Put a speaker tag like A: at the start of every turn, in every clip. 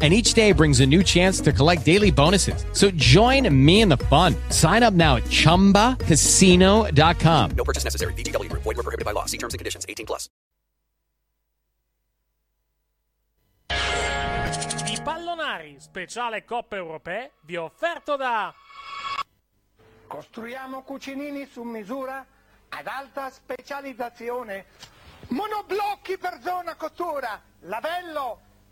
A: And each day brings a new chance to collect daily bonuses. So join me in the fun. Sign up now at chumbacasino.com.
B: No purchase necessary. VGW Group. Void were prohibited by law. See terms and conditions. 18 plus.
C: I pallonari, speciale Coppe Europee, vi è offerto da...
D: Costruiamo cucinini su misura ad alta specializzazione. Monoblocchi per zona cottura, lavello,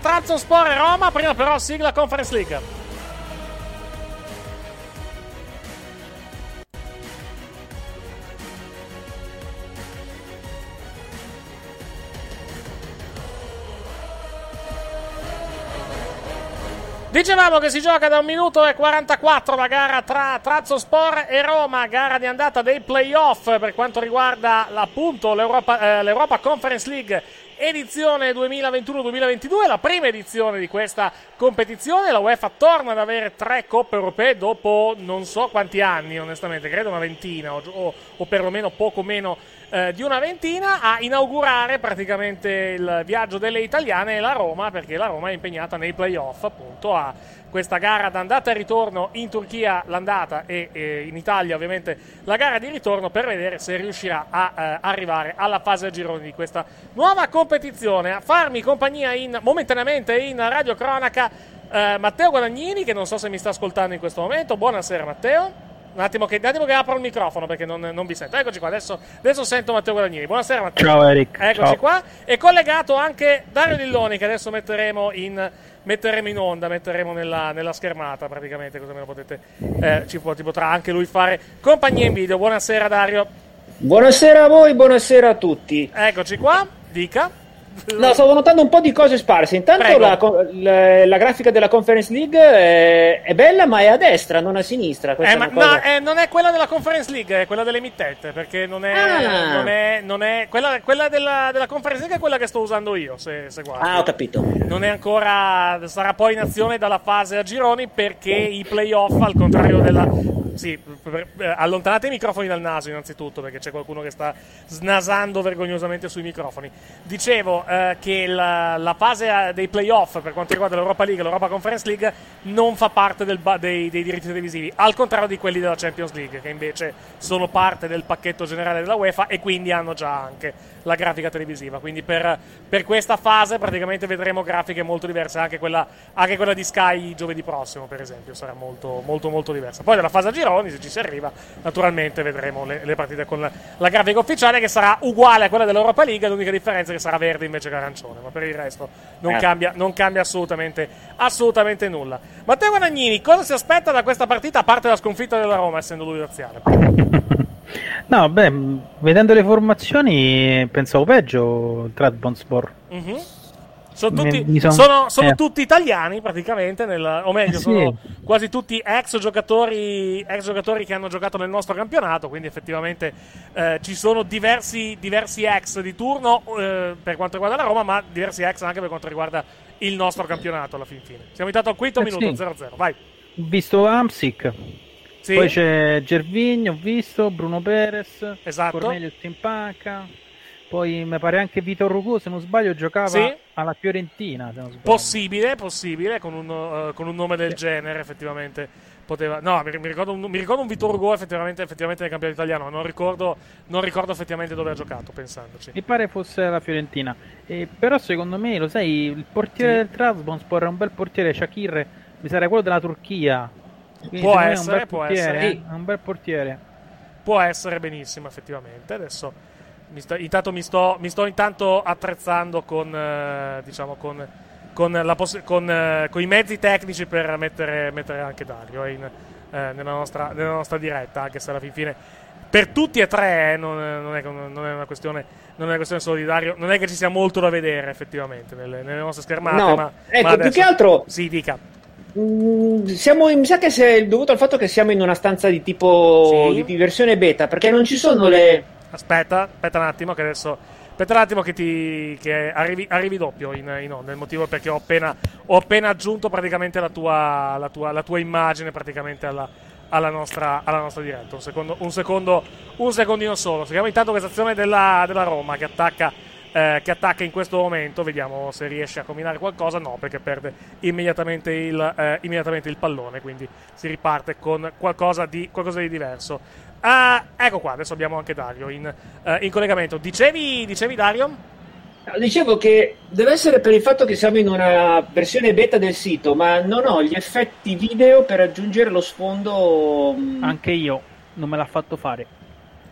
C: Trabzonspor e Roma, prima però sigla Conference League. Dicevamo che si gioca da un minuto e 44 la gara tra Trabzonspor e Roma, gara di andata dei playoff per quanto riguarda l'Europa, eh, l'Europa Conference League edizione 2021-2022, la prima edizione di questa competizione. La UEFA torna ad avere tre coppe europee dopo non so quanti anni, onestamente, credo una ventina o, o, perlomeno poco meno eh, di una ventina, a inaugurare praticamente il viaggio delle italiane e la Roma, perché la Roma è impegnata nei playoff appunto a questa gara d'andata e ritorno in Turchia l'andata e, e in Italia ovviamente la gara di ritorno per vedere se riuscirà a eh, arrivare alla fase a gironi di questa nuova competizione. A farmi compagnia in, momentaneamente in radio cronaca eh, Matteo Guadagnini che non so se mi sta ascoltando in questo momento. Buonasera Matteo. Un attimo che, un attimo che apro il microfono perché non, non vi sento. Eccoci qua, adesso, adesso sento Matteo Guadagnini. Buonasera Matteo.
E: Ciao Eric.
C: Eccoci
E: Ciao.
C: qua. E collegato anche Dario Dilloni che adesso metteremo in, metteremo in onda, metteremo nella, nella schermata praticamente, così me lo potete, eh, ci, po- ti potrà anche lui fare compagnia in video. Buonasera Dario.
E: Buonasera a voi, buonasera a tutti.
C: Eccoci qua, dica.
E: No, stavo notando un po' di cose sparse. Intanto la, la- la grafica della Conference League è, è bella, ma è a destra, non a sinistra.
C: Eh, ma, no, eh, non è quella della Conference League, è quella dell'emittente, perché non è,
E: Ah.
C: non è, non è quella, quella della, della Conference League è quella che sto usando io, se, se guardi.
E: Ah, ho capito.
C: Non è ancora, sarà poi in azione dalla fase a gironi perché i playoff, al contrario della... Sì, per- allontanate i microfoni dal naso innanzitutto perché c'è qualcuno che sta snasando vergognosamente sui microfoni. Dicevo eh, che la, la fase a- dei playoff per quanto riguarda l'Europa League e l'Europa Conference League non fa parte del dei, dei diritti televisivi, al contrario di quelli della Champions League che invece sono parte del pacchetto generale della UEFA e quindi hanno già anche la grafica televisiva. Quindi per, per questa fase praticamente vedremo grafiche molto diverse, anche quella, anche quella di Sky giovedì prossimo, per esempio, sarà molto, molto, molto diversa. Poi dalla fase a gironi, se ci si arriva, naturalmente vedremo le, le partite con la, la grafica ufficiale che sarà uguale a quella dell'Europa League, l'unica differenza è che sarà verde invece che arancione, ma per il resto non
E: Eh.
C: cambia, non cambia assolutamente, assolutamente nulla. Matteo Guadagnini, cosa si aspetta da questa partita a parte la sconfitta della Roma, essendo lui laziale?
F: No, beh, vedendo le formazioni pensavo peggio Trabzonspor.
C: Mhm. Sono, tutti,
F: son-
C: sono- sono
F: eh.
C: tutti italiani praticamente, nel- o meglio,
F: Eh, sì.
C: sono quasi tutti ex giocatori, ex giocatori che hanno giocato nel nostro campionato, quindi effettivamente eh, ci sono diversi, diversi ex di turno eh, per quanto riguarda la Roma, ma diversi ex anche per quanto riguarda il nostro campionato alla fin fine. Siamo intanto al quinto
F: Eh,
C: minuto,
F: sì.
C: 0-0, vai.
F: Ho visto Amsic,
C: Sì?
F: poi c'è Gervigno, ho visto Bruno Perez,
C: Esatto.
F: Cornelius in panca, poi mi pare anche Vitor Hugo, se non sbaglio, giocava
C: Sì.
F: alla Fiorentina.
C: Possibile, possibile, con un, eh, con un nome del genere, effettivamente. Poteva, no, mi, mi ricordo un, mi ricordo un Vittor Hugo effettivamente, effettivamente nel campionato italiano. Non ricordo, non ricordo effettivamente dove ha giocato, pensandoci.
F: Mi pare fosse la Fiorentina. Eh, però secondo me, lo sai, il portiere
C: Sì.
F: del Trabzonspor è un bel portiere, Shakir, mi sarà quello della Turchia. Quindi
C: Può essere,
F: bel
C: può
F: portiere,
C: essere.
F: eh, È un bel portiere.
C: Può essere benissimo, effettivamente. Adesso mi sto, intanto mi sto, mi sto intanto attrezzando con, eh, diciamo, con, con, la poss- con, eh, con i mezzi tecnici per mettere, mettere anche Dario in- eh, nella, nostra, nella nostra diretta, anche se alla fin fine per tutti e tre eh, non, è- non è, non è una questione non è una questione solo di Dario non è che ci sia molto da vedere effettivamente nelle, nelle nostre schermate
E: No,
C: ma,
E: ecco,
C: ma
E: più
C: adesso-
E: che altro-
C: sì dica
E: Mm, siamo, mi sa che è dovuto al fatto che siamo in una stanza di tipo
C: Sì.
E: di versione beta, perché non ci sono le.
C: Aspetta, aspetta un attimo che adesso. Aspetta un attimo che ti. che arrivi, arrivi doppio in, in onda. Il motivo è perché ho appena, ho appena aggiunto praticamente la tua, la tua, la tua immagine praticamente alla, alla nostra, alla nostra diretta. Un secondo, un secondo, un secondino solo. Seguiamo intanto questa azione della, della Roma che attacca. eh, che attacca in questo momento, vediamo se riesce a combinare qualcosa. No, perché perde immediatamente il, eh, immediatamente il pallone. Quindi si riparte con qualcosa di, qualcosa di diverso. Ah, ecco qua, adesso abbiamo anche Dario in, eh, in collegamento. Dicevi, dicevi Dario?
E: Dicevo che deve essere per il fatto che siamo in una versione beta del sito, ma non ho gli effetti video per aggiungere lo sfondo. mm,
F: Anche io non me l'ha fatto fare.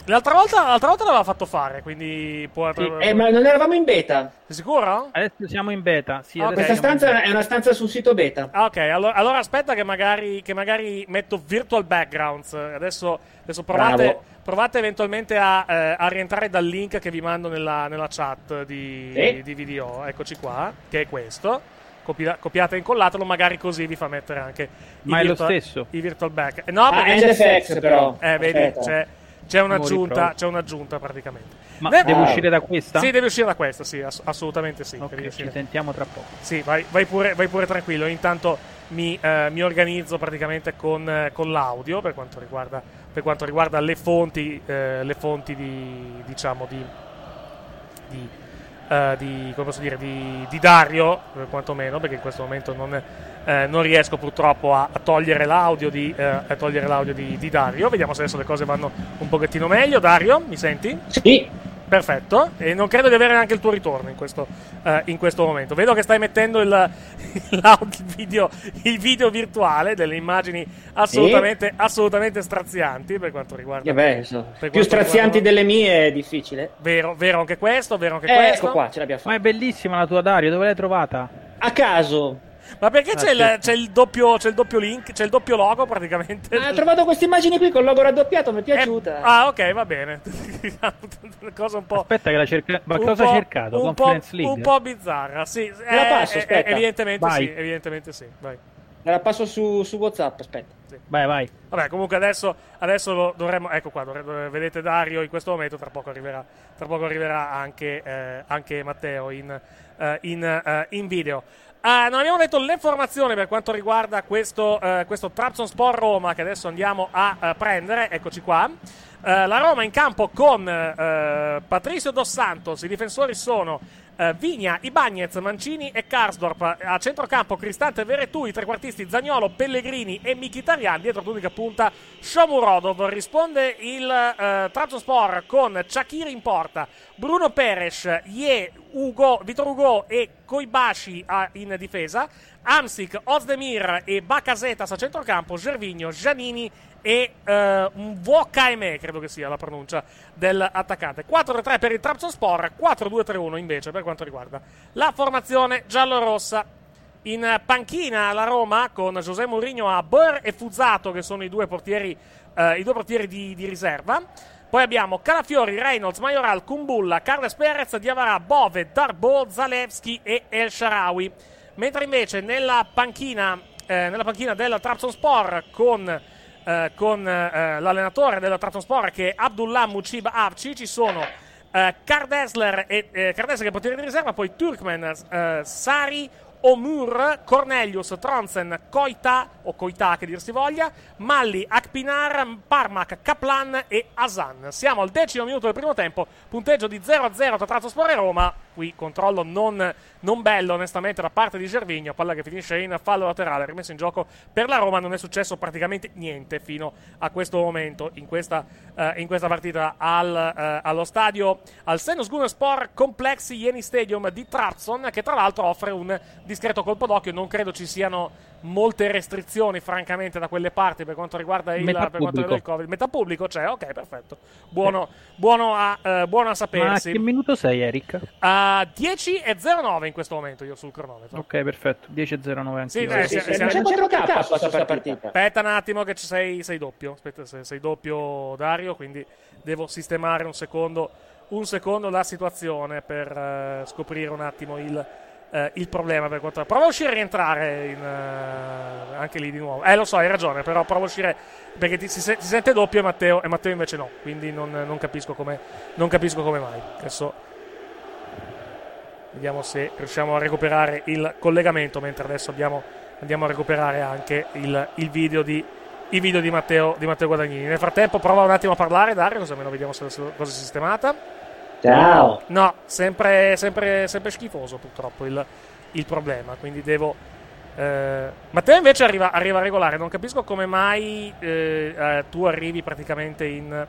C: L'altra volta, l'altra volta l'aveva fatto fare, quindi può...
E: sì, eh, ma non eravamo in beta.
C: Sei sicuro?
F: Adesso siamo in beta. Sì,
C: Ah,
F: adesso
E: Questa stanza
F: beta.
E: è una stanza sul sito beta.
C: Ah, ok, allora, allora aspetta che magari, che magari metto virtual backgrounds. Adesso, adesso provate, provate eventualmente a, eh, a rientrare dal link che vi mando nella, nella chat di,
E: Sì.
C: di video. Eccoci qua, che è questo. Copia- copiate e incollatelo, magari così vi fa mettere anche i
F: Ma è lo
C: virtual-
F: stesso?
C: I virtual back. Eh, no,
E: Ah,
C: perché
E: NFX però.
C: Eh, vedi,
E: Aspetta.
C: c'è, c'è un'aggiunta, c'è un'aggiunta praticamente.
F: Ma
C: Ne-
F: devo uscire da questa?
C: Sì, devi uscire da questa, sì, ass- assolutamente sì.
F: Ok,
C: devi
F: ci
C: uscire.
F: sentiamo tra poco.
C: Sì, vai, vai pure, vai pure tranquillo. Intanto mi, eh, mi organizzo praticamente con, eh, con l'audio per quanto riguarda, per quanto riguarda le fonti, eh, le fonti di, diciamo, di, di, eh, di, come posso dire, di, di Dario, eh, quantomeno, perché in questo momento non, eh, non riesco purtroppo a, a togliere l'audio, di, eh, a togliere l'audio di, di Dario. Vediamo se adesso le cose vanno un pochettino meglio. Dario, mi senti?
E: Sì,
C: Perfetto, e non credo di avere neanche il tuo ritorno in questo, eh, in questo momento. Vedo che stai mettendo il, il video, il video virtuale delle immagini assolutamente, assolutamente strazianti per quanto riguarda.
E: Eh beh, so,
C: per
E: più strazianti
C: riguarda-
E: delle mie è difficile.
C: Vero, vero anche questo, vero anche
E: Eh,
C: questo.
E: ecco qua, ce l'abbiamo
F: Ma
E: fatta.
F: è bellissima la tua Dario, dove l'hai trovata?
E: A caso.
C: Ma perché c'è, il,
F: Aspetta.
C: c'è il doppio, c'è il doppio link, c'è il doppio logo praticamente?
E: Ah, ho trovato queste immagini qui con il logo raddoppiato, mi è
C: Eh,
E: piaciuta.
C: ah, ok, va bene. Cosa un po'.
F: Aspetta che la cerca... Ma
C: un
F: cosa ha cercato?
C: Un po', un po' bizzarra, sì.
E: Te la
C: Eh,
E: passo,
C: eh,
E: aspetta.
C: Evidentemente
F: Vai.
C: sì, evidentemente sì. Vai.
E: Me la passo su, su WhatsApp, aspetta.
F: Vai, vai.
C: Vabbè, comunque adesso, adesso lo dovremmo. Ecco qua, dovre- dove- vedete Dario in questo momento. Tra poco arriverà, tra poco arriverà anche, eh, anche Matteo in, eh, in, eh, in video. Ah, non abbiamo detto le formazioni per quanto riguarda questo, eh, questo Trabzonspor Roma che adesso andiamo a eh, prendere. Eccoci qua. Eh, la Roma in campo con Patricio Dos Santos. I difensori sono eh, Vigna, Ibagnez, Mancini e Karsdorp. A centrocampo Cristante Veretù, i trequartisti Zagnolo, Pellegrini e Mkhitaryan. Dietro l'unica punta Shomurodov. Risponde il eh, Trabzonspor con Chakiri in porta, Bruno Peres, Ye, Ugo, Vitor Ugo e Koibashi a- in difesa. Amsic, Ozdemir e Bakasetas a centrocampo, Gervigno, Giannini e eh, un VKM, credo che sia la pronuncia dell'attaccante. 4-3 per il Trabzonspor, 4-2-3-1 invece per quanto riguarda la formazione giallorossa. In panchina la Roma con José Mourinho a Bor e Fuzzato che sono i due portieri, eh, i due portieri di, di riserva. Poi abbiamo Calafiori, Reynolds, Majoral, Kumbulla, Carles Perez, Diavara, Bove, Darbo, Zalewski e El Sharawi. Mentre invece nella panchina, eh, nella panchina della Trabzonspor con, eh, con eh, l'allenatore della Trabzonspor che è Abdullah Mucib Avci ci sono eh, Kardesler e eh, Kardesler che è portiere di riserva, poi Turkmen, eh, Sari, Omur, Cornelius, Tronsen, Koita o Koita che dir si voglia, Malli, Akpinar, Parmak, Kaplan e Asan. Siamo al decimo minuto del primo tempo, punteggio di 0-0 tra Trabzonspor e Roma. Qui controllo non, non bello onestamente da parte di Gervigno, palla che finisce in fallo laterale, rimesso in gioco per la Roma, non è successo praticamente niente fino a questo momento in questa, eh, in questa partita al, eh, allo stadio, al Senus Sport Complex Ieni Stadium di Trabzon, che tra l'altro offre un discreto colpo d'occhio, non credo ci siano molte restrizioni francamente da quelle parti per quanto riguarda il,
F: Metà
C: per quanto riguarda il
F: pubblico.
C: Covid. Metà pubblico c'è, ok, perfetto. Buono, buono, a, eh, buono a
F: Ma
C: sapersi.
F: che minuto sei, Eric?
C: A 10 e 09 in questo momento io sul cronometro.
F: Ok, perfetto. 10.09
C: Sì,
F: anch'io.
C: eh,
E: Sì,
C: sì,
E: sì,
C: sì,
E: c'è 4K su questa partita.
C: Aspetta un attimo che sei, sei doppio. Aspetta, sei, sei doppio Dario, quindi devo sistemare un secondo, un secondo la situazione per eh, scoprire un attimo il, eh, il problema. Per quanto... Prova a uscire e rientrare in, eh, anche lì di nuovo. Eh, lo so, hai ragione, però prova a uscire perché ti, si, si sente doppio e Matteo, e Matteo invece no. Quindi non, non capisco come, non capisco come mai. Adesso Vediamo se riusciamo a recuperare il collegamento, mentre adesso abbiamo- andiamo a recuperare anche il, il video, di, i video di, Matteo, di Matteo Guadagnini. Nel frattempo prova un attimo a parlare, Dario, così almeno vediamo se la cosa è sistemata.
E: Ciao.
C: No, sempre, sempre, sempre schifoso purtroppo il, il problema, quindi devo... eh, Matteo invece arriva, arriva regolare, non capisco come mai eh, eh, tu arrivi praticamente in...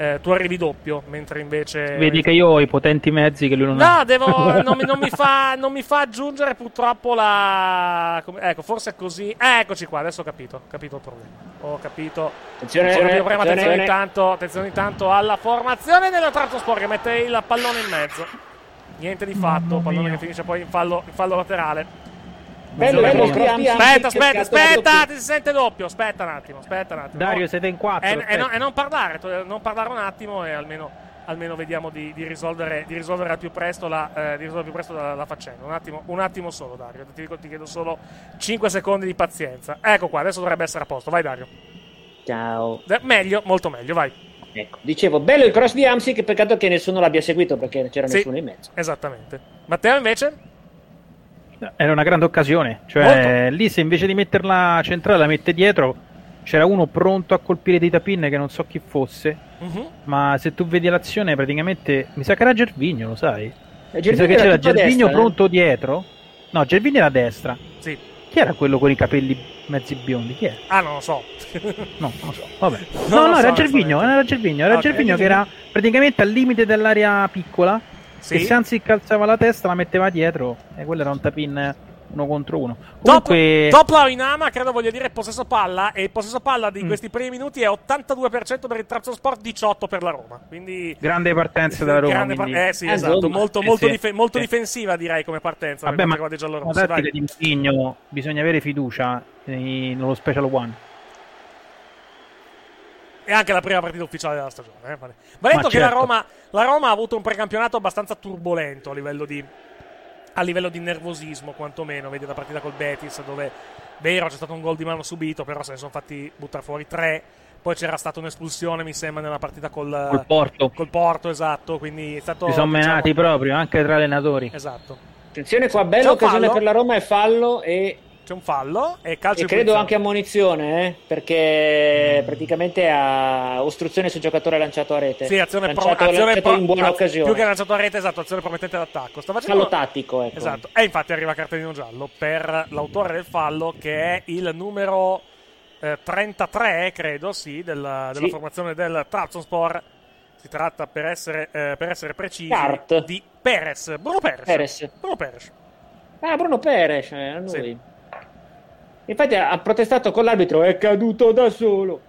C: eh, tu arrivi doppio, mentre invece...
F: Vedi che io ho i potenti mezzi che lui non ha.
C: No, devo, non, mi, non mi fa, non mi fa aggiungere purtroppo la. ecco, forse è così. Eh, eccoci qua, adesso ho capito. Ho capito il problema. Ho capito.
E: Attenzione,
C: il problema.
E: attenzione.
C: Attenzione intanto, attenzione intanto alla formazione della Trabzonspor che mette il pallone in mezzo. Niente di fatto. Pallone che finisce poi in fallo, in fallo laterale.
E: Bello, bello,
C: Aspetta, aspetta, aspetta, ti si sente doppio. Aspetta un attimo, aspetta un attimo.
F: Dario, siete in quattro.
C: E, e no- e non parlare, to- non parlare un attimo e almeno, almeno vediamo di, di risolvere, di risolvere al più presto, la, eh, di risolvere più presto la, la faccenda. Un attimo, un attimo solo, Dario. Ti, dico- ti chiedo solo 5 secondi di pazienza. Ecco qua, adesso dovrebbe essere a posto. Vai, Dario.
E: Ciao.
C: Eh, Meglio, molto meglio, vai.
E: Ecco, dicevo, bello il cross di Amsic, peccato che nessuno l'abbia seguito perché non c'era
C: Sì.
E: nessuno in mezzo.
C: Esattamente. Matteo, invece?
F: Era una grande occasione. Cioè,
C: Molto.
F: lì se invece di metterla centrale la mette dietro, c'era uno pronto a colpire dei tapin che non so chi fosse.
C: Mhm.
F: Ma se tu vedi l'azione, praticamente. Mi sa che era Gervigno, lo sai? Mi sa
E: Gervigno
F: che
E: era
F: c'era Gervigno
E: destra, eh.
F: pronto dietro. No, Gervigno era a destra.
C: Sì.
F: Chi era quello con i capelli mezzi biondi? Chi era?
C: Ah, non lo so.
F: No, non lo so. Vabbè. No,
C: lo
F: no,
C: so,
F: era Gervigno,
C: onestamente.
F: era Gervigno, era
C: Ok.
F: Gervigno che era praticamente al limite dell'area piccola.
C: Sì.
F: E se anzi calzava la testa, la metteva dietro. E quello era un tapin uno contro uno. Comunque,
C: dopo Inama credo voglia dire possesso palla e il possesso palla di
F: Mm.
C: questi primi minuti è 82% per il Trabzonspor, 18 per la Roma. Quindi
F: grande partenza della Roma.
C: grande par- eh sì,
E: Eh,
C: esatto,
E: insomma.
C: molto,
F: Sì,
C: molto,
F: sì,
C: dife- molto
F: sì.
C: difensiva direi come partenza
F: Vabbè,
C: per
F: ma
C: Vai.
F: di impegno bisogna avere fiducia in- nello Special One.
C: E anche la prima partita ufficiale della stagione. Eh? Va detto
F: Ma
C: che la
F: certo.
C: Roma, la Roma ha avuto un precampionato abbastanza turbolento a livello di, a livello di nervosismo, quantomeno. Vedi la partita col Betis, dove vero c'è stato un gol di mano subito, però se ne sono fatti buttare fuori tre. Poi c'era stata un'espulsione, mi sembra, nella partita col,
F: Col Porto.
C: col Porto, esatto. Quindi è stato.
F: Si sono
C: diciamo-
F: menati proprio anche tra allenatori.
C: Esatto.
E: Attenzione qua, bella occasione
C: fallo?
E: per la Roma e fallo e,
C: C'è un fallo e calcio
E: e credo anche ammonizione, eh, perché praticamente ha ostruzione sul giocatore lanciato a rete.
C: Sì, azione, pro-
E: lanciato,
C: azione
E: lanciato
C: pro-
E: in buona
C: ah,
E: occasione.
C: Più che lanciato a rete, esatto, azione promettente d'attacco. Sta facendo
E: Fallo tattico, ecco.
C: Esatto, e infatti arriva cartellino giallo per l'autore del fallo che è il numero eh, 33, credo, sì, della, della
E: Sì.
C: formazione del Trabzonspor. Si tratta, per essere, eh, per essere precisi,
E: Cart.
C: di Perez, Bruno Perez.
E: Perez.
C: Bruno Perez.
E: Ah, Bruno Perez, eh, noi.
C: Sì.
E: Infatti ha protestato con l'arbitro, è caduto da solo.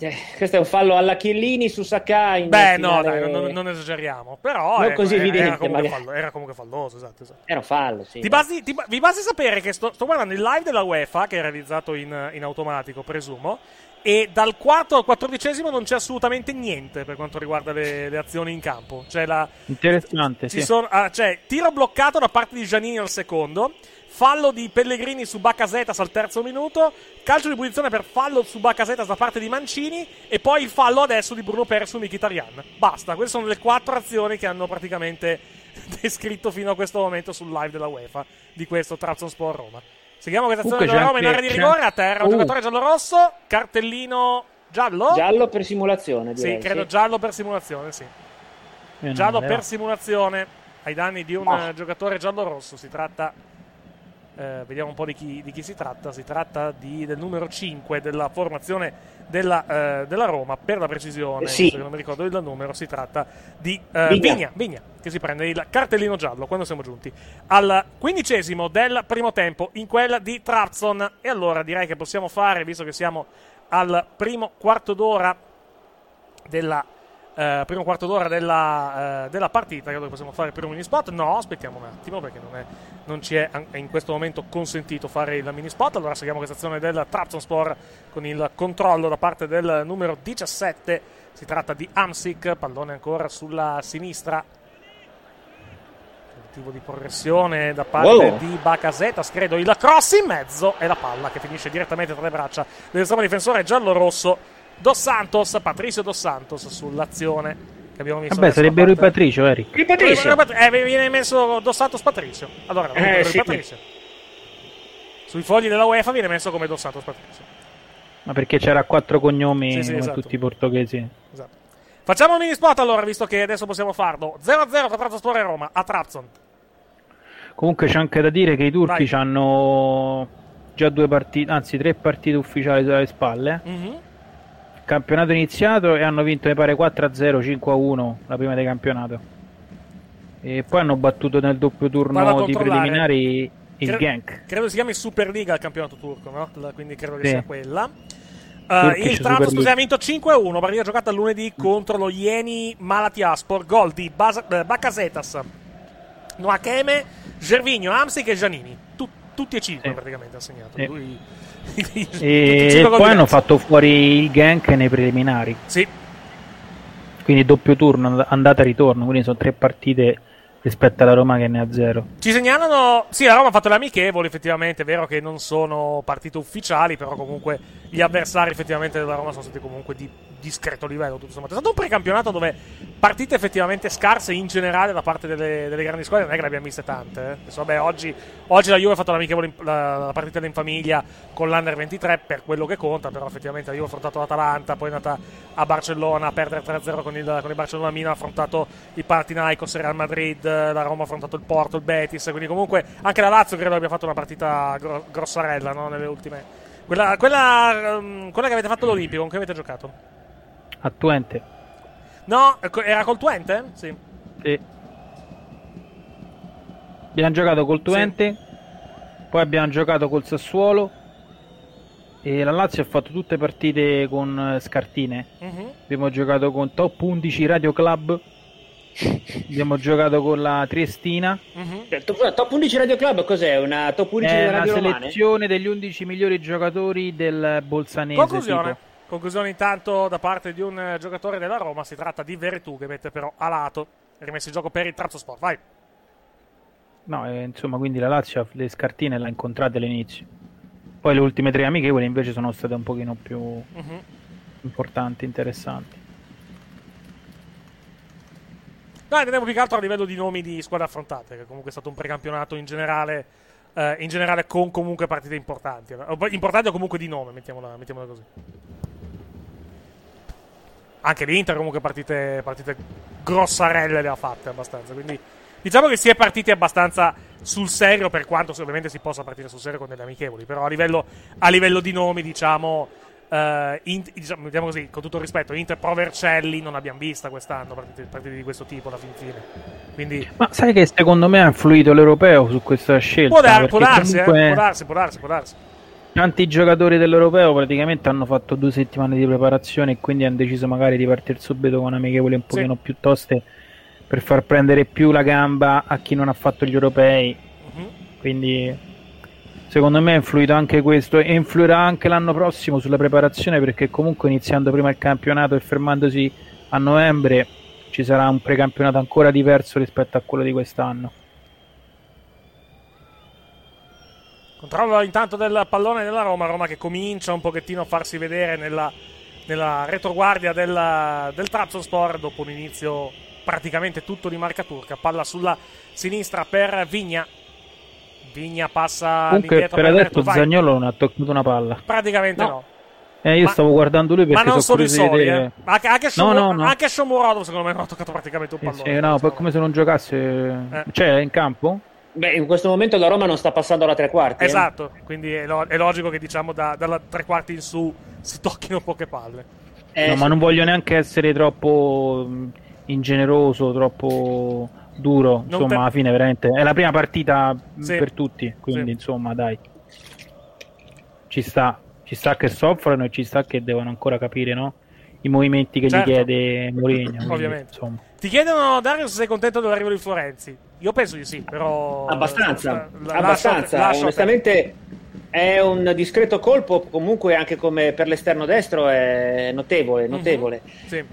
E: Eh, questo è un fallo alla Chiellini su Sakai.
C: Beh, no, dai, non, non esageriamo. Però
E: Non
C: ecco,
E: così
C: era-
E: evidente,
C: era, comunque fallo- era comunque falloso, esatto, esatto.
E: Era un fallo, sì.
C: Ti basti- ti vi basti sapere che sto, sto guardando il live della UEFA, che è realizzato in, in automatico, presumo, e dal quarto al quattordicesimo non c'è assolutamente niente per quanto riguarda le, le azioni in campo. C'è la,
F: Interessante,
C: ci
F: sì.
C: sono- ah, c'è tiro bloccato da parte di Giannini al secondo, fallo di Pellegrini su Baccasetas al terzo minuto, calcio di punizione per fallo su Baccasetas da parte di Mancini e poi il fallo adesso di Bruno Perez su Mkhitaryan. Basta, queste sono le quattro azioni che hanno praticamente descritto fino a questo momento sul live della UEFA di questo Trabzonspor Roma. Seguiamo questa azione della Roma in area di rigore, a terra un
F: Uh.
C: giocatore giallo-rosso, cartellino giallo?
E: Giallo per simulazione,
C: Sì,
E: direi.
C: credo
E: sì.
C: giallo per simulazione, sì.
F: Meno
C: Giallo per simulazione ai danni di un
E: Ah.
C: eh, giocatore giallo-rosso. Si tratta, eh, vediamo un po' di chi, di chi si tratta. Si tratta di- del numero 5 della formazione della, eh, della Roma. Per la precisione,
E: Sì.
C: visto che non mi ricordo il numero, si tratta di eh,
E: Vigna.
C: Vigna, Vigna, che si prende il cartellino giallo quando siamo giunti al quindicesimo del primo tempo in quella di Trabzon. E allora direi che possiamo fare, visto che siamo al primo quarto d'ora della eh, primo quarto d'ora della, eh, della partita. Credo che possiamo fare per un mini spot. No, aspettiamo un attimo perché non, è, non ci è an- in questo momento consentito fare il mini spot. Allora seguiamo questa azione del Trabzonspor con il controllo da parte del numero 17. Si tratta di Amsic, pallone ancora sulla sinistra. Tentativo di progressione da parte
E: Wow.
C: di Baccasetas, credo il cross in mezzo e la palla che finisce direttamente tra le braccia dell'estremo difensore giallo-rosso Dos Santos, Patricio Dos Santos sull'azione che abbiamo visto.
F: Vabbè, sarebbe lui Patricio, Eric.
E: Il Patricio.
C: Eh, viene messo Dos Santos Patricio. Allora,
E: Eh,
C: lui
E: sì.
C: Patricio. Sui fogli della UEFA viene messo come Dos Santos Patricio.
F: Ma perché c'era quattro cognomi
C: Sì, sì,
F: come
C: esatto.
F: tutti i portoghesi.
C: Esatto. Facciamo un mini spot allora, visto che adesso possiamo farlo. 0-0 tra Trabzonspor e Roma a Trabzon.
F: Comunque c'è anche da dire che i turchi hanno già due partite, anzi tre partite ufficiali sulle spalle.
C: Mhm.
F: Il campionato è iniziato e hanno vinto, mi pare, 4-0, 5-1 la prima di campionato. E poi hanno battuto nel doppio turno di preliminari il
C: Cre-
F: Genk.
C: Credo si chiami Superliga il campionato turco, no? Quindi credo che
F: Sì.
C: sia quella. Uh, il Trabzon
F: Super
C: scusa, ha vinto 5-1, partita giocata lunedì contro lo Ieni Malatyaspor, gol di Bas- eh, Baccasetas, Noakeme, Gervigno, Amsic e Giannini. Tu- tutti e cinque
F: Sì.
C: praticamente ha segnato.
F: Sì.
C: Lui- e
F: poi hanno fatto fuori il Genk nei preliminari.
C: Sì,
F: Quindi doppio turno, and- andata e ritorno. Quindi sono tre partite rispetto alla Roma che ne ha zero.
C: Ci segnalano, sì, la Roma ha fatto le amichevoli, effettivamente, è vero che non sono partite ufficiali, però comunque gli avversari effettivamente della Roma sono stati comunque di discreto livello, tutto sommato. È stato un precampionato dove partite effettivamente scarse in generale da parte delle, delle grandi squadre, non è che ne abbiamo viste tante. Eh. Adesso, vabbè, oggi, oggi la Juve ha fatto l'amichevole la, la partita in famiglia con l'Under 23 per quello che conta, però effettivamente la Juve ha affrontato l'Atalanta, poi è andata a Barcellona a perdere 3-0 con il, con il Barcellona Milan, ha affrontato il Panathinaikos Real Madrid, la Roma ha affrontato il Porto, il Betis, quindi comunque anche la Lazio credo abbia fatto una partita gro- grossarella no? nelle ultime... Quella, quella, ehm, quella che avete fatto all'Olimpico, con chi avete giocato?
F: A Twente.
C: No, ecco, era col Twente? Sì.
F: Sì. Abbiamo giocato col Twente Poi abbiamo giocato col Sassuolo e la Lazio ha fatto tutte partite con eh, scartine.
C: Mhm.
F: Abbiamo giocato con Top 11 Radio Club. Abbiamo giocato con la Triestina.
E: Eh, Top, top 11 Radio Club cos'è? Una top 11
F: È una
E: radio romane?
F: selezione degli 11 migliori giocatori del Bolzanese.
C: Conclusione.
F: tipo.
C: Conclusione intanto da parte di un eh, giocatore della Roma. Si tratta di Veretù che mette però a lato. Rimesso in gioco per il Trazzo Sport. Vai.
F: No, eh, insomma, quindi la Lazio le scartine l'ha incontrate all'inizio. Poi le ultime tre amichevoli invece sono state un pochino più
C: Mhm.
F: importanti, interessanti.
C: No, intendevo più che altro a livello di nomi di squadre affrontate, che comunque è stato un precampionato in generale, eh, in generale con comunque partite importanti. Importanti o comunque di nome, mettiamola, mettiamola così. Anche l'Inter comunque partite, partite grossarelle le ha fatte abbastanza, quindi diciamo che si è partiti abbastanza sul serio per quanto ovviamente si possa partire sul serio con delle amichevoli, però a livello, a livello di nomi diciamo... eh, Int- diciamo, mettiamo così, con tutto il rispetto, Inter Pro Vercelli non abbiamo vista quest'anno partite, partite di questo tipo alla fin fine. Quindi
F: Ma sai che secondo me ha influito l'europeo su questa scelta?
C: Può, dar- può darsi, eh,
F: comunque
C: può darsi, può darsi, può darsi.
F: Tanti giocatori dell'europeo praticamente hanno fatto due settimane di preparazione e quindi hanno deciso magari di partire subito con amichevoli un pochino più toste per far prendere più la gamba a chi non ha fatto gli europei.
C: Mhm.
F: Quindi secondo me ha influito anche questo e influirà anche l'anno prossimo sulla preparazione perché comunque iniziando prima il campionato e fermandosi a novembre ci sarà un precampionato ancora diverso rispetto a quello di quest'anno.
C: Controllo intanto del pallone della Roma, Roma che comincia un pochettino a farsi vedere nella, nella retroguardia del, del Trabzonspor dopo un inizio praticamente tutto di marca turca. Palla sulla sinistra per Vigna. Vigna passa
F: Comunque per adesso. Zagnolo non ha toccato una palla.
C: Praticamente no.
F: Eh, io
C: Ma-
F: stavo guardando lui perché
C: Ma non
F: sono
C: solo i soli,
F: vedere-
C: eh. Anche, anche,
F: No, no, no.
C: anche Shomurodov secondo me non ha toccato praticamente un
F: Sì,
C: pallone.
F: sì, no, poi come se non giocasse.
C: Eh.
F: Cioè, è in campo?
E: Beh, in questo momento la Roma non sta passando alla tre quarti. eh.
C: Esatto, quindi è, lo- è logico che diciamo da- dalla tre quarti in su si tocchino poche palle.
E: Eh,
F: no,
E: sì.
F: ma non voglio neanche essere troppo mh, ingeneroso, troppo duro.
C: Non
F: Insomma,
C: te-
F: alla fine, veramente è la prima partita
C: Sì.
F: per tutti. Quindi,
C: Sì.
F: insomma, dai, ci sta. Ci sta che soffrono e ci sta che devono ancora capire no? i movimenti che
C: Certo.
F: gli chiede Mourinho.
C: Ovviamente.
F: Insomma.
C: Ti chiedono, Dario, se sei contento dell'arrivo di Florenzi. Io penso di sì, però.
E: Abbastanza,
C: La- lascio-
E: abbastanza.
C: lascio a te.
E: Onestamente è un discreto colpo, comunque anche come per l'esterno destro è notevole,
C: Mhm.
E: notevole.
C: Sì.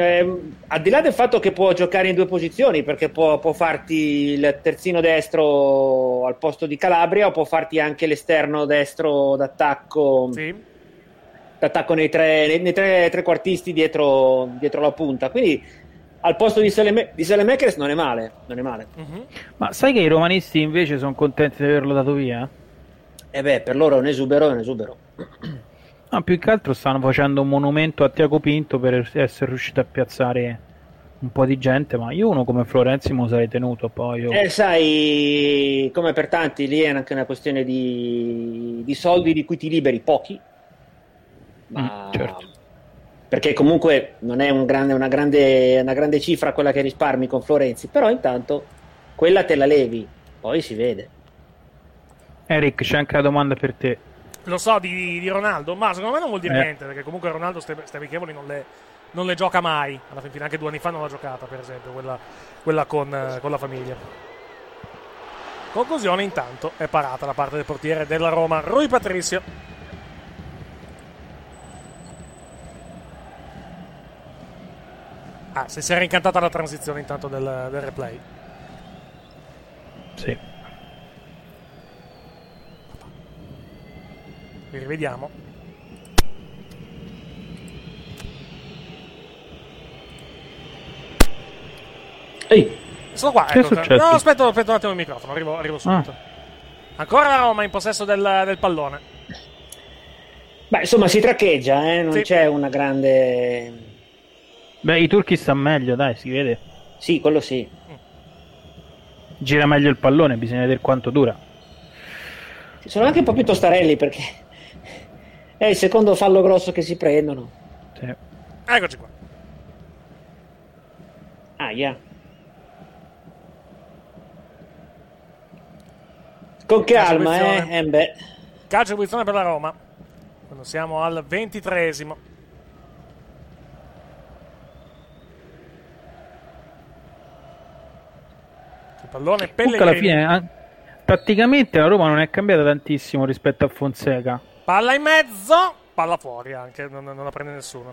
E: Ehm, al di là del fatto che può giocare in due posizioni, perché può, può farti il terzino destro al posto di Calabria o può farti anche l'esterno destro d'attacco,
C: Sì.
E: d'attacco nei, tre, nei, nei tre trequartisti dietro, dietro la punta. Quindi al posto di, Seleme- di Selemakers non è male, non è male.
C: Mhm.
F: Ma sai che i romanisti invece sono contenti di averlo dato via?
E: E beh, per loro è un esubero, è un esubero.
F: No, più che altro stanno facendo un monumento a Tiago Pinto per essere riuscito a piazzare un po' di gente, ma io uno come Florenzi me lo sarei tenuto poi. oh.
E: Eh, sai, come per tanti, lì è anche una questione di, di soldi di cui ti liberi pochi. Ma
F: Mm, certo.
E: Perché comunque non è un grande- una, grande, una grande cifra quella che risparmi con Florenzi, però intanto quella te la levi, poi si vede.
F: Eric, c'è anche la domanda per te.
C: Lo so di, di Ronaldo, ma secondo me non vuol dire
F: Eh.
C: niente, perché comunque Ronaldo ste, ste amichevoli non le, non le gioca mai. Alla fin fine, anche due anni fa non l'ha giocata, per esempio, quella, quella con, eh, con la famiglia. Conclusione, intanto, è parata da parte del portiere della Roma, Rui Patricio. Ah, se si era incantata la transizione intanto del, del replay.
F: Sì.
C: Vi rivediamo.
E: Ehi,
C: Sono qua,
F: Che è
C: ecco.
F: successo?
C: No, aspetta, aspetta un attimo il microfono, arrivo, arrivo subito. Ancora la Roma in possesso del, del pallone.
E: beh, insomma, si traccheggia, eh, non
C: Sì.
E: c'è una grande.
F: Beh, i turchi stanno meglio, dai, si vede.
E: Sì, quello sì.
F: Gira meglio il pallone, bisogna vedere quanto dura.
E: Sono anche un po' più tostarelli perché è il secondo fallo grosso che si prendono.
F: Sì.
C: Eccoci qua.
E: Ah, yeah. Con calma,
C: Calcio
E: eh, eh, beh.
C: Calcio di punizione per la Roma. Quando siamo al ventitreesimo. Il pallone
F: Comunque alla
C: Pellegrini.
F: fine, tatticamente la Roma non è cambiata tantissimo rispetto a Fonseca.
C: Palla in mezzo, palla fuori anche, non, non la prende nessuno.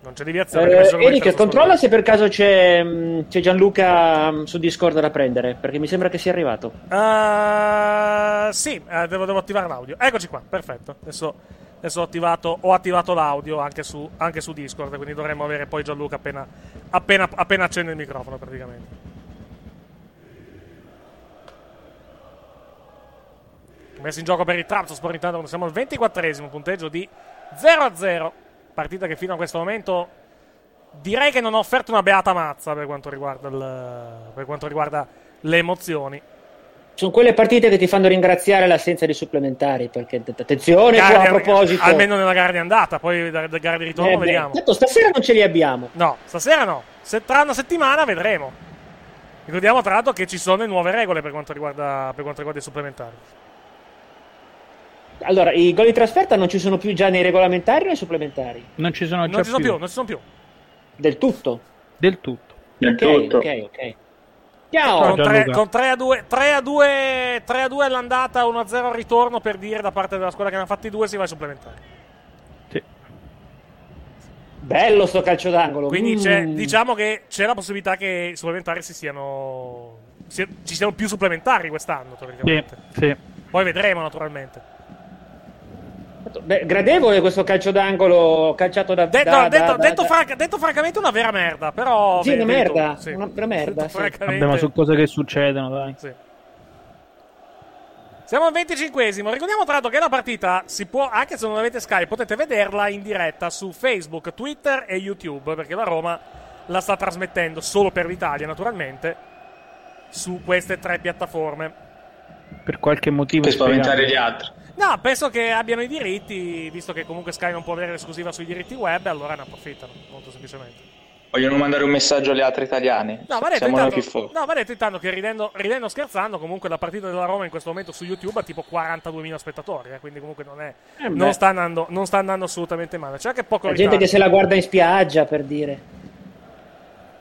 C: Non c'è deviazione.
E: Eh, Eric, controlla se per caso c'è, mh, c'è Gianluca mh, su Discord da prendere, perché mi sembra che sia arrivato.
C: Eh, sì, eh, devo, devo attivare l'audio. Eccoci qua, perfetto. Adesso, adesso ho, attivato, ho attivato l'audio anche su, anche su Discord, quindi dovremmo avere poi Gianluca appena, appena, appena accende il microfono praticamente. Messo in gioco per il Trabzonspor intanto siamo al 24esimo punteggio di 0-0. Partita che fino a questo momento direi che non ha offerto una beata mazza per quanto riguarda, il- per quanto riguarda le emozioni.
E: Sono quelle partite che ti fanno ringraziare l'assenza di supplementari, perché att- attenzione
C: Gara
E: a proposito.
C: Almeno nella gara di andata, poi da, da gara di ritorno
E: Eh beh,
C: vediamo.
E: tanto stasera non ce li abbiamo.
C: No, stasera no. Se tra una settimana vedremo. Ricordiamo tra l'altro che ci sono nuove regole per quanto riguarda, per quanto riguarda i supplementari.
E: Allora, i gol di trasferta non ci sono più già nei regolamentari o nei supplementari?
F: Non ci sono
C: Non
F: già
C: ci sono
F: più.
C: più, non ci sono più.
E: Del tutto.
F: Del tutto.
G: Del
E: Ok,
G: tutto.
E: ok, ok. Ciao!
C: Con, tre, con 3 a 2, 3 a 2, 3 a 2 all'andata, 1 a 0 al ritorno per dire da parte della squadra che ne ha fatti due si va ai supplementari.
F: Sì.
E: Bello sto calcio d'angolo.
C: Quindi
E: Mm.
C: c'è- diciamo che c'è la possibilità che i supplementari si siano. si- ci siano più supplementari quest'anno,
F: Sì,
C: teoricamente.
F: sì.
C: Poi vedremo, naturalmente.
E: Beh, gradevole questo calcio d'angolo calciato da...
C: Detto,
E: da-
C: detto-
E: da-
C: detto
E: da-
C: franca- detto francamente, una vera merda. Però.
E: Sì, una merda,
C: sì.
E: una vera merda,
C: Detto
E: sì.
C: francamente,
F: Vabbè, ma su cose che succedono, dai.
C: sì. Siamo al 25esimo. Ricordiamo tra l'altro che la partita si può, anche se non avete Sky, potete vederla in diretta su Facebook, Twitter e YouTube. Perché la Roma la sta trasmettendo solo per l'Italia, naturalmente. Su queste tre piattaforme.
F: Per qualche motivo.
G: Per spaventare gli altri.
C: No, penso che abbiano i diritti, visto che comunque Sky non può avere l'esclusiva sui diritti web, allora ne approfittano, molto semplicemente.
G: Vogliono mandare un messaggio alle altre italiane.
C: No, ma detto,
G: Siamo
C: intanto,
G: più forti.
C: no, ma detto intanto che ridendo, ridendo scherzando, comunque la partita della Roma in questo momento su YouTube ha tipo 42.000 spettatori, eh, quindi comunque non, è,
E: Eh
C: non, sta andando, non sta andando assolutamente male. C'è anche poco
E: La gente che se la guarda in spiaggia, per dire.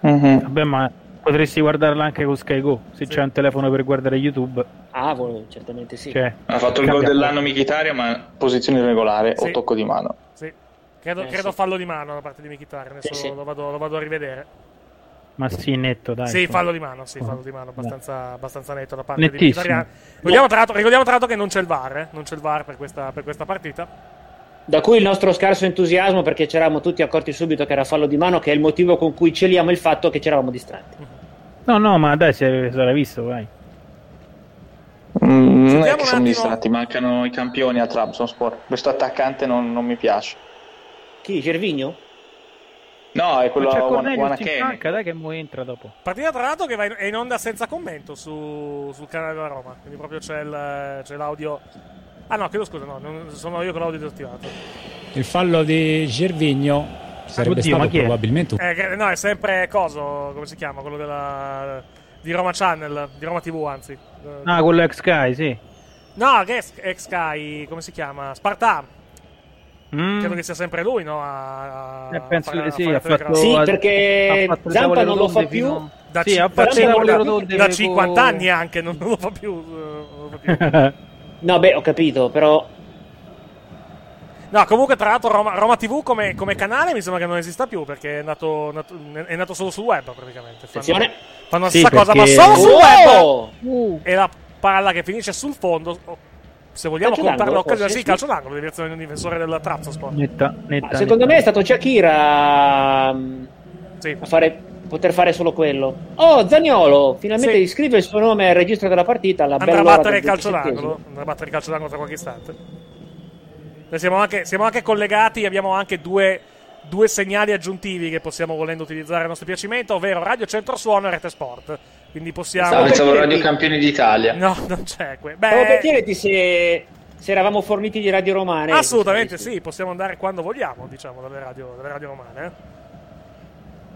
G: Mhm.
F: Vabbè, ma potresti guardarla anche con Sky Go. Se c'è un telefono per guardare YouTube.
E: Ah, volevo, certamente sì.
F: Cioè,
G: Ha fatto il gol dell'anno Michitaria, ma posizione regolare
C: Sì.
G: o tocco di mano.
C: Sì. Credo,
E: Eh,
C: credo
E: sì.
C: fallo di mano da parte di Mkhitaryan, adesso
E: Sì, sì.
C: Lo, vado, lo vado a rivedere.
F: Ma sì, netto, dai.
C: sì, fallo di mano, sì, fallo di mano, abbastanza, abbastanza netto da parte di
F: Nettissimo.
C: Mkhitaryan. Ricordiamo tra, l'altro, ricordiamo tra l'altro che non c'è il VAR, eh, non c'è il VAR per questa, per questa partita.
E: Da cui il nostro scarso entusiasmo perché ci eravamo tutti accorti subito che era fallo di mano, che è il motivo con cui celiamo il fatto che ci eravamo distratti.
F: No, no, ma dai, se sarà visto, vai.
G: Mm, non è che sono distratti, mancano i campioni a Trabzonspor. Questo attaccante non, non mi piace.
E: Chi? Gervigno?
G: No, è quello a Wanakene.
F: dai che mo entra dopo.
C: Partita tra l'altro che va in, è in onda senza commento su- sul canale della Roma, quindi proprio c'è, il- c'è l'audio. Ah no, chiedo scusa, no, sono io con l'audio disattivato.
H: Il fallo di Gervigno sarebbe
F: Oddio,
H: stato probabilmente un
C: Eh, no, è sempre Coso, come si chiama? Quello della, di Roma Channel, di Roma TV anzi. Eh,
F: Ah, quello ex Sky, sì.
C: No, che è ex Sky, come si chiama? Sparta.
F: Mm.
C: Credo che sia sempre lui, no? A, a
F: Eh, penso
C: fare- a
F: sì,
C: fare
F: ha
C: il telecronaca.
F: fatto,
E: Sì, perché
F: ha
E: Zampa non lo fa
F: rotonde
E: più.
F: fino-
C: Da,
F: Sì, ha
C: da da- da
F: con-
C: 50 anni anche, non, non lo fa più. non lo fa più.
E: No, beh, ho capito, però
C: No, comunque, tra l'altro, Roma, Roma TV come, come canale mi sembra che non esista più perché è nato, nato- è nato solo sul web praticamente. Fanno,
E: attenzione.
C: fanno la
F: Sì,
C: stessa cosa, ma
F: perché-
C: solo sul web.
E: Oh!
C: E la palla che finisce sul fondo. oh, Se vogliamo contare l'occasione, sì, calcio d'angolo, direzione di un difensore del Trabzonspor.
F: Netta, netta,
E: secondo
F: netta.
E: me è stato Shakira
C: Sì.
E: a fare, poter fare solo quello. Oh, Zagnolo, finalmente
C: Sì.
E: iscrive il suo nome al registro della partita. alla
C: Andrà a battere il calcio
E: 27esimo.
C: d'angolo. Andrà a battere il calcio d'angolo tra qualche istante. Noi siamo anche, siamo anche collegati, abbiamo anche due, due segnali aggiuntivi che possiamo volendo utilizzare a nostro piacimento, ovvero Radio Centro Suono e Rete Sport. Quindi possiamo.
E: Stavo
G: Pensavo Radio Campioni d'Italia.
C: No, non c'è. que-
E: Stavo per
C: Beh,
E: chiederti se, se eravamo forniti di radio romane.
C: assolutamente sì, possiamo andare quando vogliamo, diciamo, dalle radio, dalle radio romane.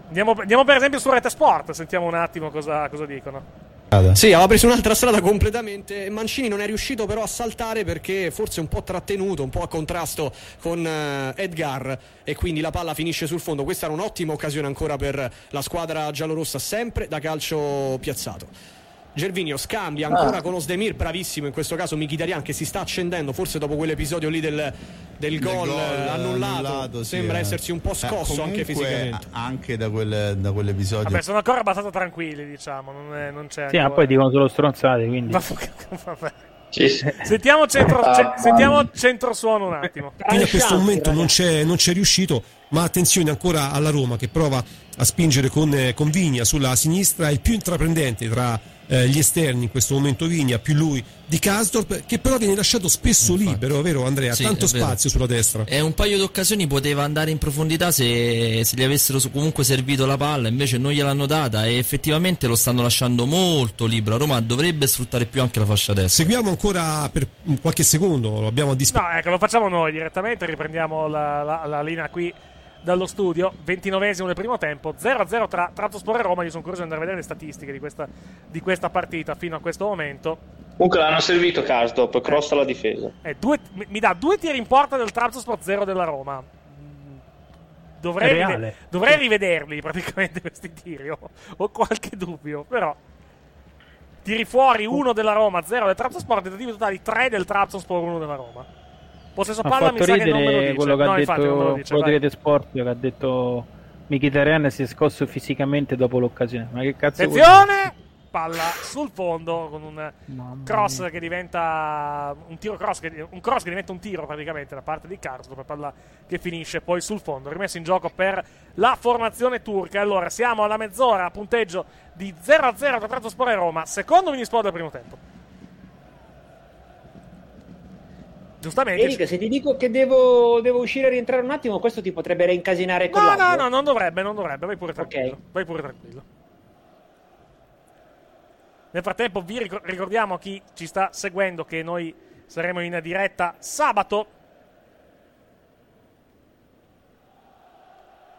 C: Andiamo, andiamo per esempio su Rete Sport, sentiamo un attimo cosa, cosa dicono.
I: Sì, aveva preso un'altra strada completamente. Mancini non è riuscito però a saltare perché forse un po' trattenuto, un po' a contrasto con eh, Edgar e quindi la palla finisce sul fondo. Questa era un'ottima occasione ancora per la squadra giallorossa, sempre da calcio piazzato. Gervinio scambia ancora
G: Ah.
I: con Osdemir, bravissimo in questo caso Mkhitaryan che si sta accendendo, forse dopo quell'episodio lì del, del gol, eh, annullato,
J: annullato, sì,
I: sembra
J: eh.
I: essersi un po'
J: Eh,
I: scosso anche fisicamente.
J: Anche da, quel- da quell'episodio.
C: Vabbè, sono ancora abbastanza tranquilli, diciamo. Non, è- non c'è.
F: Sì, ma
C: ancora-
F: poi dicono solo stronzate, quindi...
C: Vabbè. Sentiamo, centro,
K: Ah,
C: ce- sentiamo centrosuono un attimo.
K: Quindi a questo momento non c'è, non c'è riuscito, ma attenzione ancora alla Roma che prova a spingere con, eh, con Vigna sulla sinistra, il più intraprendente tra eh, gli esterni in questo momento Vigna, più lui di Kasdorp, che però viene lasciato spesso libero, vero Andrea?
L: Sì,
K: Tanto spazio sulla destra.
L: E un paio di occasioni poteva andare in profondità se, se gli avessero comunque servito la palla, invece non gliel'hanno data e effettivamente lo stanno lasciando molto libero. Roma dovrebbe sfruttare più anche la fascia destra.
K: Seguiamo ancora per qualche secondo, lo abbiamo a disposizione.
C: No, ecco, lo facciamo noi direttamente. Riprendiamo la, la- la linea qui dallo studio. 29esimo del primo tempo, 0-0 tra Trabzonspor e Roma. Io sono curioso di andare a vedere le statistiche di questa, di questa partita fino a questo momento.
G: Comunque l'hanno servito Karsdorp, cross alla difesa.
C: Eh, due- mi, dà due tiri in porta del Trabzonspor 0 della Roma. Dovrei,
F: È
C: rive-
F: reale.
C: dovrei rivederli praticamente questi tiri. Ho, ho qualche dubbio, però. Tiri fuori uno della Roma, 0 del Trabzonspor, tentativi totali 3 del Trabzonspor, 1 della Roma. Possesso
F: Ha
C: palla mi sa che non me lo dice.
F: quello che
C: no,
F: ha detto
C: dice.
F: quello di
C: vai.
F: Rete Sport che ha detto Mkhitaryan si è scosso fisicamente dopo l'occasione. Ma che cazzo?
C: Attenzione! Palla sul fondo con un cross che diventa un tiro cross che, un cross che diventa un tiro praticamente da parte di Karsdorp, palla che finisce poi sul fondo, rimesso in gioco per la formazione turca. Allora, siamo alla mezz'ora, punteggio di 0-0 tra Trabzonspor e Roma, secondo minisport del primo tempo. Giustamente.
E: Eric, se ti dico che devo, devo uscire e rientrare un attimo, questo ti potrebbe reincasinare con
C: No,
E: l'audio.
C: no, no, non dovrebbe, non dovrebbe, vai pure tranquillo. Vai pure tranquillo. Nel frattempo vi ricor- ricordiamo a chi ci sta seguendo che noi saremo in diretta sabato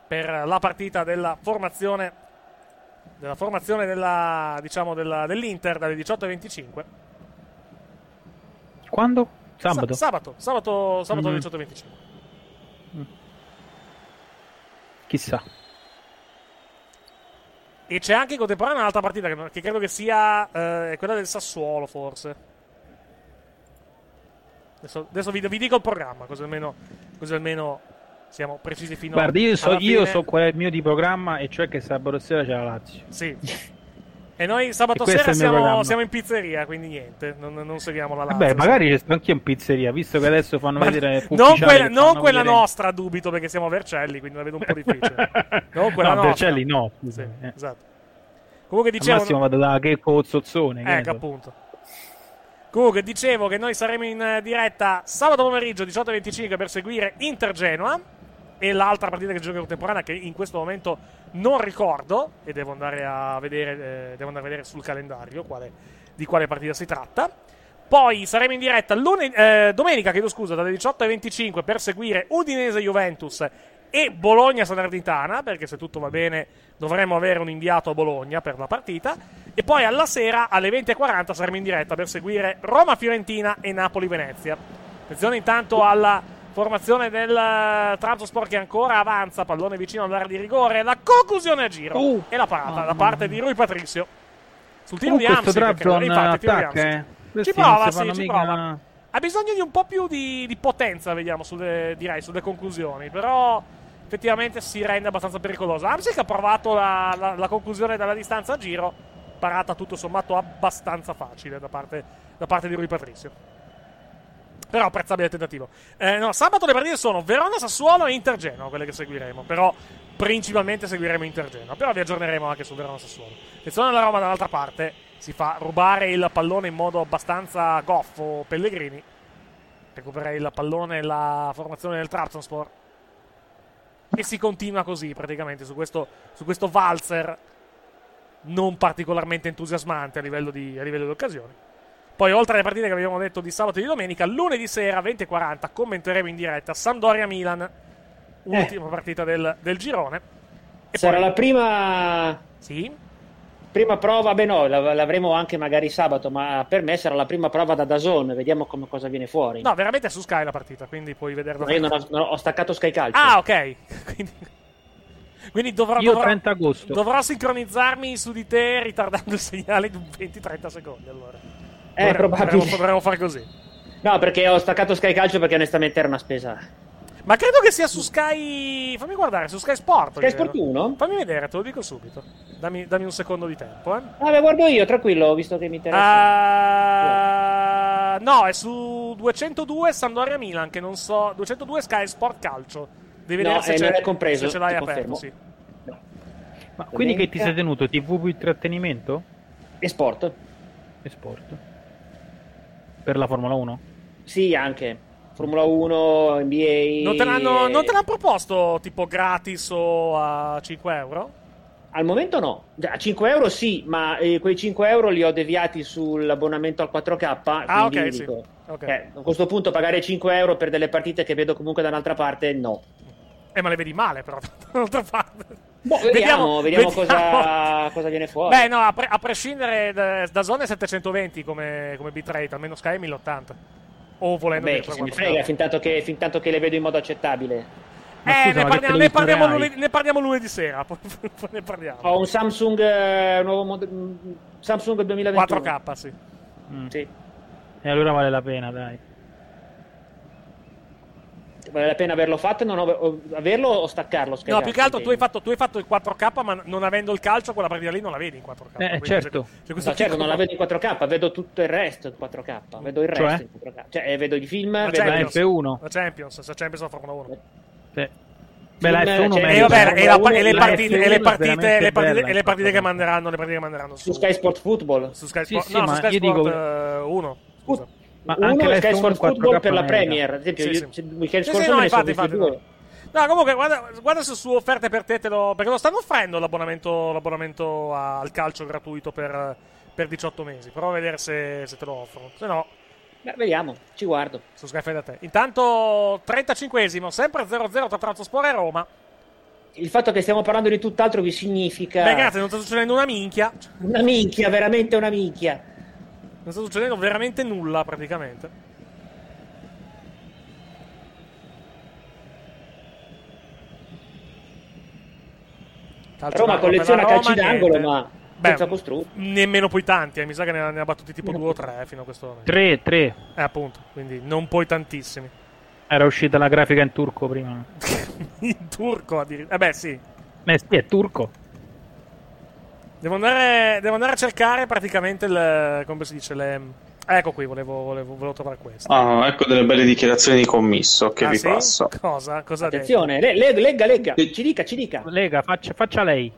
C: per la partita della formazione della formazione della, diciamo della- dell'Inter dalle 18.25
F: Quando? Sabato?
C: Sa- sabato sabato, sabato alle 18.25
F: Chissà.
C: E c'è anche in contemporanea un'altra partita che, che credo che sia eh, quella del Sassuolo, forse. Adesso, adesso vi, vi dico il programma, così almeno, così almeno siamo precisi fino
F: Guarda, io so, io so qual è il mio di programma, e cioè che sabato sera c'è la Lazio.
C: Sì. E noi sabato
F: E
C: sera siamo, siamo in pizzeria, quindi niente, non, non seguiamo la Lazio.
F: Vabbè, magari sto anch'io in pizzeria, visto che adesso fanno
C: Ma
F: vedere
C: non quella, non quella
F: vedere-
C: nostra, dubito, perché siamo a Vercelli, quindi la vedo un po' difficile. non quella
F: No,
C: nostra.
F: Vercelli no,
C: Sì,
F: eh.
C: esatto. Comunque
F: Al
C: dicevo...
F: massimo vado da Checco Zozzone.
C: Ecco appunto. Comunque dicevo che noi saremo in eh, diretta sabato pomeriggio 18.25 per seguire Inter Genoa e l'altra partita che gioca contemporanea che in questo momento non ricordo e devo andare a vedere, eh, devo andare a vedere sul calendario quale- di quale partita si tratta. Poi saremo in diretta lune- eh, domenica, chiedo scusa, dalle 18.25 per seguire Udinese Juventus e Bologna Salernitana, perché se tutto va bene dovremmo avere un inviato a Bologna per la partita. E poi alla sera alle 20.40 saremo in diretta per seguire Roma Fiorentina e Napoli Venezia. Attenzione intanto alla formazione del eh, Trabzonspor che ancora avanza, pallone vicino all'area di rigore, la conclusione a giro
F: Oh,
C: e la parata da parte di Rui Patricio. Sul tiro
F: Oh,
C: di Amsi, perché-
F: Trabzon
C: infatti,
F: attacca, eh.
C: Ci prova, sì, ci
F: mica-
C: prova. Ha bisogno di un po' più di, di potenza, vediamo, sulle, direi, sulle conclusioni. Però effettivamente si rende abbastanza pericolosa. Amsic ha provato la, la- la conclusione dalla distanza a giro, parata tutto sommato abbastanza facile da parte, da parte di Rui Patricio. Però apprezzabile tentativo. Eh, no, sabato le partite sono Verona, Sassuolo e Inter Genoa, quelle che seguiremo. Però principalmente seguiremo Inter Genoa. Però vi aggiorneremo anche su Verona Sassuolo. Attenzione alla Roma dall'altra parte. Si fa rubare il pallone in modo abbastanza goffo Pellegrini. Recupera il pallone la formazione del Trabzonspor. E si continua così praticamente su questo, su questo valzer non particolarmente entusiasmante a livello di, a livello di occasioni. Poi, oltre alle partite che abbiamo detto di sabato e di domenica, lunedì sera 20.40 commenteremo in diretta Sampdoria-Milan, ultima partita del, del girone. E
E: Sarà
C: poi-
E: la prima.
C: Sì.
E: prima prova, beh no, la- l'avremo anche magari sabato, ma per me sarà la prima prova da Dazon, vediamo come cosa viene fuori.
C: No, veramente è su Sky la partita, quindi puoi vederla.
E: Ma io non ho, non ho- staccato Sky Calcio.
C: Ah, ok. quindi, quindi dovrò,
F: Io
C: dovrò-
F: 30 agosto.
C: dovrò sincronizzarmi su di te ritardando il segnale di un 20-30 secondi. Allora.
E: Eh,
C: Dovremmo-
E: probabile.
C: Dovremmo, fare così.
E: No, perché ho staccato Sky Calcio perché onestamente era una spesa.
C: Ma credo che sia su Sky. Fammi guardare, su Sky Sport.
E: Sky. Sport 1?
C: Fammi vedere, te lo dico subito. Dammi, dammi un secondo di tempo, eh.
E: Ah, beh, guardo io, tranquillo, visto che mi interessa.
C: Ah, no, è su 202 Sampdoria Milan, che non so. 202 Sky Sport Calcio. Devi
E: No,
C: vedere se,
E: eh,
C: c'è-
E: non è compreso,
C: se ce l'hai aperto,
E: confermo.
C: sì.
F: Ma quindi che ti sei tenuto? TV più intrattenimento?
E: E sport.
F: E sport. Per la Formula 1?
E: Sì, anche. Formula 1, NBA.
C: Non te, l'hanno, non te l'hanno proposto tipo gratis o a 5 euro?
E: Al momento no. A 5 euro sì, ma eh, quei 5 euro li ho deviati sull'abbonamento al 4K.
C: Ah,
E: quindi
C: ok, sì.
E: dico,
C: Ok.
E: eh, a questo punto pagare 5 euro per delle partite che vedo comunque da un'altra parte, no.
C: Eh, ma le vedi male, però. Dall'altra parte.
E: Boh, vediamo, vediamo, Cosa, cosa viene fuori.
C: Beh, no, a, pre- a prescindere da, da zone 720 come, come bitrate, almeno Sky è 1080. O volendo
E: Beh, chi se
C: 4K.
E: frega, fin tanto, che, fin tanto che le vedo in modo accettabile.
C: Eh, ne, parliamo, ne, parliamo lunedì, ne parliamo lunedì sera. Ne parliamo.
E: Ho un Samsung eh, nuovo mod- mm, Samsung 2021.
C: 4K, sì.
E: Sì.
F: E allora vale la pena, dai.
E: Vale la pena averlo fatto, non ho- o- averlo o staccarlo?
C: No, più che altro tu hai, fatto, tu hai fatto il 4K, ma non avendo il calcio, quella partita lì non la vedi in 4K.
F: Eh, certo.
C: c'è- c'è questo
E: No, certo, non la vedo in 4K, vedo tutto il resto in 4K. Vedo il
F: Cioè?
E: resto in 4K. Cioè, eh, vedo i film,
C: La
E: vedo
C: Champions,
F: F1.
C: La Champions, la Champions la Formula 1.
F: Sì. Beh, la
E: Film,
F: F1
E: cioè.
C: E, vabbè, e, la- e le
F: La
C: partite,
F: F1
C: e le partite,
F: veramente
C: le partite,
F: bella,
C: le partite che manderanno, le partite che manderanno su,
E: su Sky Sport Football.
C: su Sky Sport,
F: sì,
C: no,
F: ma
C: su Sky
F: io dico-
C: Sport 1. Scusa.
F: Ma
E: Uno
F: anche la
E: Sky
F: F1
E: Sport
F: 4K
E: Football per la. Premier. Ad esempio,
C: Sì,
E: io,
C: sì.
E: weekend
C: Sì,
E: scorso
C: sì, no,
E: me
C: infatti, infatti,
E: due.
C: No, comunque, guarda, guarda se su offerte per te, te lo, perché lo stanno offrendo l'abbonamento, l'abbonamento al calcio gratuito per, per 18 mesi. Prova a vedere se, se te lo offrono. Se no,
E: Beh, vediamo, ci guardo.
C: su Sky fai da te. Intanto, 35esimo, sempre 0-0 tra Trabzonspor e Roma.
E: Il fatto che stiamo parlando di tutt'altro vi significa
C: Beh, grazie, non sta succedendo una minchia.
E: una minchia, veramente una minchia.
C: Non sta succedendo veramente nulla, praticamente. Calcio
E: Roma colleziona
C: la
E: calci
C: Roma,
E: d'angolo,
C: niente.
E: ma
C: Beh,
E: senza costrutti.
C: Nemmeno poi tanti, eh. mi sa che ne ha, ne ha battuti tipo due o tre fino a questo momento.
F: 3, 3.
C: Eh, appunto, quindi non poi tantissimi.
F: Era uscita la grafica in turco prima.
C: In turco addirittura. Eh beh, sì.
F: Eh sì, è turco.
C: Devo andare, devo andare a cercare praticamente il. come si dice? Le, ecco qui, volevo, volevo, volevo trovare questo.
G: Ah, ecco delle belle dichiarazioni di commisso che
C: Ah,
G: vi
C: sì?
G: passo.
C: Cosa? Cosa?
E: Attenzione, le- le- legga, legga, ci dica, ci dica.
F: Lega, faccia, faccia lei.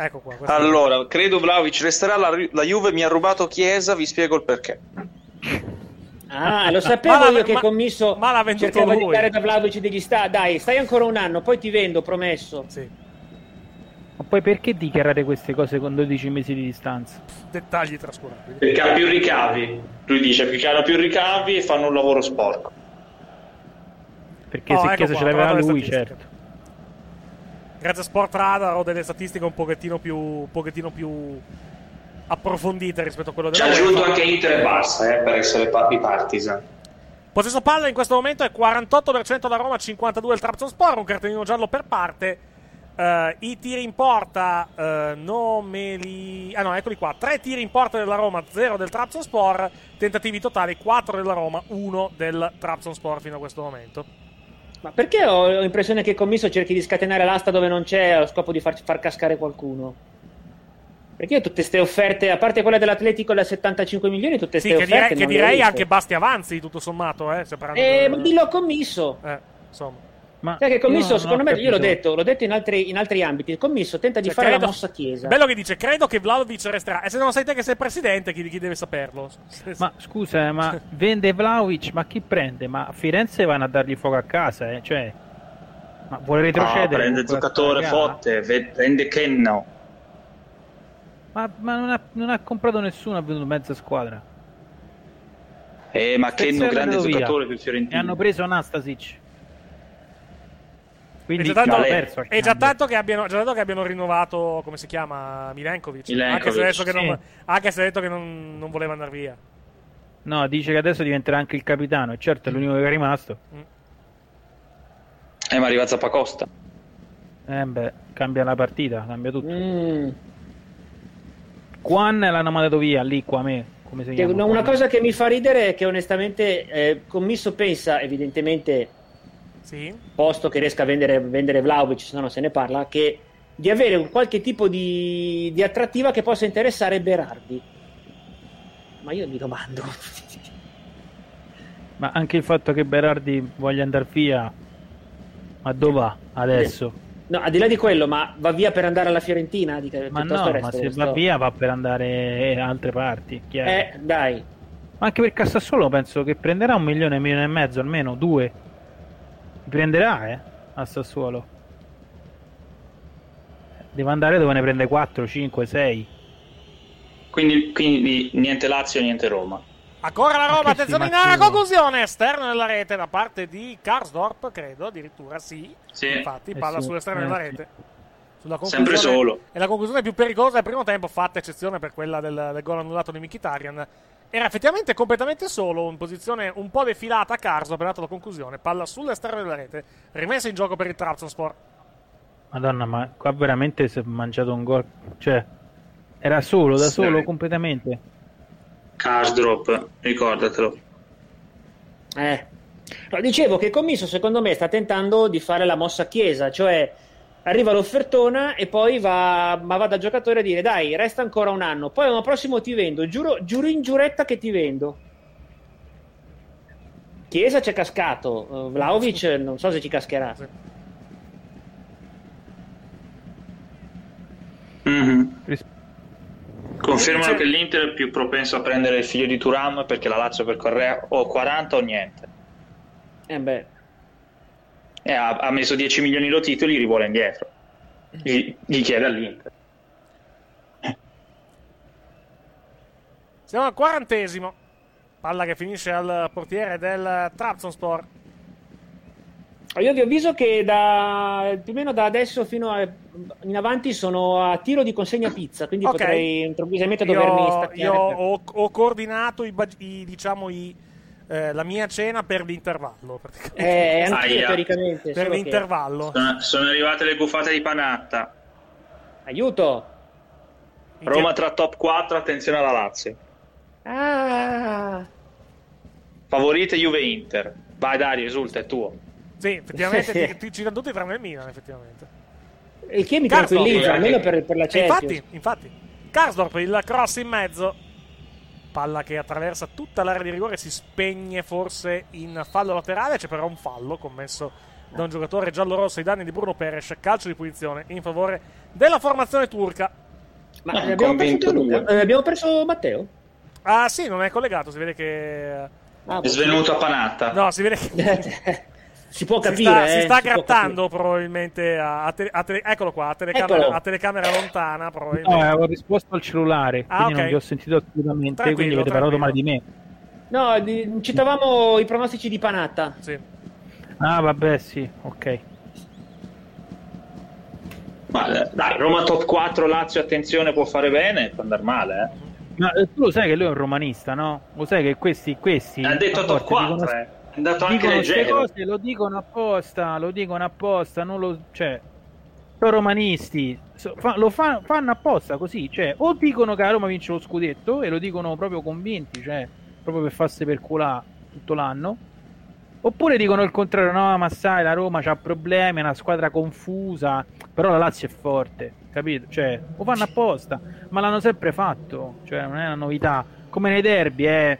C: Ecco qua.
G: Allora, credo Vlaovic resterà, la, la Juve mi ha rubato Chiesa, vi spiego il perché.
E: Ah, lo sapevo
C: Ma l'ha-
E: io che
C: ma-
E: commisso
C: ma l'ha
E: cercava di
C: lui.
E: dare da Vlaovic degli sta. Dai, stai ancora un anno, poi ti vendo, promesso.
C: Sì.
F: Ma poi perché dichiarare queste cose con 12 mesi di distanza?
C: Dettagli trascurabili.
G: Perché ha più ricavi. Lui dice perché hanno più ricavi e fanno un lavoro sporco.
F: Perché
C: Oh,
F: se
C: ecco
F: Chiesa
C: qua,
F: ce l'aveva lui,
C: statistiche.
F: certo.
C: Grazie a Sport Radar ho delle statistiche un pochettino più, un pochettino più approfondite rispetto a quello
G: Ci
C: della
G: ha aggiunto anche Inter e Barça eh, per essere i partisan.
C: Possesso palla in questo momento è 48% la Roma, 52% il Trabzonspor, un cartellino giallo per parte. Eh, I tiri in porta eh, non me li... Ah no, eccoli qua. 3 tiri in porta della Roma, 0 del Trabzonspor. Tentativi totali 4 della Roma, 1 del Trabzonspor fino a questo momento.
E: Ma perché ho l'impressione che il commisso cerchi di scatenare l'asta dove non c'è allo scopo di far, far cascare qualcuno? Perché io tutte queste offerte, a parte quella dell'Atletico da 75 milioni, tutte
C: Sì,
E: queste
C: che direi,
E: offerte
C: che
E: le ho
C: direi anche basti avanzi tutto sommato, eh,
E: Eh, dillo commisso.
C: Eh, insomma.
F: Ma
E: Sai che il commisso, secondo me, io l'ho
F: capito.
E: detto, l'ho detto in altri, in altri ambiti, il commisso tenta di
C: Cioè,
E: fare
C: credo-
E: la mossa chiesa.
C: Bello che dice, credo che Vlaovic resterà. E se non sei te che sei presidente, chi, chi deve saperlo?
F: Ma scusa, eh, ma vende Vlaovic, ma chi prende? Ma a Firenze vanno a dargli fuoco a casa, eh? Cioè, ma vuole
G: Ah,
F: retrocedere?
G: prende
F: con quella
G: giocatore forte, ve- prende Kenno.
F: Ma, ma non, ha, non ha comprato nessuno, ha venduto mezza squadra.
G: Eh, ma Kenno grande
F: via.
G: giocatore per
F: E hanno preso Anastasic. Quindi
C: è già tanto,
F: ha perso
C: è già tanto che abbiano, già tanto che abbiano rinnovato, come si chiama, Milenkovic.
F: Milenkovic,
C: anche se adesso che, non,
F: sì.
C: ha detto che non, non voleva andare via.
F: No, dice che adesso diventerà anche il capitano, e certo è l'unico che è rimasto.
G: Eh, ma arriva Zappacosta.
F: Eh beh, cambia la partita, cambia tutto.
E: Mm.
F: Quan l'hanno mandato via, lì, qua a me, come si chiama?
E: una, una cosa che mi fa ridere è che onestamente eh, Commisso pensa, evidentemente,
C: Sì.
E: posto che riesca a vendere, vendere Vlaovic, se no se ne parla, che di avere un qualche tipo di, di attrattiva che possa interessare Berardi. Ma io mi domando.
F: Ma anche il fatto che Berardi voglia andare via, ma dove va adesso?
E: No, al di là di quello, ma va via per andare alla Fiorentina? Dica,
F: Ma no, ma se va via va per andare in altre parti. chiaro.
E: Eh, dai.
F: Ma anche per Cassassuolo penso che prenderà un milione, un milione e mezzo, almeno due. Prenderà, eh, a Sassuolo. Deve andare dove ne prende 4, 5, 6.
G: Quindi, quindi niente Lazio, niente Roma.
C: Ancora la Roma, attenzione in area, conclusione esterno della rete da parte di Karsdorp, credo, addirittura sì.
G: Sì.
C: Infatti,
G: Eh
C: palla sull'esterno
G: eh
C: della rete. Sulla
G: Sempre solo.
C: E la conclusione più pericolosa del primo tempo, fatta eccezione per quella del, del gol annullato di Mkhitaryan. Era effettivamente completamente solo, in posizione un po' defilata a Carso, per dato la conclusione. Palla sull'esterno della rete, rimessa in gioco per il Trabzonspor.
F: Madonna, ma qua veramente si è mangiato un gol. Cioè, era solo, da
G: Sì.
F: solo, completamente.
G: Carsdrop, ricordatelo.
E: Eh. No, dicevo che Commisso secondo me sta tentando di fare la mossa chiesa, cioè arriva l'offertona e poi va, ma va da giocatore a dire dai, resta ancora un anno, poi l'anno prossimo ti vendo, giuro, giuro in giuretta che ti vendo. Chiesa c'è cascato, eh, Vlaovic non so se ci cascherà.
G: Mhm.
F: Ris-
G: Confermano
E: Dice-
G: che l'Inter è più propenso a prendere il figlio di Turam perché la Lazio per Correa o 40 o niente.
E: Eh beh,
G: E ha, ha messo 10 milioni di titoli, li vuole indietro. Gli, gli chiede all'Inter.
C: Siamo al quarantesimo. Palla che finisce al portiere del Trabzonspor.
E: io vi avviso che da più o meno da adesso fino a, in avanti sono a tiro di consegna pizza, quindi
C: Ok.
E: potrei improvvisamente
C: Io,
E: dovermi staccare.
C: io
E: per-
C: ho, ho coordinato i, i- diciamo, i, eh, la mia cena per l'intervallo. praticamente.
E: Eh, anch'io
G: Aia.
E: teoricamente.
C: per
E: che-
C: l'intervallo.
G: Sono, sono arrivate le gufate di Panatta.
E: Aiuto!
G: Roma tra top 4, attenzione alla Lazio.
E: Ah!
G: Favorite Juve Inter. Vai Dario, esulta, è tuo.
C: Sì, effettivamente ti, ti ci danno tutti tranne il Milan, effettivamente.
E: Il che mi
C: Karsdorp.
E: tranquillizza, almeno per, per la Champions.
C: infatti, infatti, Karsdorp, il cross in mezzo. Palla che attraversa tutta l'area di rigore, si spegne forse in fallo laterale. C'è però un fallo commesso da un giocatore giallo-rosso ai danni di Bruno Peres. Calcio di punizione in favore della formazione turca.
E: Ma eh, abbiamo. Eh, abbiamo perso Matteo?
C: Ah, sì, non è collegato. Si vede che.
E: Ah,
G: È svenuto a Panatta.
C: No, si vede che.
E: si può
C: Si
E: capire.
C: sta,
E: eh,
C: si sta
E: si
C: grattando probabilmente a, a tele- a tele- eccolo qua, a telecamera,
E: Eccolo.
C: a telecamera lontana
F: No,
C: probabilmente.
F: avevo risposto al cellulare,
C: Ah,
F: quindi
C: ok.
F: non vi ho sentito assolutamente,
C: Tranquillo,
F: quindi avete parlato male di me.
E: No, di- citavamo i pronostici di Panatta.
C: Sì.
F: Ah, vabbè, sì, ok.
G: Ma eh, dai, Roma top 4, Lazio, attenzione, può fare bene, può andare male, eh.
F: Ma eh, tu lo sai che lui è un romanista, no? Lo sai che questi, questi
G: Ha detto top
F: volte
G: 4,
F: dicono-
G: eh. Andato anche
F: dicono queste
G: leggero.
F: cose, lo dicono apposta, lo dicono apposta, non lo, cioè, sono romanisti, so- fa- lo fa- fanno apposta così, cioè, o dicono che la Roma vince lo scudetto e lo dicono proprio convinti, cioè, proprio per farsi per culà tutto l'anno, oppure dicono il contrario, no, ma sai, la Roma ha problemi, è una squadra confusa, però la Lazio è forte, capito? Cioè, lo fanno apposta, ma l'hanno sempre fatto, cioè, non è una novità, come nei derby, eh.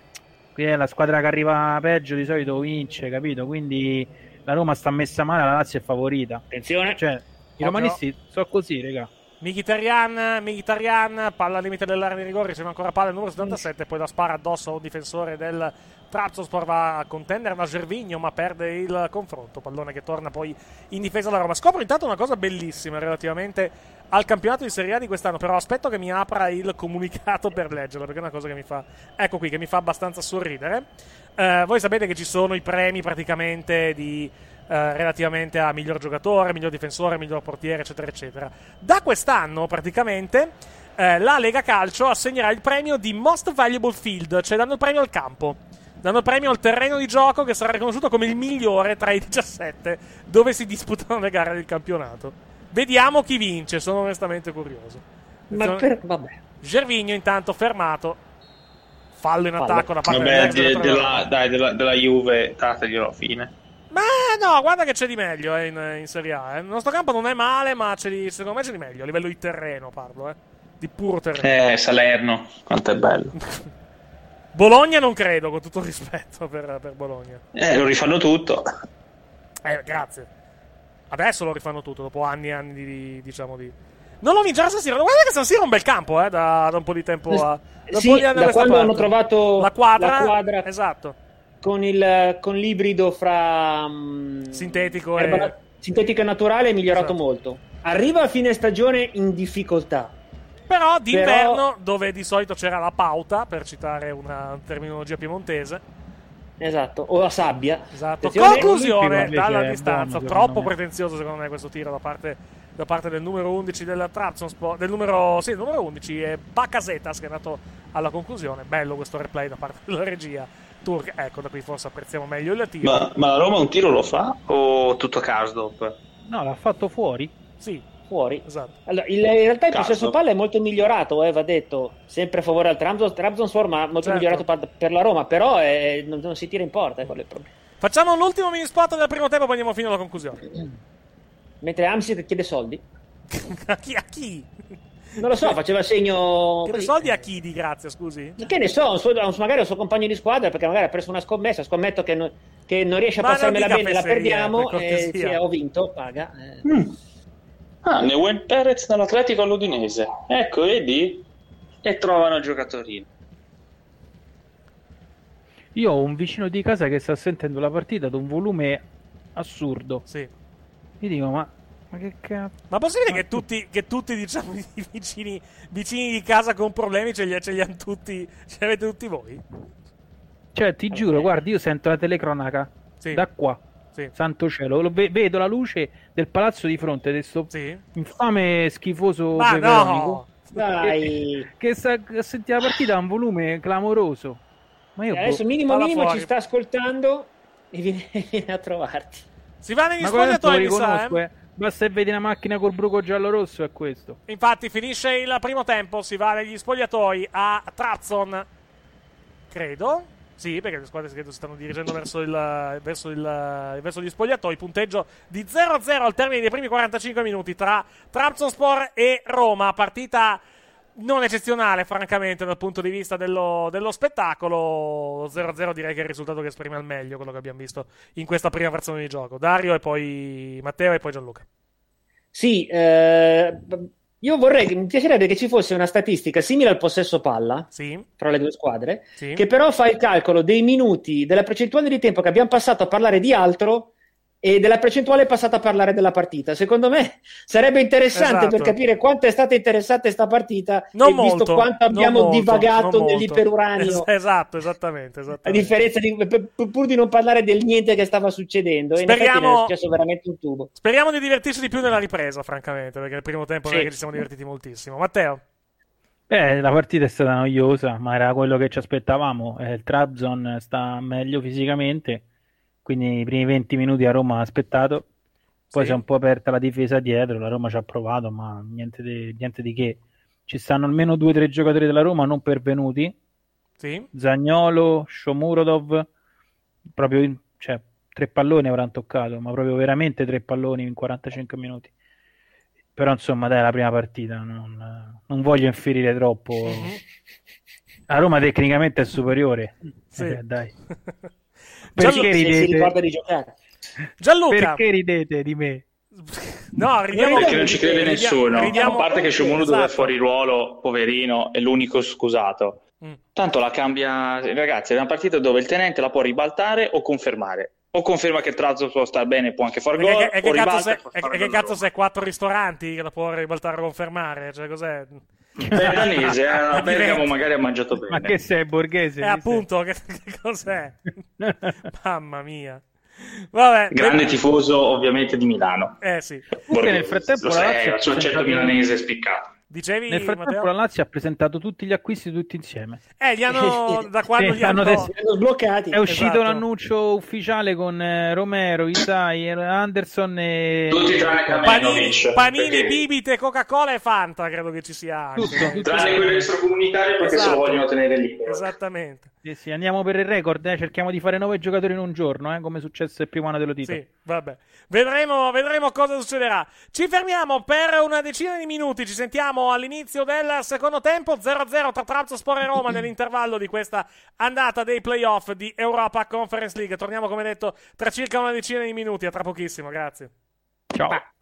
F: Qui è la squadra che arriva peggio di solito vince, capito? Quindi la Roma sta messa male, la Lazio è favorita.
E: Attenzione.
F: Cioè, i romanisti sono così, raga.
C: Mkhitaryan, Mkhitaryan, palla al limite dell'area di rigore, riceve ancora palla il numero 77, poi la spara addosso a un difensore del Trabzonspor, va a contendere da Gervigno, ma perde il confronto, pallone che torna poi in difesa della Roma. Scopro intanto una cosa bellissima relativamente al campionato di Serie A di quest'anno. Però aspetto che mi apra il comunicato per leggerlo, perché è una cosa che mi fa. Ecco qui, che mi fa abbastanza sorridere. Eh, voi sapete che ci sono i premi praticamente di. eh, relativamente a miglior giocatore, miglior difensore, miglior portiere, eccetera, eccetera. Da quest'anno, praticamente, eh, la Lega Calcio assegnerà il premio di Most Valuable Field, cioè danno il premio al campo. Danno premio al terreno di gioco che sarà riconosciuto come il migliore tra i 17 dove si disputano le gare del campionato. Vediamo chi vince, sono onestamente curioso.
E: Ma per... vabbè.
C: Gervigno intanto fermato. Fallo in
E: Fallo.
C: attacco da parte
M: Vabbè,
C: del
M: de-
C: giocatore
M: della, dai, della, della Juve, dateglielo fine.
C: Ma no, guarda che c'è di meglio eh, in, in Serie A. eh. Il nostro campo non è male, ma c'è di- secondo me c'è di meglio. A livello di terreno parlo, eh. Di puro terreno.
M: Eh, Salerno, quanto è bello.
C: Bologna non credo, con tutto il rispetto per, per Bologna.
M: Eh, lo rifanno tutto.
C: Eh, grazie. Adesso lo rifanno tutto, dopo anni e anni di, diciamo, di... Non lo vincerà San Siro. Guarda che San Siro è un bel campo, eh, da, da un po' di tempo a... Da
E: Sì, da quando
C: parte.
E: hanno trovato
C: la quadra,
E: la quadra
C: esatto.
E: con, il, con l'ibrido fra mm,
C: Sintetico
E: erba-
C: e...
E: sintetico e naturale è migliorato
C: Esatto.
E: molto. Arriva a fine stagione in difficoltà.
C: Però d'inverno, dove di solito c'era la pauta, per citare una terminologia piemontese.
E: Esatto, o la sabbia.
C: Esatto. Conclusione dalla distanza,
E: buono,
C: troppo pretenzioso secondo me questo tiro da parte, da parte del numero 11 del Trabzonspor, del numero, sì, del numero 11 è Bakasetas che è andato alla conclusione. Bello questo replay da parte della regia turca. Ecco, da qui forse apprezziamo meglio il tiro.
M: Ma, ma la Roma un tiro lo fa o tutto Karsdorp?
F: No, l'ha fatto fuori.
C: Sì,
E: fuori.
C: Esatto.
E: Allora, il- in realtà il
M: Caso.
E: possesso palla è molto migliorato, eh, va detto, sempre a favore al Trabzon, Trabzonspor, ma molto
C: Certo.
E: migliorato per, per la Roma, però eh, non, non si tira in porta, quello è il problema.
C: Facciamo l'ultimo mini spot del primo tempo, poi andiamo fino alla conclusione.
E: Mentre Amsit chiede soldi.
C: a chi? A chi?
E: Non lo so, faceva segno...
C: Chiede soldi a chi di grazia, scusi?
E: Che ne so, un suo- magari un suo compagno di squadra perché magari ha preso una scommessa, scommetto che, non- che non riesce a
C: Ma
E: passarmela bene, la perdiamo
C: per
E: e sì, ho vinto, paga. eh.
M: Ah, Neuen Perez dall'Atletico all'Udinese. Ecco, vedi? E trovano giocatori.
F: Io ho un vicino di casa che sta sentendo la partita ad un volume assurdo.
C: Sì.
F: Io dico, ma, ma che cazzo?
C: Ma possibile che tutti, che tutti diciamo, i vicini, vicini di casa con problemi ce li, ce li hanno tutti, ce li avete tutti voi?
F: Cioè, ti giuro, guardi, io sento la telecronaca
C: Sì.
F: da qua.
C: Sì.
F: Santo cielo, lo ve- vedo la luce del palazzo di fronte di questo infame schifoso
C: Ma
F: peperonico
C: no!
E: Dai.
F: che sta a sentire la partita a un volume clamoroso. Ma io
E: E adesso
F: boh,
E: minimo minimo
F: fuori.
E: ci sta ascoltando e viene, viene a trovarti.
C: Si va negli spogliatoi, mi sa, eh?
F: eh. Basta che vedi una macchina col bruco giallo-rosso, è questo.
C: Infatti finisce il primo tempo, si va negli spogliatoi a Trazzon, credo. Sì, perché le squadre credo si stanno dirigendo verso, il, verso, il, verso gli spogliatoi. Punteggio di 0-0 al termine dei primi 45 minuti tra Trabzonspor e Roma. Partita non eccezionale, francamente, dal punto di vista dello, dello spettacolo. 0-0 direi che è il risultato che esprime al meglio quello che abbiamo visto in questa prima versione di gioco. Dario e poi Matteo e poi Gianluca.
E: Sì, eh, io vorrei, mi piacerebbe che ci fosse una statistica simile al possesso palla
C: Sì.
E: tra le due squadre,
C: Sì.
E: che però fa il calcolo dei minuti, della percentuale di tempo che abbiamo passato a parlare di altro e della percentuale passata a parlare della partita. Secondo me sarebbe interessante
C: Esatto.
E: per capire quanto è stata interessante questa partita
C: Non
E: e visto
C: molto,
E: quanto
C: non
E: abbiamo
C: molto,
E: divagato nell'iperuranio.
C: Es- esatto, esattamente.
E: A
C: esattamente.
E: differenza di pur- pur di non parlare del niente che stava succedendo, e
C: Speriamo-
E: è successo veramente un tubo.
C: Speriamo di divertirci di più nella ripresa, francamente, perché nel primo tempo non è
E: Sì.
C: che ci siamo divertiti moltissimo. Matteo?
F: Eh, la partita è stata noiosa, ma era quello che ci aspettavamo. Eh, il Trabzon sta meglio fisicamente, quindi i primi 20 minuti a Roma ha aspettato, poi
C: Sì.
F: si è un po' aperta la difesa dietro, la Roma ci ha provato, ma niente di, niente di che. Ci stanno almeno due o tre giocatori della Roma non pervenuti,
C: Sì?
F: Zagnolo, Shomurodov, proprio cioè, tre palloni avranno toccato, ma proprio veramente tre palloni in 45 minuti. Però insomma, dai, la prima partita, non, non voglio inferire troppo. La Roma tecnicamente è superiore.
C: Sì.
F: Eh, dai. Perché
E: Se si
F: ridete?
E: ricorda di giocare.
C: Gianluca!
F: Perché ridete di me?
C: No, ridiamo...
M: Perché non ci crede nessuno.
C: ridiamo-
M: A parte che Shomurodov
C: Esatto.
M: è fuori ruolo, poverino, è l'unico scusato.
C: Mm.
M: Tanto la cambia, ragazzi, è una partita dove il tenente la può ribaltare o confermare. o conferma che Trazzo può star bene, può anche far gol,
C: che, e che
M: o
C: cazzo sei,
M: e
C: che? Quattro ristoranti che la può ribaltare a confermare? Cioè, cos'è?
M: Beh, è danese, eh, a Bergamo magari ha mangiato bene.
F: Ma che sei borghese?
C: E Eh, appunto, che, che cos'è? Mamma mia. Vabbè.
M: Grande
C: beh-
M: tifoso ovviamente di Milano.
C: Eh sì.
F: Comunque nel frattempo
M: Lo
F: la Lazio ha
M: suo accento
F: presentato-
M: milanese spiccato.
C: Dicevi,
F: Nel frattempo
C: Matteo?
F: la Lazio ha presentato tutti gli acquisti tutti insieme.
C: Eh, li hanno da quando
F: Sì,
C: li hanno,
E: sbloccati.
F: È uscito
C: Esatto.
F: l'annuncio ufficiale con eh, Romero, Isai, Anderson e...
M: Tutti tranne
C: Panini, panini
M: perché-
C: Bibite, Coca-Cola e Fanta, credo che ci sia anche.
M: Tranne quello extracomunitario perché se
C: Esatto.
M: lo vogliono tenere lì.
C: Esattamente.
F: Sì, sì, andiamo per il record, eh, cerchiamo di fare nove giocatori in un giorno, eh, come è successo il primo anno dello titolo.
C: Sì, vabbè. Vedremo, vedremo cosa succederà. Ci fermiamo per una decina di minuti. Ci sentiamo all'inizio del secondo tempo. 0-0 tra Trabzonspor e Roma nell'intervallo di questa andata dei playoff di Europa Conference League. Torniamo, come detto, tra circa una decina di minuti. A tra pochissimo. Grazie.
F: Ciao.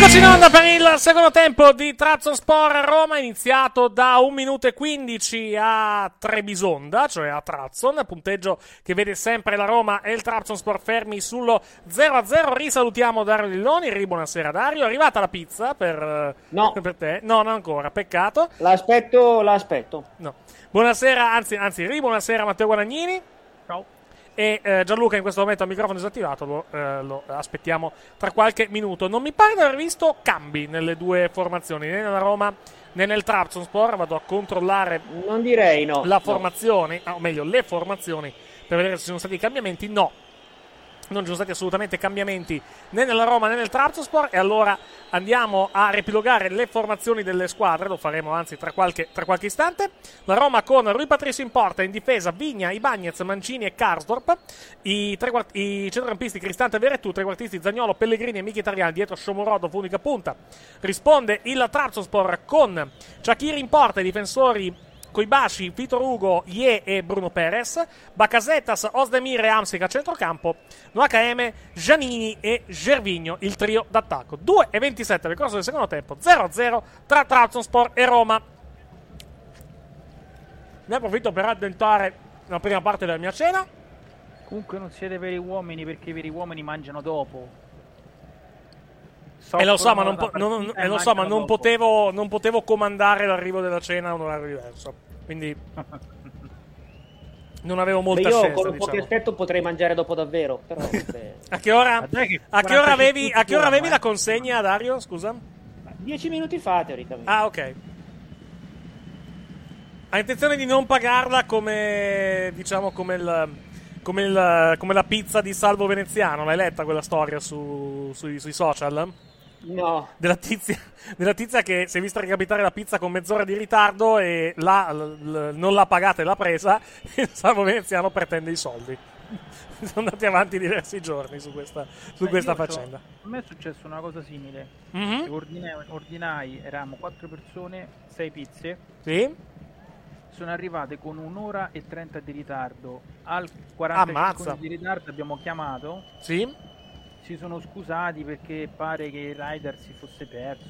C: Eccoci in onda per il secondo tempo di Trabzonspor Roma, iniziato da 1 minuto e 15 a Trebisonda, cioè a Trabzon, punteggio che vede sempre la Roma e il Trabzonspor fermi sullo 0-0. Risalutiamo Dario Lilloni, ri buonasera Dario, è arrivata la pizza per, per te? No, non ancora, peccato.
E: L'aspetto, l'aspetto.
C: No. Buonasera, anzi, anzi, ri buonasera Matteo Guadagnini. E eh, Gianluca in questo momento ha il microfono disattivato, lo, eh, lo aspettiamo tra qualche minuto. Non mi pare di aver visto cambi nelle due formazioni, né nella Roma né nel Trabzonspor. Vado a controllare
E: Non direi no.
C: la
E: no.
C: formazione, ah, o meglio le formazioni, per vedere se ci sono stati cambiamenti. No, non ci sono stati assolutamente cambiamenti né nella Roma né nel Trabzonspor e allora andiamo a riepilogare le formazioni delle squadre, lo faremo anzi tra qualche, tra qualche istante. La Roma con Rui Patricio in porta, in difesa Vigna, Ibagnez, Mancini e Karsdorp, i, tre quart- i centrocampisti Cristante e Veretù, trequartisti Zagnolo, Pellegrini e Mkhitaryan, dietro Shomurodov, unica punta. Risponde il Trabzonspor con Shakiri in porta, i difensori Koibashi, Vitor Ugo, Ye e Bruno Perez, Bakasetas, Osdemir e Amsic a centrocampo, Noakm, Giannini e Gervigno, il trio d'attacco. 2 e 27 nel corso del secondo tempo, 0-0 tra Trabzonspor e Roma. Ne approfitto per addentare la prima parte della mia cena.
F: Comunque non siete veri uomini perché i veri uomini mangiano dopo.
C: E lo so, ma non, po- non- lo so, ma non potevo, non potevo comandare l'arrivo della cena a un orario diverso. Quindi non avevo molta
E: Beh, io
C: scelta,
E: con un po'
C: diciamo.
E: di aspetto potrei mangiare dopo davvero. Però, vabbè.
C: A che ora, a che ora
F: 45
C: avevi, a che ora avevi la consegna, Dario? Scusa.
E: Dieci minuti fa, teoricamente.
C: Ah, ok. Ha intenzione di non pagarla come, diciamo, come il, come il- come la pizza di Salvo Veneziano. L'hai letta quella storia su- sui, sui social?
E: No.
C: Della tizia, della tizia che si è vista recapitare la pizza con mezz'ora di ritardo e l'ha- l- l- non l'ha pagata e l'ha presa. E Salvo Veneziano pretende i soldi. Sono andati avanti diversi giorni su questa, su
F: Beh,
C: questa faccenda.
F: A me è successa una cosa simile.
C: Mhm.
F: Ordinai, ordinai, eravamo quattro persone, sei pizze.
C: Sì?
F: Sono arrivate con un'ora e 30 di ritardo. Al 45
C: Ammazza.
F: di ritardo abbiamo chiamato.
C: Sì?
F: Si sono scusati perché pare che il rider si fosse perso.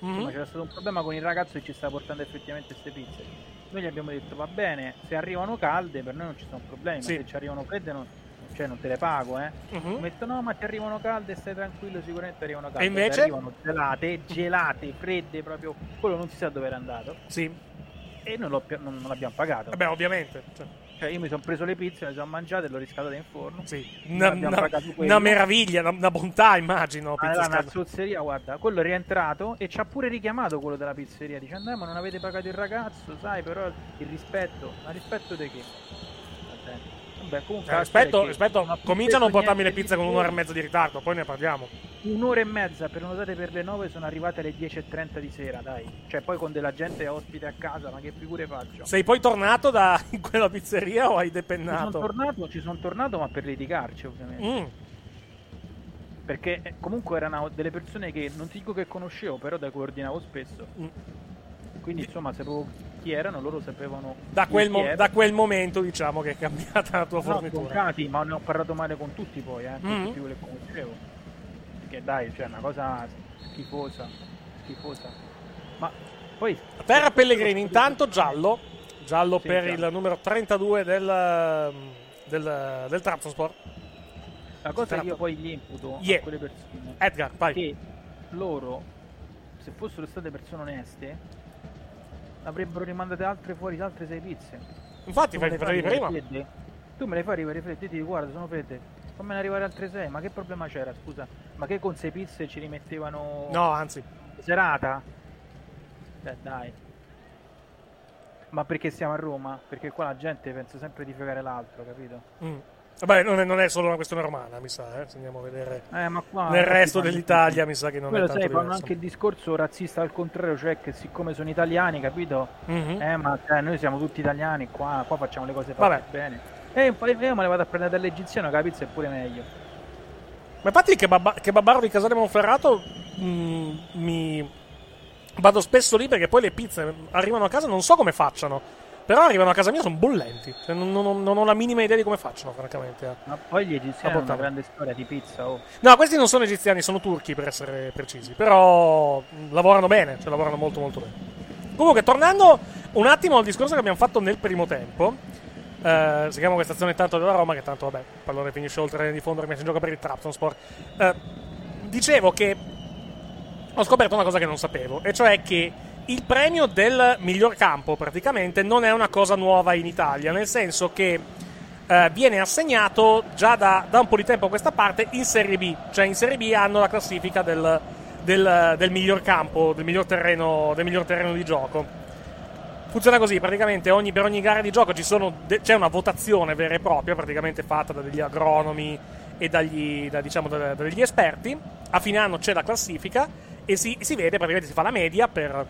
F: Insomma,
C: Mhm.
F: c'era stato un problema con il ragazzo che ci stava portando effettivamente queste pizze. Noi gli abbiamo detto va bene, se arrivano calde per noi non ci sono problemi,
C: Sì.
F: se ci arrivano fredde non, cioè non te le pago, eh.
C: Mhm.
F: Mi detto no, ma ti arrivano calde, stai tranquillo, sicuramente arrivano calde.
C: E invece?
F: Ti arrivano gelate, gelate, fredde, proprio quello non si sa dove era andato.
C: Sì.
F: E non, non, non l'abbiamo pagato.
C: Vabbè, ovviamente. Cioè,
F: Cioè, io mi sono preso le pizze, le sono mangiate e l'ho riscaldate in forno.
C: sì. Una, una- una meraviglia, una, una bontà, immagino. Pizza
F: era una zozzeria, guarda, quello è rientrato e ci ha pure richiamato quello della pizzeria. Dice, andai, ma non avete pagato il ragazzo, sai, però il rispetto. Ma rispetto di che? Vabbè comunque...
C: Eh,
F: ha più
C: cominciano a non portarmi le pizze con un'ora e mezza di ritardo, poi ne parliamo.
F: Un'ora e mezza prenotate per le 9 sono arrivate alle 10.30 di sera, dai. Cioè, poi con della gente ospite a casa, ma che figure faccio?
C: Sei poi tornato da quella pizzeria o hai
F: Ci sono
C: depennato?
F: tornato, ci sono tornato, ma per litigarci, ovviamente.
C: Mm.
F: Perché eh, comunque erano delle persone che non ti dico che conoscevo, però da cui ordinavo spesso.
C: Mm.
F: Quindi insomma sapevo, chi erano, loro sapevano
C: Da quel, mo- da quel momento, diciamo, che è cambiata la tua
F: No,
C: fornitura.
F: Cati, ma ne ho parlato male con tutti poi, eh, con
C: Mhm.
F: tutti quelli che conoscevo. Perché dai, cioè, è una cosa schifosa, schifosa. Ma poi...
C: Per Pellegrini, intanto giallo, giallo
F: Sì,
C: per
F: giallo.
C: il numero 32 del, del, del Trabzonspor.
F: La cosa che io poi gli imputo
C: Yeah.
F: a quelle persone
C: Edgar, vai.
F: che loro, se fossero state persone oneste, avrebbero rimandate altre fuori altre sei pizze.
C: Infatti, fai-
F: arrivare
C: prima.
F: fredde? Tu me le fai arrivare fredde, ti guarda sono fredde, fammene arrivare altre sei, ma che problema c'era scusa? Ma che con sei pizze ci rimettevano...
C: No, anzi.
F: Serata? Beh dai. Ma perché siamo a Roma? Perché qua la gente pensa sempre di fregare l'altro, capito?
C: Mm. Vabbè, non è, non è solo una questione romana, mi sa, eh. se andiamo a vedere.
F: Eh, qua
C: Nel resto dell'Italia mi sa che non
F: Quello
C: è tanto
F: sai, fanno anche il discorso razzista al contrario, cioè che siccome sono italiani, capito?
C: Mhm.
F: Eh, ma cioè, noi siamo tutti italiani qua, qua facciamo le cose fatte
C: Vabbè.
F: bene. E poi io me le vado a prendere dall'egiziano, pizza è pure meglio.
C: Ma infatti che, babba- che Babbaro di Casale Monferrato mm, mi vado spesso lì perché poi le pizze arrivano a casa non so come facciano. Però arrivano a casa mia sono bollenti. Cioè, non, non ho- non ho la minima idea di come facciano, francamente. a-
F: Ma poi gli egiziani hanno una grande storia di pizza, oh.
C: No, questi non sono egiziani, sono turchi per essere precisi. Però mh, lavorano bene, cioè lavorano molto molto bene. Comunque, tornando un attimo al discorso che abbiamo fatto nel primo tempo. Eh, si chiama questa azione tanto della Roma, che tanto vabbè, il pallone finisce oltre di fondo, rimessa in gioco per il Trabzonspor. Eh, dicevo che ho scoperto una cosa che non sapevo, e cioè che il premio del miglior campo praticamente non è una cosa nuova in Italia, nel senso che eh, viene assegnato già da, da un po' di tempo a questa parte in Serie B, cioè in Serie B hanno la classifica del, del- del miglior campo, del miglior, terreno, del miglior terreno di gioco. Funziona così, praticamente ogni- per ogni gara di gioco de- c'è una votazione vera e propria, praticamente fatta da degli agronomi e dagli, da, diciamo, da- dagli esperti. A fine anno c'è la classifica e si, si vede, praticamente si fa la media per,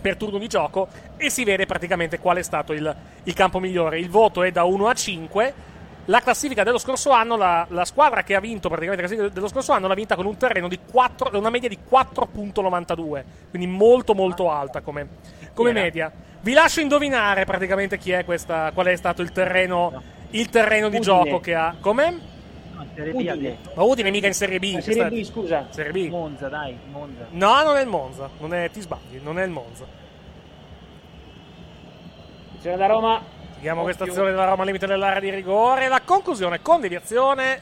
C: per turno di gioco e si vede praticamente qual è stato il, il campo migliore. Il voto è da 1 a 5. La classifica dello scorso anno, la, la squadra che ha vinto praticamente la classifica dello scorso anno l'ha vinta con un terreno di 4, una media di 4.92, quindi molto molto alta come, come media. Vi lascio indovinare praticamente chi è questa, qual è stato il terreno, il terreno di
F: Udine.
C: gioco che ha. Come?
F: No, Serie B detto.
C: Ma Udine mica in Serie B. Che
E: Serie
C: sta-
E: B, scusa.
C: Serie B.
F: Monza, dai, Monza.
C: No, non è il Monza. Non è, ti sbagli, non è il Monza.
E: Azione da Roma.
C: Vediamo questa azione della Roma al limite dell'area di rigore. La conclusione con deviazione.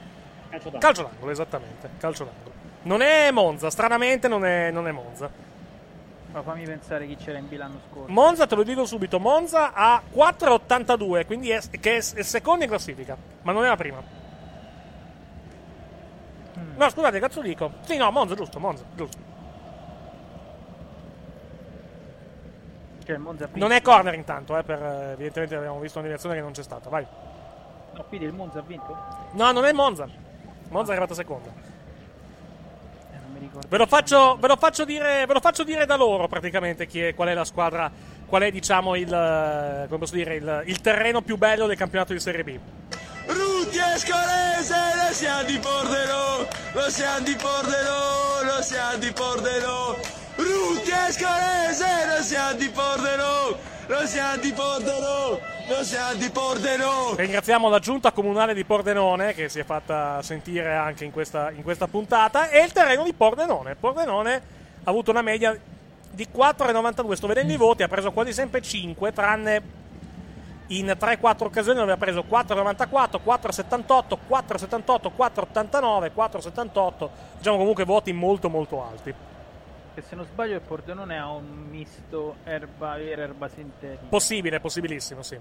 E: Calcio d'angolo.
C: Calcio d'angolo, esattamente. Calcio d'angolo. Non è Monza, stranamente non è, non è Monza.
F: Ma fammi pensare chi c'era in B l'anno scorso.
C: Monza, te lo dico subito, Monza ha 4,82, quindi è, che è, è seconda in classifica, ma non è la prima. No, scusate, cazzo dico. Sì, no, Monza, giusto, Monza, giusto.
F: Cioè, Monza.
C: Non è corner intanto, eh, per, evidentemente abbiamo visto una deviazione che non c'è stata, vai.
F: No, quindi il Monza ha vinto?
C: No, non è Monza. Monza è arrivata seconda.
F: Eh.
C: Ve lo faccio, ve lo faccio dire, ve lo faccio dire da loro praticamente chi è, qual è la squadra, qual è diciamo il, come posso dire, il, il terreno più bello del campionato di Serie B.
N: Ruti Escolese, lo siamo di Pordenò, lo siamo di Pordenò, lo siamo di Pordenò. Ruti Escolese, lo siamo di Pordenò, lo siamo di Pordenò.
C: Ringraziamo la giunta comunale di Pordenone che si è fatta sentire anche in questa, in questa puntata e il terreno di Pordenone. Pordenone ha avuto una media di 4,92. Sto vedendo i voti, ha preso quasi sempre 5, tranne in 3-4 occasioni dove ha preso 4,94, 4,78, 4,78, 4,89, 4,78. Diciamo comunque voti molto molto alti.
F: Che se non sbaglio il Pordenone ha un misto erba vera, erba sintetica.
C: Possibile, possibilissimo, sì.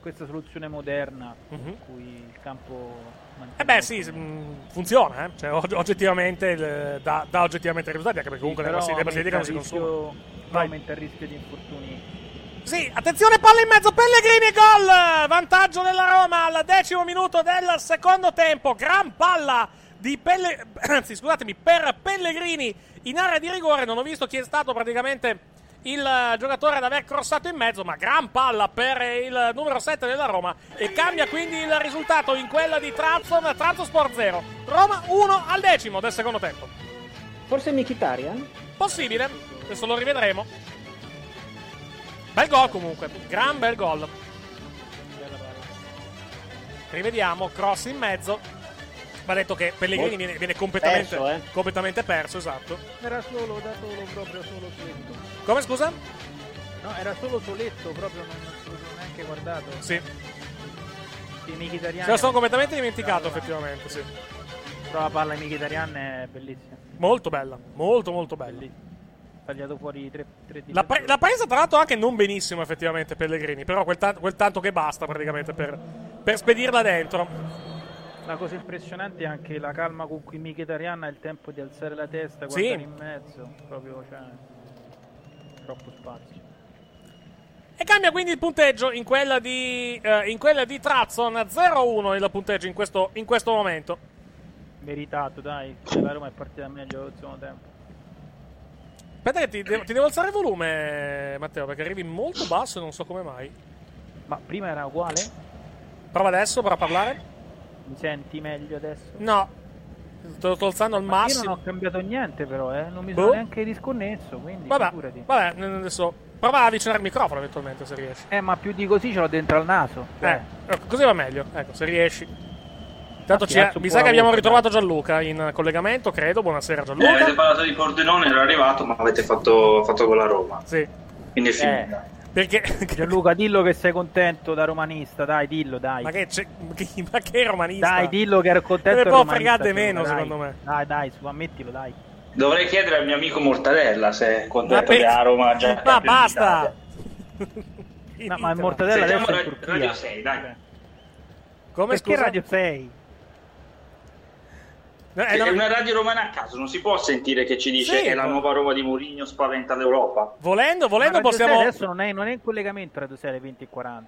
F: Questa soluzione moderna
C: Mhm.
F: in cui il campo
C: Eh beh sì, mh, funziona, eh. Cioè, og- oggettivamente dà, dà oggettivamente risultati, anche perché comunque
F: Sì,
C: basiliche basiliche non si
F: rischio-
C: Vai.
F: aumenta il rischio di infortuni.
C: Sì, attenzione, palla in mezzo, Pellegrini, gol! Vantaggio della Roma al decimo minuto del secondo tempo. Gran palla di Pelle... Anzi, scusatemi, per Pellegrini in area di rigore. Non ho visto chi è stato praticamente il giocatore ad aver crossato in mezzo, ma gran palla per il numero 7 della Roma. E cambia quindi il risultato in quella di Trabzon, Trabzonspor 0. Roma 1 al decimo del secondo tempo.
E: Forse Mkhitaryan?
C: Possibile. Adesso lo rivedremo. Bel gol comunque, gran bel gol. Rivediamo, cross in mezzo. Va detto che Pellegrini
E: Molto
C: viene, viene completamente,
E: perso, eh.
C: completamente perso, esatto.
F: Era solo da solo, proprio solo soletto.
C: Come scusa?
F: No, era solo soletto, proprio non, non l'ho neanche guardato.
C: Sì.
F: I Mkhitaryan.
C: Se lo sono completamente dimenticato, effettivamente, sì.
F: Però la palla di Mkhitaryan è bellissima.
C: Molto bella, molto molto bella.
F: Tagliato fuori tre, tre di
C: La, pre- l'ha presa tra l'altro anche non benissimo effettivamente Pellegrini, però quel, ta- quel tanto che basta praticamente per, per spedirla dentro.
F: La cosa impressionante è anche la calma con cui Mkhitaryan ha il tempo di alzare la testa,
C: Sì.
F: guardare in mezzo. Proprio, cioè, troppo spazio.
C: E cambia quindi il punteggio in quella di, eh, in quella di Trazzon 0-1 il punteggio in questo, in questo momento.
F: Meritato, dai. La Roma è partita meglio il secondo tempo.
C: Aspetta che ti devo, ti devo alzare il volume Matteo perché arrivi molto basso e non so come mai.
F: Ma prima era uguale?
C: Prova adesso, prova a parlare.
F: Mi senti meglio adesso?
C: No, sto alzando al
F: Ma Io
C: massimo.
F: non ho cambiato niente però, eh. Non mi
C: Boh.
F: sono neanche disconnesso, quindi
C: Vabbè,
F: figurati.
C: vabbè, adesso prova a avvicinare il microfono eventualmente se riesci.
F: Eh, ma più di così ce l'ho dentro al naso.
C: Eh, ecco, così va meglio. Ecco, se riesci. Intanto ci- mi sa che abbiamo ritrovato Gianluca in collegamento, credo. Buonasera
M: Eh,
C: Gianluca.
M: avete parlato di Pordenone, ero arrivato, ma avete fatto, fatto con la Roma.
C: Sì.
M: Quindi è finita.
C: Perché
F: Gianluca, dillo che sei contento da romanista, dai, dillo, dai.
C: Ma che, ma che romanista?
F: Dai, dillo che ero contento.
C: Ne
F: da
C: può di meno,
F: dai.
C: secondo me.
F: Dai, dai, su, ammettilo, dai.
M: Dovrei chiedere al mio amico Mortadella se è contento
C: Ma
M: che
C: per-
M: la Roma ha già
C: Ma basta!
F: No, ma il mortadella
M: Sentiamo
F: adesso è in Turchia.
M: Radio 6, dai.
C: Come
F: Perché
C: scusa?
F: Radio 6?
C: Eh,
M: È
C: no,
M: una radio romana a caso, non si può sentire che ci dice
C: Sì,
M: è la nuova Roma di Mourinho spaventa l'Europa.
C: Volendo,
F: Ma
C: volendo
F: Radio 6
C: possiamo.
F: adesso non è, non è in collegamento Radio 6 alle 20.40.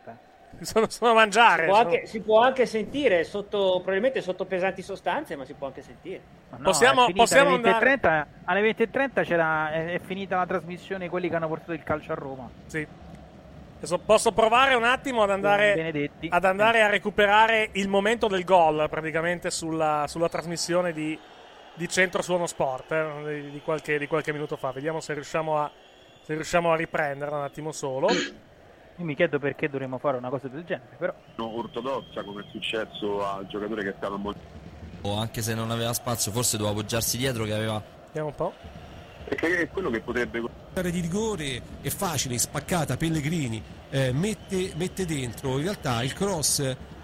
C: Sono, sono a mangiare.
E: Si può,
C: sono-
E: anche, si può anche sentire sotto, probabilmente sotto pesanti sostanze, ma si può anche sentire.
F: No,
C: Possiamo- possiamo
F: alle 20.30,
C: andare-
F: alle 20.30 c'era, è, è finita la trasmissione quelli che hanno portato il calcio a Roma.
C: Sì. Adesso posso provare un attimo ad andare, ad andare a recuperare il momento del gol praticamente sulla, sulla trasmissione di, di Centro Suono Sport eh, di, qualche, di qualche minuto fa. Vediamo se riusciamo a, se riusciamo a riprenderla un attimo solo.
F: Io mi chiedo perché dovremmo fare una cosa del genere, però
O: ortodossa come è successo al giocatore che è stato molto
L: O anche se non aveva spazio, forse doveva appoggiarsi dietro che aveva
C: Vediamo un po'.
O: Perché è quello che potrebbe
K: di rigore è facile, spaccata, Pellegrini eh, mette, mette dentro, in realtà il cross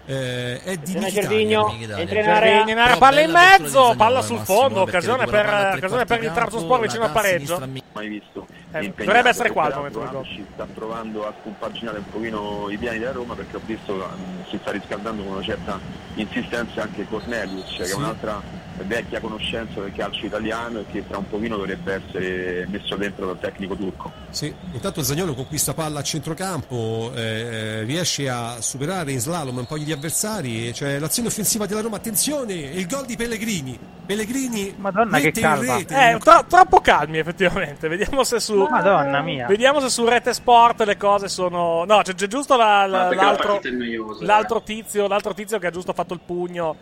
K: eh, è di Mkhitaryan.
E: Gervinho,
L: Mkhitaryan.
C: palla in mezzo, palla
L: al
C: sul
L: massimo,
C: fondo, occasione per, occasione per il Trabzonspor vicino al pareggio.
O: mai visto
C: Eh, dovrebbe essere qua il
O: Peraltro
C: momento del
O: Anci sta provando a scompaginare un pochino i piani della Roma perché ho visto che si sta riscaldando con una certa insistenza anche Cornelius che
K: Sì.
O: è un'altra vecchia conoscenza del calcio italiano e che tra un pochino dovrebbe essere messo dentro dal tecnico turco
K: Sì, intanto Zagnolo conquista palla a centrocampo, eh, riesce a superare in slalom un po' gli avversari, c'è l'azione offensiva della Roma, attenzione, il gol di Pellegrini. Pellegrini
F: Madonna, che
K: mette in
F: calma.
K: rete.
C: Eh, tro- troppo calmi effettivamente. Vediamo se su.
F: Madonna mia.
C: Vediamo se su Rete Sport le cose sono. No, c'è, c'è giusto la- la-
M: la
C: l'altro,
M: è noiosa,
C: l'altro tizio, l'altro tizio che ha giusto fatto il pugno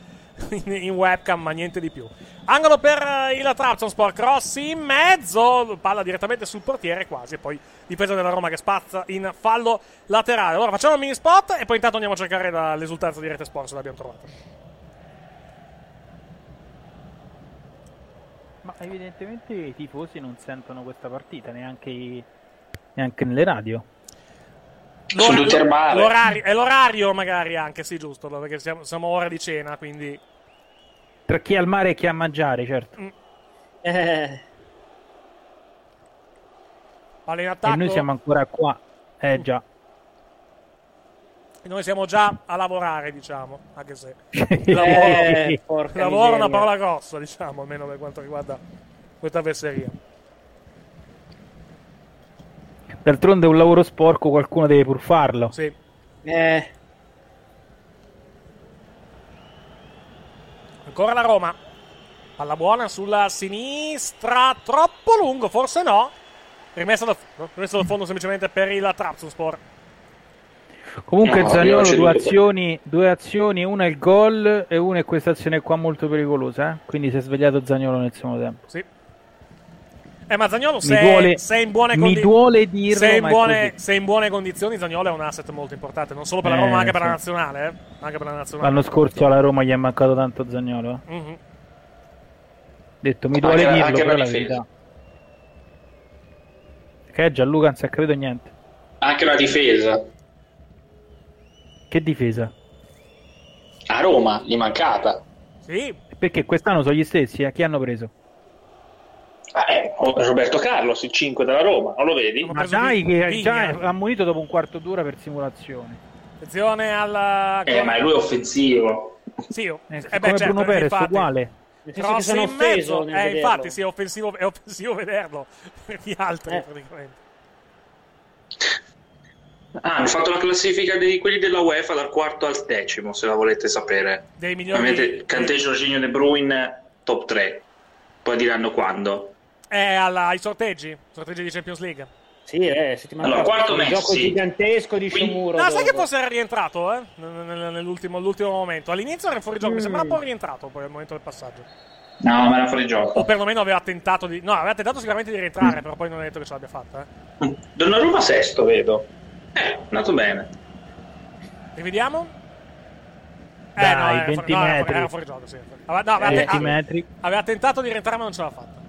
C: in, in webcam, ma niente di più. Angolo per eh, il Trabzonspor, cross in mezzo, palla direttamente sul portiere quasi, e poi difesa della Roma che spazza in fallo laterale. Allora facciamo il mini spot e poi intanto andiamo a cercare l'esultanza di Rete Sport se l'abbiamo trovata.
F: Ma evidentemente i tifosi non sentono questa partita, neanche, i- neanche nelle radio.
M: Mare.
C: L'orario, è l'orario magari anche, sì, giusto, perché siamo, siamo ora di cena, quindi...
F: Tra chi è al mare e chi è a mangiare, certo.
E: Eh,
C: Palla in
F: E
C: attacco.
F: noi siamo ancora qua. Eh già.
C: Noi siamo già a lavorare, diciamo, anche se
E: eh, porca
C: lavoro è una parola grossa, diciamo, almeno per quanto riguarda questa fesseria.
F: D'altronde un lavoro sporco qualcuno deve pur farlo.
C: Sì.
E: Eh,
C: Ancora la Roma. Palla buona sulla sinistra, troppo lungo, forse no. Rimessa dal, rimessa dal fondo semplicemente per il Trabzonspor.
F: Comunque
M: No,
F: Zaniolo due azioni, due azioni, una è il gol e una è questa azione qua molto pericolosa, eh? quindi si è svegliato Zaniolo nel secondo tempo.
C: Sì. Eh, ma Zagnolo, se,
F: duole-
C: se è in buone
F: mi
C: condi-
F: duole dirlo,
C: se se in buone condizioni, Zagnolo è un asset molto importante, non solo per la
F: Eh,
C: Roma, ma anche per la
F: sì.
C: nazionale. Eh? Anche per la nazionale.
F: L'anno scorso alla Roma gli è mancato tanto Zagnolo. eh.
C: Mhm.
F: Detto, mi
G: Anche
F: duole
G: la-
F: dirlo,
G: anche
F: però
G: la
F: verità. Che Gianluca non si è capito niente.
G: Anche la difesa.
F: Che difesa?
G: A Roma, gli mancata.
C: Sì.
F: Perché quest'anno sono gli stessi, eh? Chi hanno preso?
G: Ah, eh, Roberto Carlos, il 5 della Roma, non lo vedi?
F: Ma dai, che già è ammonito dopo un quarto d'ora per simulazione.
C: Attenzione alla.
G: Eh, ma lui è offensivo.
C: Sì.
F: Eh,
C: eh
F: come
C: beh, certo,
F: Bruno Perez,
C: infatti.
F: uguale.
E: Nel senso che
C: Cross
E: sono offeso
C: eh,
E: vederlo.
C: infatti, sì, è offensivo, è offensivo vederlo per gli altri,
E: Eh.
C: praticamente.
G: Ah, hanno fatto la classifica di quelli della UEFA dal quarto al decimo, se la volete sapere.
C: Dei migliori.
G: Avete Kanté, Jorginho, De Bruyne, top 3. Poi diranno quando.
C: Eh, alla- ai sorteggi, sorteggi di Champions League.
E: Sì, eh, settimana
G: Allora, quarto
E: un
G: match,
E: gioco
G: sì.
E: gigantesco di Sciomuro.
C: No, sai che forse era rientrato, eh? Nel- nel- Nell'ultimo, all'ultimo momento. All'inizio era fuori gioco, mi
E: Mm.
C: sembra un po' rientrato poi al momento del passaggio.
G: No, ma era fuori gioco.
C: O perlomeno aveva tentato di. No, aveva tentato sicuramente di rientrare, però poi non è detto che ce l'abbia fatta, eh.
G: Donnarumma sesto, vedo. Eh, andato bene.
C: Rivediamo? Eh,
F: Dai,
C: no, era
F: 20
C: fuori, no, era fuori-
F: metri.
C: era fuori gioco, sì. Aveva, no, aveva,
F: 20
C: te-
F: metri.
C: aveva tentato di rientrare, ma non ce l'ha fatta.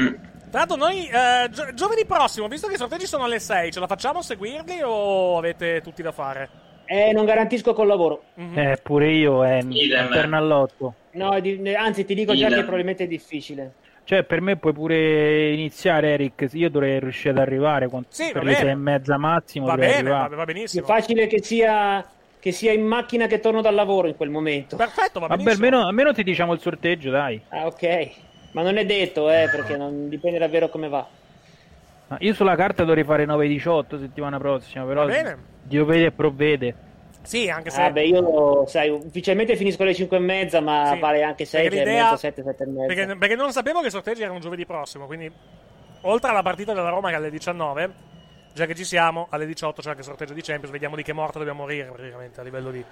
G: Mm.
C: Tra l'altro, noi eh, gio- giovedì prossimo, visto che i sorteggi sono alle 6, ce la facciamo a seguirli o avete tutti da fare?
E: Eh, non garantisco col lavoro.
C: Mhm.
F: Eh, pure io è
G: Idem.
F: interno all'otto.
E: No, di- anzi, ti dico già
G: Idem.
E: che probabilmente è difficile.
F: Cioè, per me puoi pure iniziare, Eric. Io dovrei riuscire ad arrivare con-
C: Sì,
F: per le sei e mezza massimo.
C: Va
F: dovrei
C: bene, va, va
E: È
C: benissimo.
E: facile che sia, che sia in macchina che torno dal lavoro in quel momento.
C: Perfetto, va
F: Vabbè,
C: benissimo.
F: almeno, almeno ti diciamo il sorteggio, dai.
E: Ah, ok. Ma non è detto, eh, perché non dipende davvero come va.
F: Ma io sulla carta dovrei fare 9-18 settimana prossima, però
C: Va bene.
F: Dio vede e provvede.
C: Sì, anche se.
E: Ah, beh, io, sai, ufficialmente finisco alle 5 e mezza, ma
C: Sì.
E: vale anche 6
C: Perché
E: e
C: l'idea-
E: mezza, 7, 7 e mezza.
C: Perché, perché non sapevo che i sorteggi erano giovedì prossimo, quindi oltre alla partita della Roma che è alle 19, già che ci siamo, alle 18 c'è anche il sorteggio di Champions, vediamo di che morte dobbiamo morire praticamente a livello di,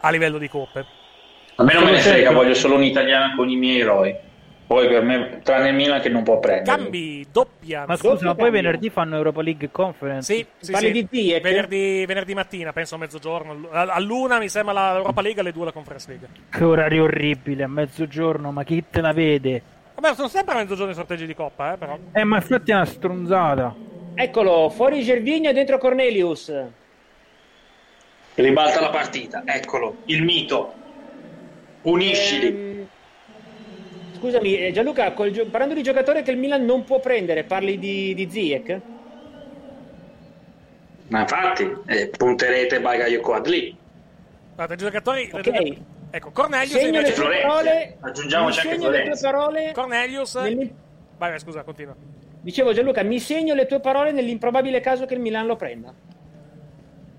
C: a livello di coppe.
G: A me non me ne frega, voglio solo un'italiana con i miei eroi. Poi per me, tranne il Milan che non può prendere.
C: Cambi, doppia.
F: Ma scusa, ma poi venerdì fanno Europa League Conference?
C: Sì, sì,
E: Parli
C: sì.
E: di Ziyech?
C: Venerdì, venerdì mattina, penso a mezzogiorno. a- All'una mi sembra l'Europa League, alle due la Conference League.
F: Che orario orribile, a mezzogiorno, ma chi te la vede?
C: Vabbè, sono sempre a mezzogiorno i sorteggi di coppa, eh, però.
F: Eh, ma infatti è una stronzata.
E: Eccolo, fuori Gervigno e dentro Cornelius.
G: Ribalta la partita, eccolo, il mito. Uniscili.
E: Ehm, scusami, eh, Gianluca, col parlando di giocatore che il Milan non può prendere, parli di, di Ziyech?
G: Ma infatti, eh, punterete Bagayoko Adli.
C: Guarda, i giocatori.
E: Ok.
C: Ecco, Cornelius
E: Segno le
C: invece.
E: tue
G: Florenzi.
E: parole.
G: Aggiungiamoci
E: mi
G: anche
E: segno le tue
G: Florenzi.
E: parole.
C: Cornelius. Vai, vai, scusa, continua.
E: Dicevo Gianluca, mi segno le tue parole nell'improbabile caso che il Milan lo prenda.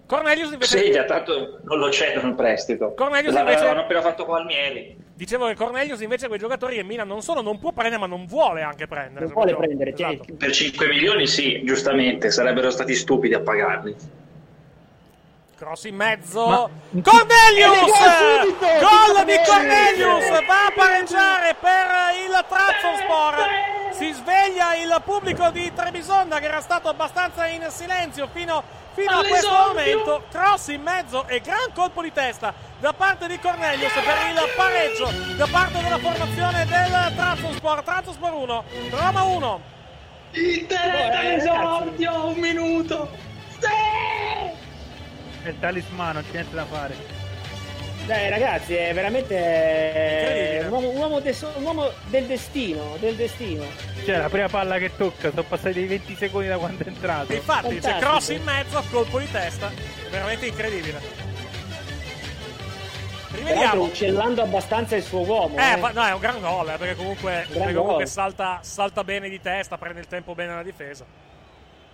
C: Cornelius invece.
G: Sì, già tanto non lo cedono in prestito.
C: Cornelius invece-
G: appena fatto Palmieri.
C: Dicevo che Cornelius invece quei giocatori che Milan non solo non può prendere, ma non vuole anche prendere.
E: Non vuole
C: Proprio-
E: prendere, cioè,
C: Esatto.
G: Per 5 milioni sì, giustamente, sarebbero stati stupidi a pagarli.
C: Cross in mezzo.
F: Ma-
C: Cornelius!
E: Eh, subito,
C: Gol di
E: subito.
C: Cornelius! Va a pareggiare per il Trabzonspor. Si sveglia il pubblico di Trebisonda che era stato abbastanza in silenzio fino, fino a questo momento. Cross in mezzo e gran colpo di testa da parte di Cornelius per il pareggio da parte della formazione del Trabzonspor. Trabzonspor 1, Roma 1.
E: Interetta
G: all'esordio, un minuto.
F: È il talismano, c'è niente da fare.
E: Dai ragazzi, è veramente
C: Incredibile.
E: un uomo, un uomo de- un uomo del destino, del destino.
F: Cioè, la prima palla che tocca, sono passati dei 20 secondi da quando è entrato.
C: E infatti c'è cross in mezzo, colpo di testa. Veramente incredibile. Rivediamo.
E: uccellando abbastanza il suo uomo.
C: Eh,
E: eh.
C: no, è un gran gol, eh, perché comunque, perché
E: gol.
C: comunque salta, salta bene di testa, prende il tempo bene alla difesa.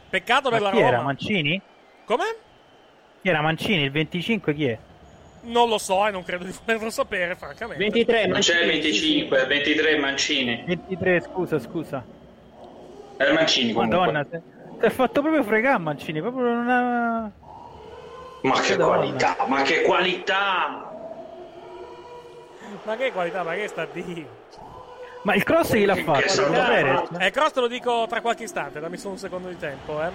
C: Peccato per
F: Ma
C: la
F: chi era?
C: Roma.
F: Mancini?
C: Come?
F: Chi era Mancini? Il 25 chi è?
C: Non lo so e non credo di volerlo sapere, francamente.
E: 23,
G: Non c'è il
E: Mancini,
G: 25, 23 Mancini.
F: 23, scusa, scusa.
G: È il Mancini comunque.
F: Madonna, si è fatto proprio fregare Mancini, proprio non ha...
G: Ma che
F: Madonna.
G: qualità, ma che qualità!
C: Ma che qualità, ma che sta Dio.
F: Ma il cross chi l'ha fatto?
C: Eh, cross te lo dico tra qualche istante, dammi solo un secondo di tempo, eh. Eh,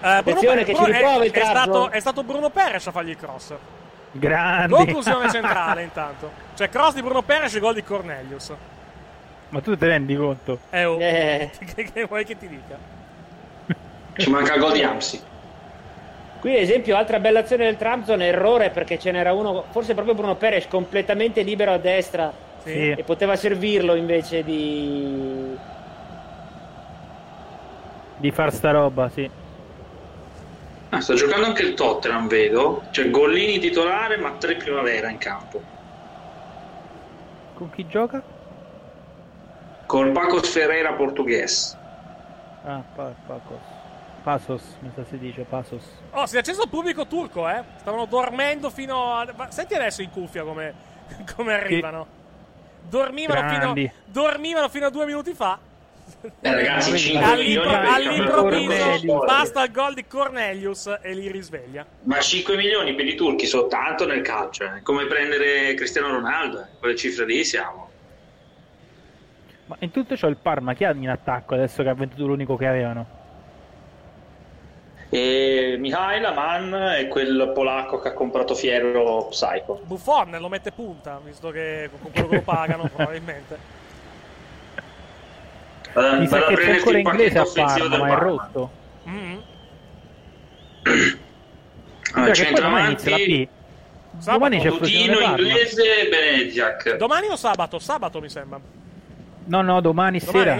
C: Bruno
E: Attenzione che ci
C: Bruno-
E: riprova
C: è,
E: il
C: è
E: Trabzon.
C: stato, è stato Bruno Perez a fargli il cross.
F: Grandi.
C: Conclusione centrale intanto. Cioè cross di Bruno Perez e gol di Cornelius.
F: Ma tu te rendi conto?
C: Eh, oh.
E: Eh.
C: che, che vuoi che ti dica?
P: Ci manca il gol di Amsi.
E: Qui, ad esempio, altra bella azione del Trabzon, errore perché ce n'era uno, forse proprio Bruno Perez, completamente libero a destra
F: Sì.
E: e poteva servirlo invece di...
F: Di far sta roba, sì.
G: Ah, sta giocando anche il Tottenham, vedo. C'è Gollini titolare, ma tre primavera in campo.
F: Con chi gioca?
G: Con Pacos Ferreira portoghese.
F: Ah, pa- Pacos. Pasos, mi sa si dice, Pasos.
C: Oh, si è acceso il pubblico turco, eh. Stavano dormendo fino a. Ma senti adesso in cuffia come, come arrivano. Dormivano fino, dormivano fino a due minuti fa.
G: Eh, ragazzi, 5
C: All'impro- all'improvviso basta il gol di Cornelius e li risveglia.
G: Ma 5 milioni per i turchi soltanto nel calcio. È come prendere Cristiano Ronaldo. eh. Quelle cifre lì siamo.
F: Ma in tutto ciò il Parma chi ha in attacco adesso che ha venduto l'unico che avevano?
G: E Mihail Aman è quel polacco che ha comprato Fiero Psycho.
C: Buffon lo mette punta, visto che con quello che lo pagano, probabilmente.
G: Vado-
F: Mi sa che c'è ancora inglese a Parma, ma è rotto.
C: Mm.
G: Allora,
F: Cioè che poi domani inizia la
G: centravanti,
F: B. Domani c'è
G: Tutino,
F: Frosinone Parma.
G: inglese e Benediak.
C: Domani o sabato? Sabato mi sembra.
F: No, no, domani,
C: Domani?
F: sera.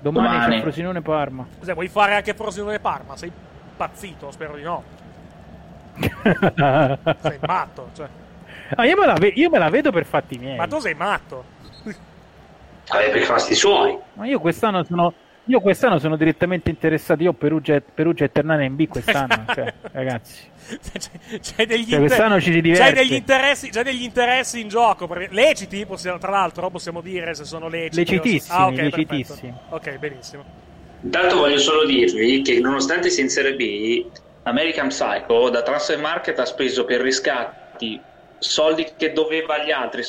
F: Domani,
G: Domani.
F: c'è Frosinone Parma.
C: Cos'è, vuoi fare anche Frosinone Parma? Sei pazzito? Spero di no. Sei matto, cioè.
F: Ah, io, me la ve- io me la vedo per fatti miei.
C: Ma tu sei matto.
G: Per fasti suoi.
F: Ma io quest'anno sono. Io quest'anno sono direttamente interessato. Io Perugia, e- Perugia e Ternana in B quest'anno. cioè, ragazzi.
C: C'è, c'è degli,
F: Cioè, quest'anno ci si
C: c'è degli interessi, c'è degli interessi in gioco. perché- Leciti, possiamo- tra l'altro, possiamo dire se sono leciti.
F: Lecitissimi,
C: Ah, ok,
F: lecitissimi.
C: Ok, benissimo.
G: Intanto voglio solo dirvi che nonostante sia in Serie B, American Psycho da Transfer Market ha speso per riscatti soldi che doveva agli altri.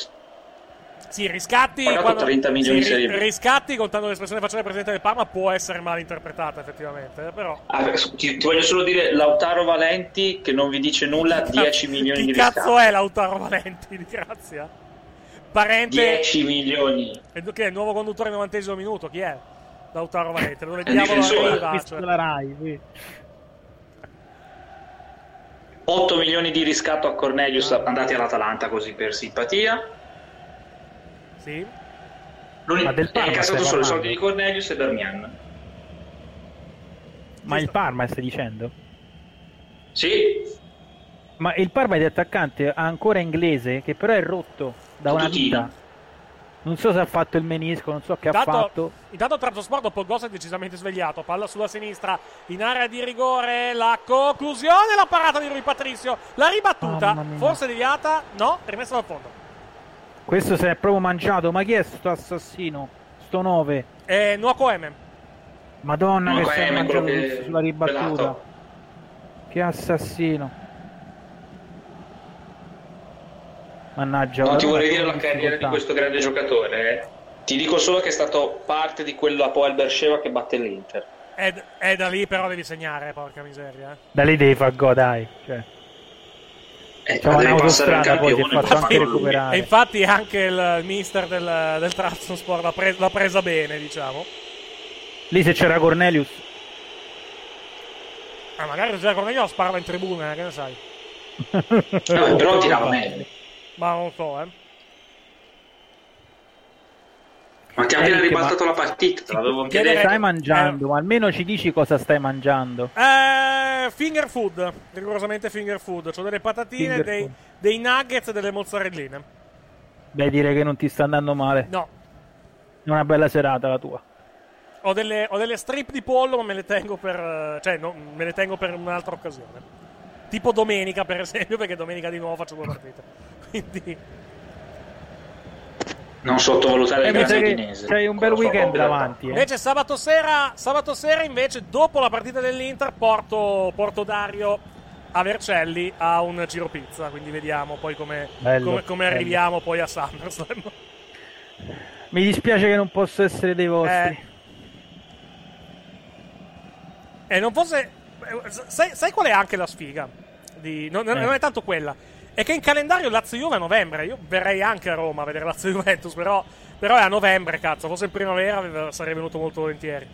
C: Sì, riscatti.
G: Pagato
C: quando-
G: 30 milioni
C: sì, riscatti, contando l'espressione facciale del presidente del Parma, può essere mal interpretata, effettivamente. eh, Però.
G: Ah, ti, ti voglio solo dire Lautaro Valenti che non vi dice nulla, 10 milioni
C: Chi
G: di
C: cazzo
G: riscatti.
C: è Lautaro Valenti? Di grazia. Parente.
G: 10 milioni.
C: E Che è il nuovo conduttore al novantesimo minuto? Chi è? Lautaro Valenti. Dove
G: È il
C: diavolo arriva? Cioè,
F: la Rai, sì.
G: 8 milioni di riscatto a Cornelius andati all'Atalanta così per simpatia.
C: Sì.
F: Ma del
G: ha
F: Parma
G: incassato
F: stai
G: solo i soldi di Cornelius e Darmian.
F: Ma il Parma stai dicendo?
G: Sì,
F: Ma il Parma di attaccante ha ancora inglese, che però è rotto da una vita. Non so se ha fatto il menisco, non so che ha
C: Intanto,
F: fatto.
C: intanto Trabzonspor dopo il gol si è decisamente svegliato. Palla sulla sinistra in area di rigore. La conclusione, la parata di Rui Patricio. La ribattuta, forse deviata. No, rimessa dal fondo.
F: Questo si è proprio mangiato. Ma chi è sto assassino? Sto 9.
C: E Nuoco M.
F: Madonna
G: Nuoco
F: che si è mangiato
G: che-
F: sulla ribattuta.
G: pelato.
F: Che assassino. Mannaggia.
G: non ti vorrei dire la carriera di questo grande giocatore. eh. Ti dico solo che è stato parte di quello Apoel Bersheva che batte l'Inter.
C: È, è da lì, però, devi segnare, porca miseria. eh.
F: Da lì devi far go, dai. Cioè.
G: Eh,
F: C'è un'autostrada
G: il
F: poi si è fatto anche recuperare.
C: E infatti anche il, mister del, del Trabzonspor l'ha, pre- l'ha presa bene, diciamo.
F: Lì se c'era Cornelius.
C: Ah, magari Giuseppe Cornelio sparava in tribuna, eh, che ne sai.
G: Vabbè, però tirava meglio.
C: Ma non so, eh.
G: Ma ti ha appena ribaltato
F: ma-
G: la partita, te l'avevo
C: Chiedere-
G: chiesto.
F: Stai mangiando, ma almeno ci dici cosa stai mangiando.
C: Eh, finger food, rigorosamente finger food. C'ho delle patatine, dei, dei nuggets e delle mozzarelline.
F: Beh, dire che non ti sta andando male.
C: No,
F: È una bella serata la tua.
C: ho delle, ho delle strip di pollo, ma me le tengo per. eh, cioè, no, me le tengo per un'altra occasione. Tipo domenica, per esempio, perché domenica di nuovo faccio due partite. Quindi.
G: Non sottovalutare
F: Eh,
G: il grande udinese.
F: c'hai un bel weekend davanti. Eh.
C: Invece sabato sera, sabato sera invece, dopo la partita dell'Inter, porto, porto Dario a Vercelli a un giro pizza. Quindi vediamo poi come,
F: Bello,
C: come, come
F: bello.
C: arriviamo poi a SummerSlam.
F: Mi dispiace che non posso essere dei vostri.
C: E non fosse. eh, Sai, sai qual è anche la sfiga? Di- non-
F: Eh.
C: non è tanto quella. È che in calendario Lazio Juve è a novembre. Io verrei anche a Roma a vedere Lazio Juventus, però, però è a novembre, cazzo. Fosse in primavera sarei venuto molto volentieri.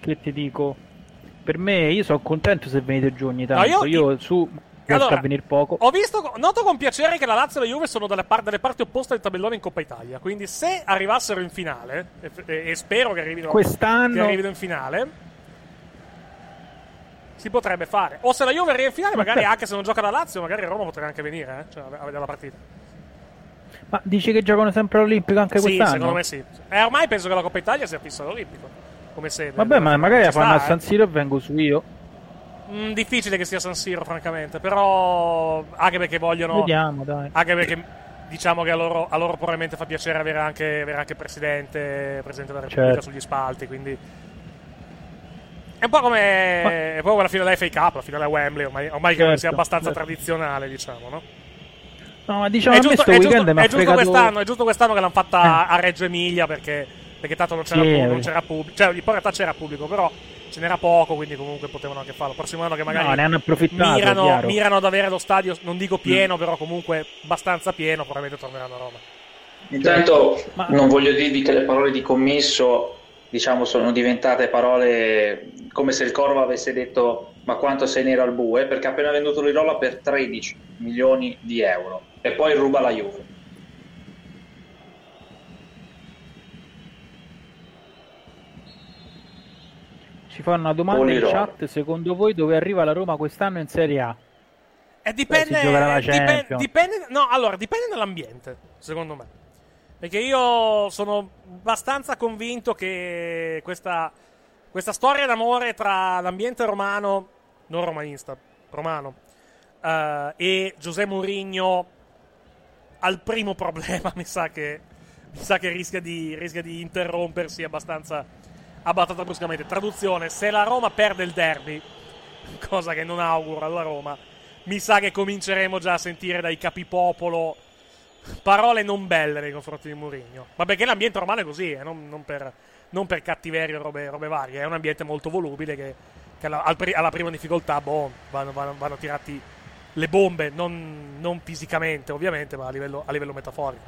F: Che ti dico? Per me, io sono contento se venite giù ogni tanto.
C: No, io-
F: io, su
C: Allora,
F: a venire poco.
C: Ho visto, noto con piacere che la Lazio e la Juve sono dalle, par- dalle parti opposte del tabellone in Coppa Italia. Quindi, se arrivassero in finale, e, e- e spero che arrivino,
F: Quest'anno-
C: che arrivino in finale, si potrebbe fare. O se la Juve arriva in finale, magari anche se non gioca la Lazio, magari Roma potrebbe anche venire, eh? cioè, a vedere la partita.
F: Ma dici che giocano sempre all'Olimpico anche
C: sì,
F: quest'anno?
C: secondo me sì. E ormai penso che la Coppa Italia sia fissa all'Olimpico. Come sede.
F: Vabbè, ma magari la fanno
C: sta,
F: a San
C: eh.
F: Siro e vengo su io.
C: Mm, difficile che sia San Siro, francamente. Però, anche perché vogliono.
F: Vediamo, dai.
C: Anche perché diciamo che a loro, a loro probabilmente fa piacere avere anche, avere anche presidente, presidente della Repubblica
F: Certo.
C: sugli spalti. Quindi. È un po' come. È un po' come la finale della FA Cup, la finale a Wembley. Ormai, ormai
F: Certo,
C: sia abbastanza
F: certo.
C: tradizionale, diciamo, no?
F: No, ma diciamo
C: è giusto,
F: sto
C: è giusto- è giusto
F: fregato...
C: quest'anno, è giusto quest'anno che l'hanno fatta
F: Eh.
C: a Reggio Emilia perché, perché tanto non c'era,
F: Sì,
C: pu-
F: eh.
C: non c'era pubblico. Cioè, in realtà c'era pubblico, però ce n'era poco, quindi comunque potevano anche farlo. Prossimo anno che magari
F: No, ne hanno approfittato,
C: mirano, mirano ad avere lo stadio, non dico pieno,
F: Mm.
C: però comunque abbastanza pieno, probabilmente torneranno a Roma.
M: Intanto non voglio dirvi che le parole di commesso diciamo sono diventate parole come se il Corvo avesse detto ma quanto sei nero al bue perché ha appena venduto l'Irola per 13 milioni di euro e poi ruba la Juve
F: Ci fanno una domanda in
M: Polirolo.
F: chat. Secondo voi dove arriva la Roma quest'anno in Serie A?
C: E dipende,
F: Beh, si giocherà la
C: dipen-
F: Champions.
C: dipende, no, allora, dipende dall'ambiente, secondo me. Perché io sono abbastanza convinto che questa, questa storia d'amore tra l'ambiente romano, non romanista, romano, eh, e Giuseppe Mourinho al primo problema mi sa che, mi sa che rischia, di, rischia di interrompersi abbastanza, abbastanza bruscamente. Traduzione, se la Roma perde il derby, cosa che non auguro alla Roma, mi sa che cominceremo già a sentire dai capipopolo parole non belle nei confronti di Mourinho. Ma perché l'ambiente romano è così, eh, non, non per, non per cattiveria o robe, robe varie. È un ambiente molto volubile che, che alla, alla prima difficoltà boh, vanno, vanno- vanno tirati le bombe, non, non fisicamente ovviamente, ma a livello, a livello metaforico.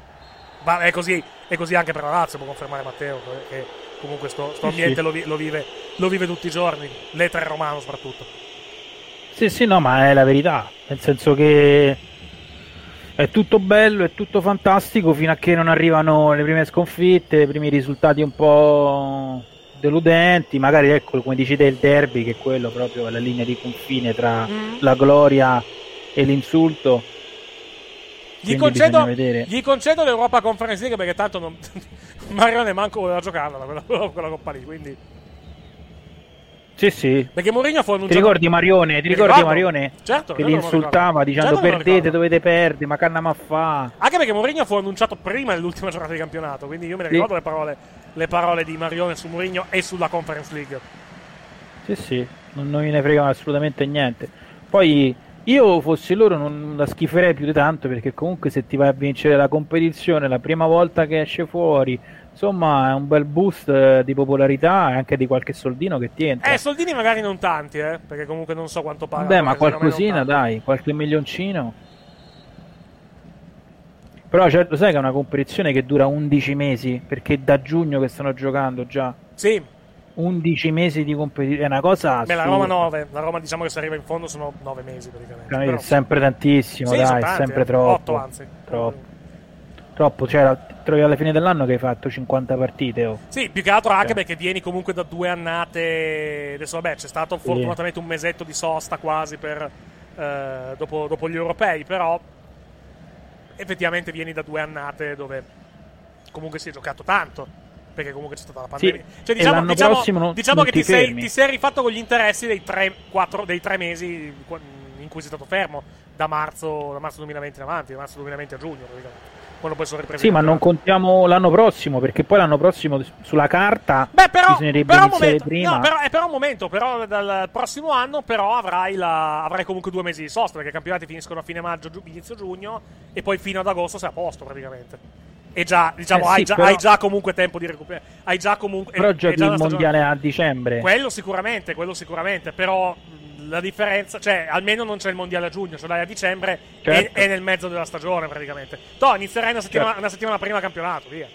C: Ma è così, è così anche per la Lazio, può confermare Matteo, che comunque sto, sto ambiente
F: sì.
C: Lo, vi- lo vive, lo vive tutti i giorni, l'etere romano soprattutto.
F: Sì, sì, no, ma è la verità. Nel senso che è tutto bello, è tutto fantastico fino a che non arrivano le prime sconfitte, i primi risultati un po' deludenti. Magari, ecco, come dici te, il derby, che è quello proprio è la linea di confine tra
C: Mm.
F: la gloria e l'insulto.
C: Gli concedo, gli concedo l'Europa Conference League perché tanto non, Marione manco voleva giocarla quella, quella coppa lì. Quindi.
F: Sì, sì.
C: Perché Mourinho fu
F: Ti
C: annunciato.
F: ricordi Marione? Ti ricordi
C: ricordo.
F: Marione?
C: Certo,
F: che li insultava dicendo
C: Certo
F: perdete, dovete perdere, ma canna ma fa.
C: Anche perché Mourinho fu annunciato prima dell'ultima giornata di campionato. Quindi io me ne
F: Sì.
C: ricordo le parole, le parole di Marione su Mourinho e sulla Conference League.
F: Sì, sì, non, non gliene frega assolutamente niente. Poi io fossi loro non la schiferei più di tanto perché comunque se ti vai a vincere la competizione la prima volta che esce fuori, insomma è un bel boost eh, di popolarità e anche di qualche soldino che ti entra.
C: Eh, soldini magari non tanti, eh. Perché comunque non so quanto paga.
F: Vabbè, ma qualcosina dai, qualche milioncino. Però certo sai che è una competizione che dura 11 mesi perché da giugno che stanno giocando già.
C: Sì.
F: 11 mesi di competizione, è una cosa
C: Beh, la
F: assurda.
C: Roma 9. La Roma diciamo che se arriva in fondo sono 9 mesi praticamente.
F: È sempre tantissimo,
C: Sì,
F: dai,
C: tanti,
F: sempre
C: eh.
F: troppo.
C: Otto, anzi.
F: Troppo. Troppo, cioè trovi alla fine dell'anno che hai fatto 50 partite. Oh.
C: Sì, più che altro anche
F: Cioè.
C: perché vieni comunque da due annate. Adesso, vabbè, c'è stato
F: Sì.
C: fortunatamente un mesetto di sosta quasi per, eh, dopo, dopo gli europei, però effettivamente vieni da due annate dove comunque si è giocato tanto. Perché comunque c'è stata la
F: Sì,
C: pandemia. Cioè,
F: e
C: diciamo,
F: l'anno
C: diciamo-
F: prossimo non-
C: diciamo
F: non
C: che
F: ti
C: ti sei, ti sei rifatto con gli interessi dei tre, quattro- dei tre mesi in cui sei stato fermo da marzo, da marzo 2020 in avanti, da marzo 2020 a giugno, praticamente, quando poi sono ripresi.
F: Sì, ma non contiamo l'anno prossimo perché poi l'anno prossimo sulla carta
C: Beh, però,
F: bisognerebbe
C: però un momento, no, però, è però un momento, però dal prossimo anno però avrai, la, avrai comunque due mesi di sosta perché i campionati finiscono a fine maggio, inizio giugno e poi fino ad agosto sei a posto praticamente. E già, diciamo,
F: Eh,
C: hai,
F: sì,
C: già,
F: però-
C: hai già comunque tempo di recuperare. Hai già comunque.
F: Però
C: è- è
F: giochi
C: già
F: il mondiale a dicembre.
C: Quello sicuramente, quello sicuramente, però la differenza, cioè almeno non c'è il mondiale a giugno, ce l'hai a dicembre
F: Certo.
C: e è nel mezzo della stagione praticamente. No, inizierai una settimana,
F: Certo.
C: una settimana prima campionato, via.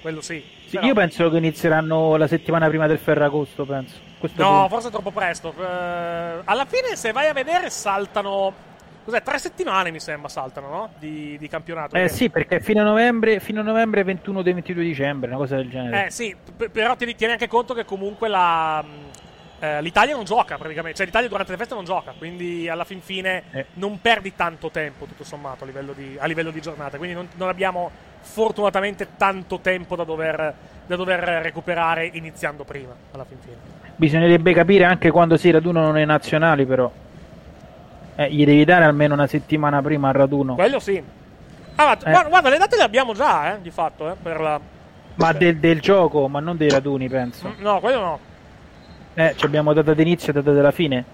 C: Quello sì.
F: Sì,
C: Però-
F: io penso che inizieranno la settimana prima del Ferragosto, penso. Questo
C: No,
F: punto.
C: forse è troppo presto. Eh, alla fine, se vai a vedere, saltano. Cos'è? Tre settimane mi sembra saltano, no? Di, di campionato.
F: Eh sì, perché fino a novembre, fino a novembre 21 e 22 dicembre, una cosa del genere.
C: Eh sì, p- però tieni, tieni anche conto che comunque la, eh, l'Italia non gioca praticamente, cioè l'Italia durante le feste non gioca, quindi alla fin fine
F: Eh.
C: non perdi tanto tempo tutto sommato a livello di, a livello di giornata, quindi non, non abbiamo fortunatamente tanto tempo da dover, da dover recuperare iniziando prima, alla fin fine.
F: Bisognerebbe capire anche quando si radunano nei nazionali, però. Eh, gli devi dare almeno una settimana prima al raduno.
C: Quello sì. Ah, ma,
F: Eh.
C: guarda, le date le abbiamo già, eh, di fatto, eh, per la...
F: Ma del, del gioco, ma non dei raduni, penso.
C: Mm, No, quello no.
F: Eh, ci abbiamo data d'inizio e data della fine.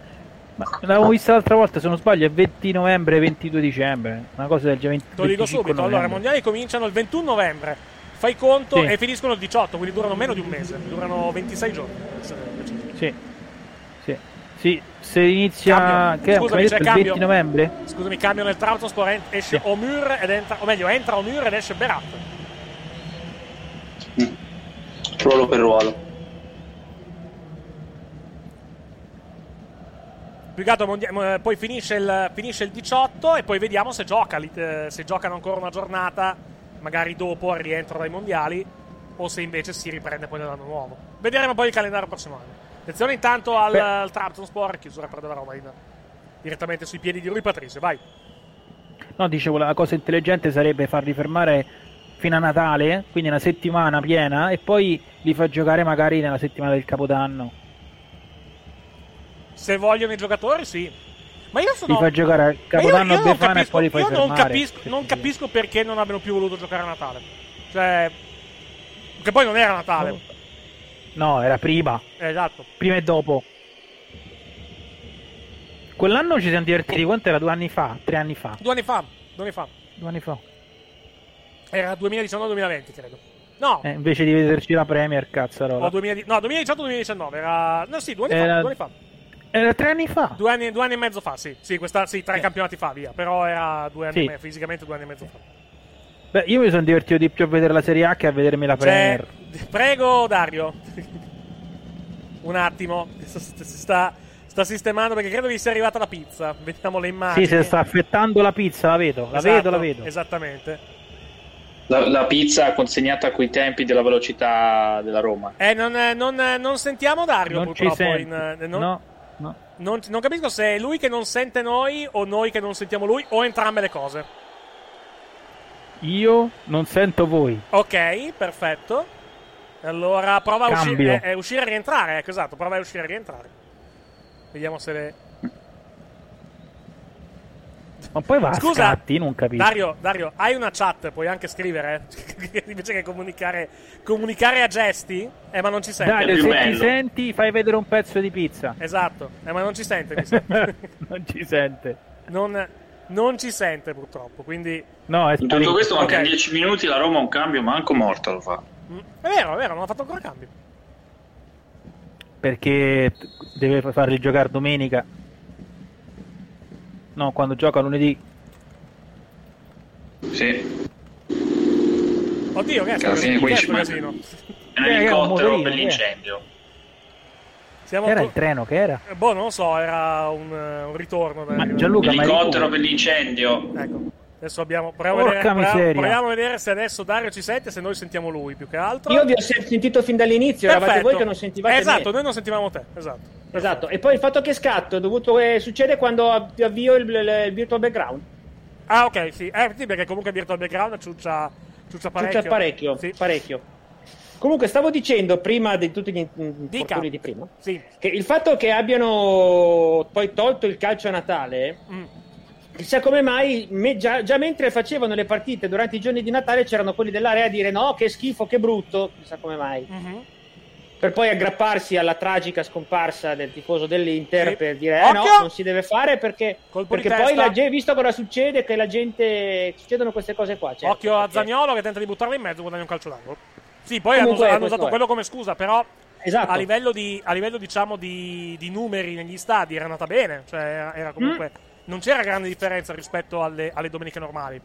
F: Ma l'avevamo vista l'altra volta, se non sbaglio, è 20 novembre e 22 dicembre. Una cosa del genere.
C: Te lo dico
F: 25
C: subito. Allora, i
F: novembre.
C: mondiali cominciano il 21 novembre. Fai conto
F: Sì.
C: e finiscono il 18, quindi durano meno di un mese. Durano 26 giorni.
F: Sì. Sì. Sì, se inizia.
C: Cambio.
F: Che
C: Scusami, c'è
F: il
C: cambio.
F: 20 novembre?
C: Scusami, cambio nel Trabzonspor, esce
F: Sì.
C: Omur ed entra, o meglio, entra Omur ed esce Berat.
M: Ruolo per ruolo.
C: Eh, poi finisce il, finisce il 18 e poi vediamo se, gioca, eh, se giocano ancora una giornata, magari dopo rientro dai mondiali, o se invece si riprende poi nell'anno nuovo. Vedremo poi il calendario prossimo anno. Attenzione intanto al,
F: Beh.
C: al Trabzonspor, chiusura per della Roma, in- direttamente sui piedi di Rui Patricio, vai.
F: No, dicevo, la cosa intelligente sarebbe farli fermare fino a Natale, quindi una settimana piena, e poi li fa giocare magari nella settimana del Capodanno.
C: Se vogliono i giocatori, sì. Ma io sono...
F: Li fa giocare al
C: io-
F: Capodanno
C: io non
F: Befana e
C: capisco-
F: poi li fai
C: io non
F: fermare.
C: capisco, non capisco perché non abbiano più voluto giocare a Natale. Cioè... Che poi non era Natale.
F: No, era prima.
C: Eh, esatto.
F: Prima e dopo. Quell'anno ci siamo divertiti, quanto era? Due anni fa? Tre anni fa?
C: Due anni fa. Due anni fa.
F: Due anni fa.
C: Era 2019-2020, credo. No,
F: Eh, invece di vederci la Premier, cazzarola.
C: o 2000 no 2018-2019. Era... No, sì, due anni
F: Era-
C: fa. Due anni fa.
F: Era tre anni fa.
C: Due anni, due anni e mezzo fa, sì. Sì, questa, sì tre campionati fa, via. Però era due anni
F: Sì.
C: me- fisicamente due anni e mezzo fa.
F: Beh, io mi sono divertito di più a vedere la Serie A che a vedermi la Premier.
C: Prego, Dario. Un attimo. Si sta, sta sistemando perché credo vi sia arrivata la pizza. Vediamo le immagini.
F: Sì, se sta affettando la pizza, la vedo, la
C: Esatto,
F: vedo, la vedo.
C: Esattamente.
M: La, la pizza consegnata a quei tempi della velocità della Roma.
C: Eh, non, non, non sentiamo Dario
F: Non
C: purtroppo. in, eh, non,
F: No, no.
C: non- non capisco se è lui che non sente noi o noi che non sentiamo lui o entrambe le cose.
F: Io non sento voi.
C: Ok, perfetto. Allora prova a uscire, eh, eh, uscire e rientrare. Ecco, esatto, prova a uscire e rientrare. Vediamo se le...
F: Ma poi va a
C: Scusa,
F: scatti, non capisco.
C: Dario, Dario, hai una chat, puoi anche scrivere? Invece che comunicare, comunicare a gesti? Eh, ma non ci sente.
F: Dario, se ti senti, fai vedere un pezzo di pizza.
C: Esatto, eh, ma non ci sente, mi
F: non ci sente.
C: non, non ci sente purtroppo, quindi...
F: No, è
M: In tutto questo, anche
C: Ok.
M: a 10 minuti la Roma un cambio, manco morto lo fa.
C: È vero, è vero, non ha fatto ancora cambio.
F: Perché deve farli giocare domenica. No, quando gioca lunedì.
M: Sì.
C: Oddio, che è
M: manca-
C: casino?
M: È un elicottero per l'incendio.
C: Siamo
F: Era
C: to-
F: il treno che era?
C: Eh, Boh, non lo so, era un, un ritorno.
F: Ma Gianluca,
M: Elicottero per l'incendio.
C: Ecco, adesso abbiamo. Proviamo a,
F: Porca
C: vedere, proviamo,
F: miseria.
C: proviamo a vedere se adesso Dario ci sente, se noi sentiamo lui più che altro.
E: Io vi ho se- sentito fin dall'inizio, eravate
C: Perfetto.
E: voi che non sentivate
C: Esatto,
E: me.
C: noi non sentivamo te. Esatto.
E: Esatto, e poi il fatto che scatto è dovuto, eh, succede quando av- avvio il, il- il virtual background.
C: Ah, ok, sì. Eh, sì, perché comunque Virtual Background ciuccia, ciuccia parecchio.
E: Succede parecchio,
C: Sì.
E: parecchio. Comunque stavo dicendo prima di tutti gli in- infortuni di prima
C: Sì.
E: che il fatto che abbiano poi tolto il calcio a Natale
C: Mm.
E: Chissà come mai me- già, già mentre facevano le partite durante i giorni di Natale c'erano quelli dell'area a dire no che schifo che brutto chissà come mai
C: Mhm.
E: per poi aggrapparsi alla tragica scomparsa del tifoso dell'Inter
C: Sì.
E: per dire eh no, non si deve fare perché, perché poi la visto cosa succede, che la gente succedono queste cose qua. certo,
C: Occhio a Zagnolo che tenta di buttarla in mezzo, guadagna un calcio d'angolo. Sì, poi
E: Comunque,
C: hanno, hanno usato
E: è.
C: quello come scusa, però
E: Esatto.
C: a livello, di, a livello diciamo di, di numeri negli stadi era andata bene, cioè era, era comunque
E: Mm.
C: Non c'era grande differenza rispetto alle, alle domeniche normali.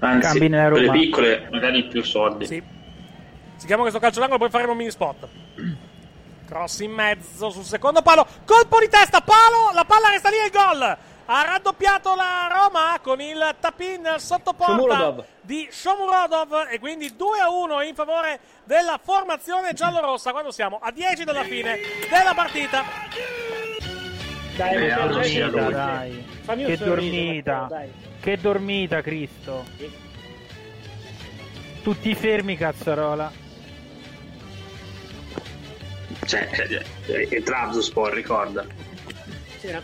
G: Anzi, quelle piccole magari più soldi.
C: Sì. Si chiama questo calcio d'angolo, poi faremo un mini spot. Cross in mezzo sul secondo palo, colpo di testa, palo, la palla resta lì e il gol. Ha raddoppiato la Roma con il tap-in sotto porta
E: Shomurodov.
C: di Shomurodov e quindi 2 a 1 in favore della formazione giallorossa quando siamo a 10 dalla fine della partita.
E: Dai, Matteo,
G: allora
E: dai, Fammi
F: che
E: sorriso,
F: dormita.
E: Matteo, dai.
F: Che dormita, Cristo. Tutti fermi, cazzarola.
G: Cioè, eh, è Trabzonspor, ricorda.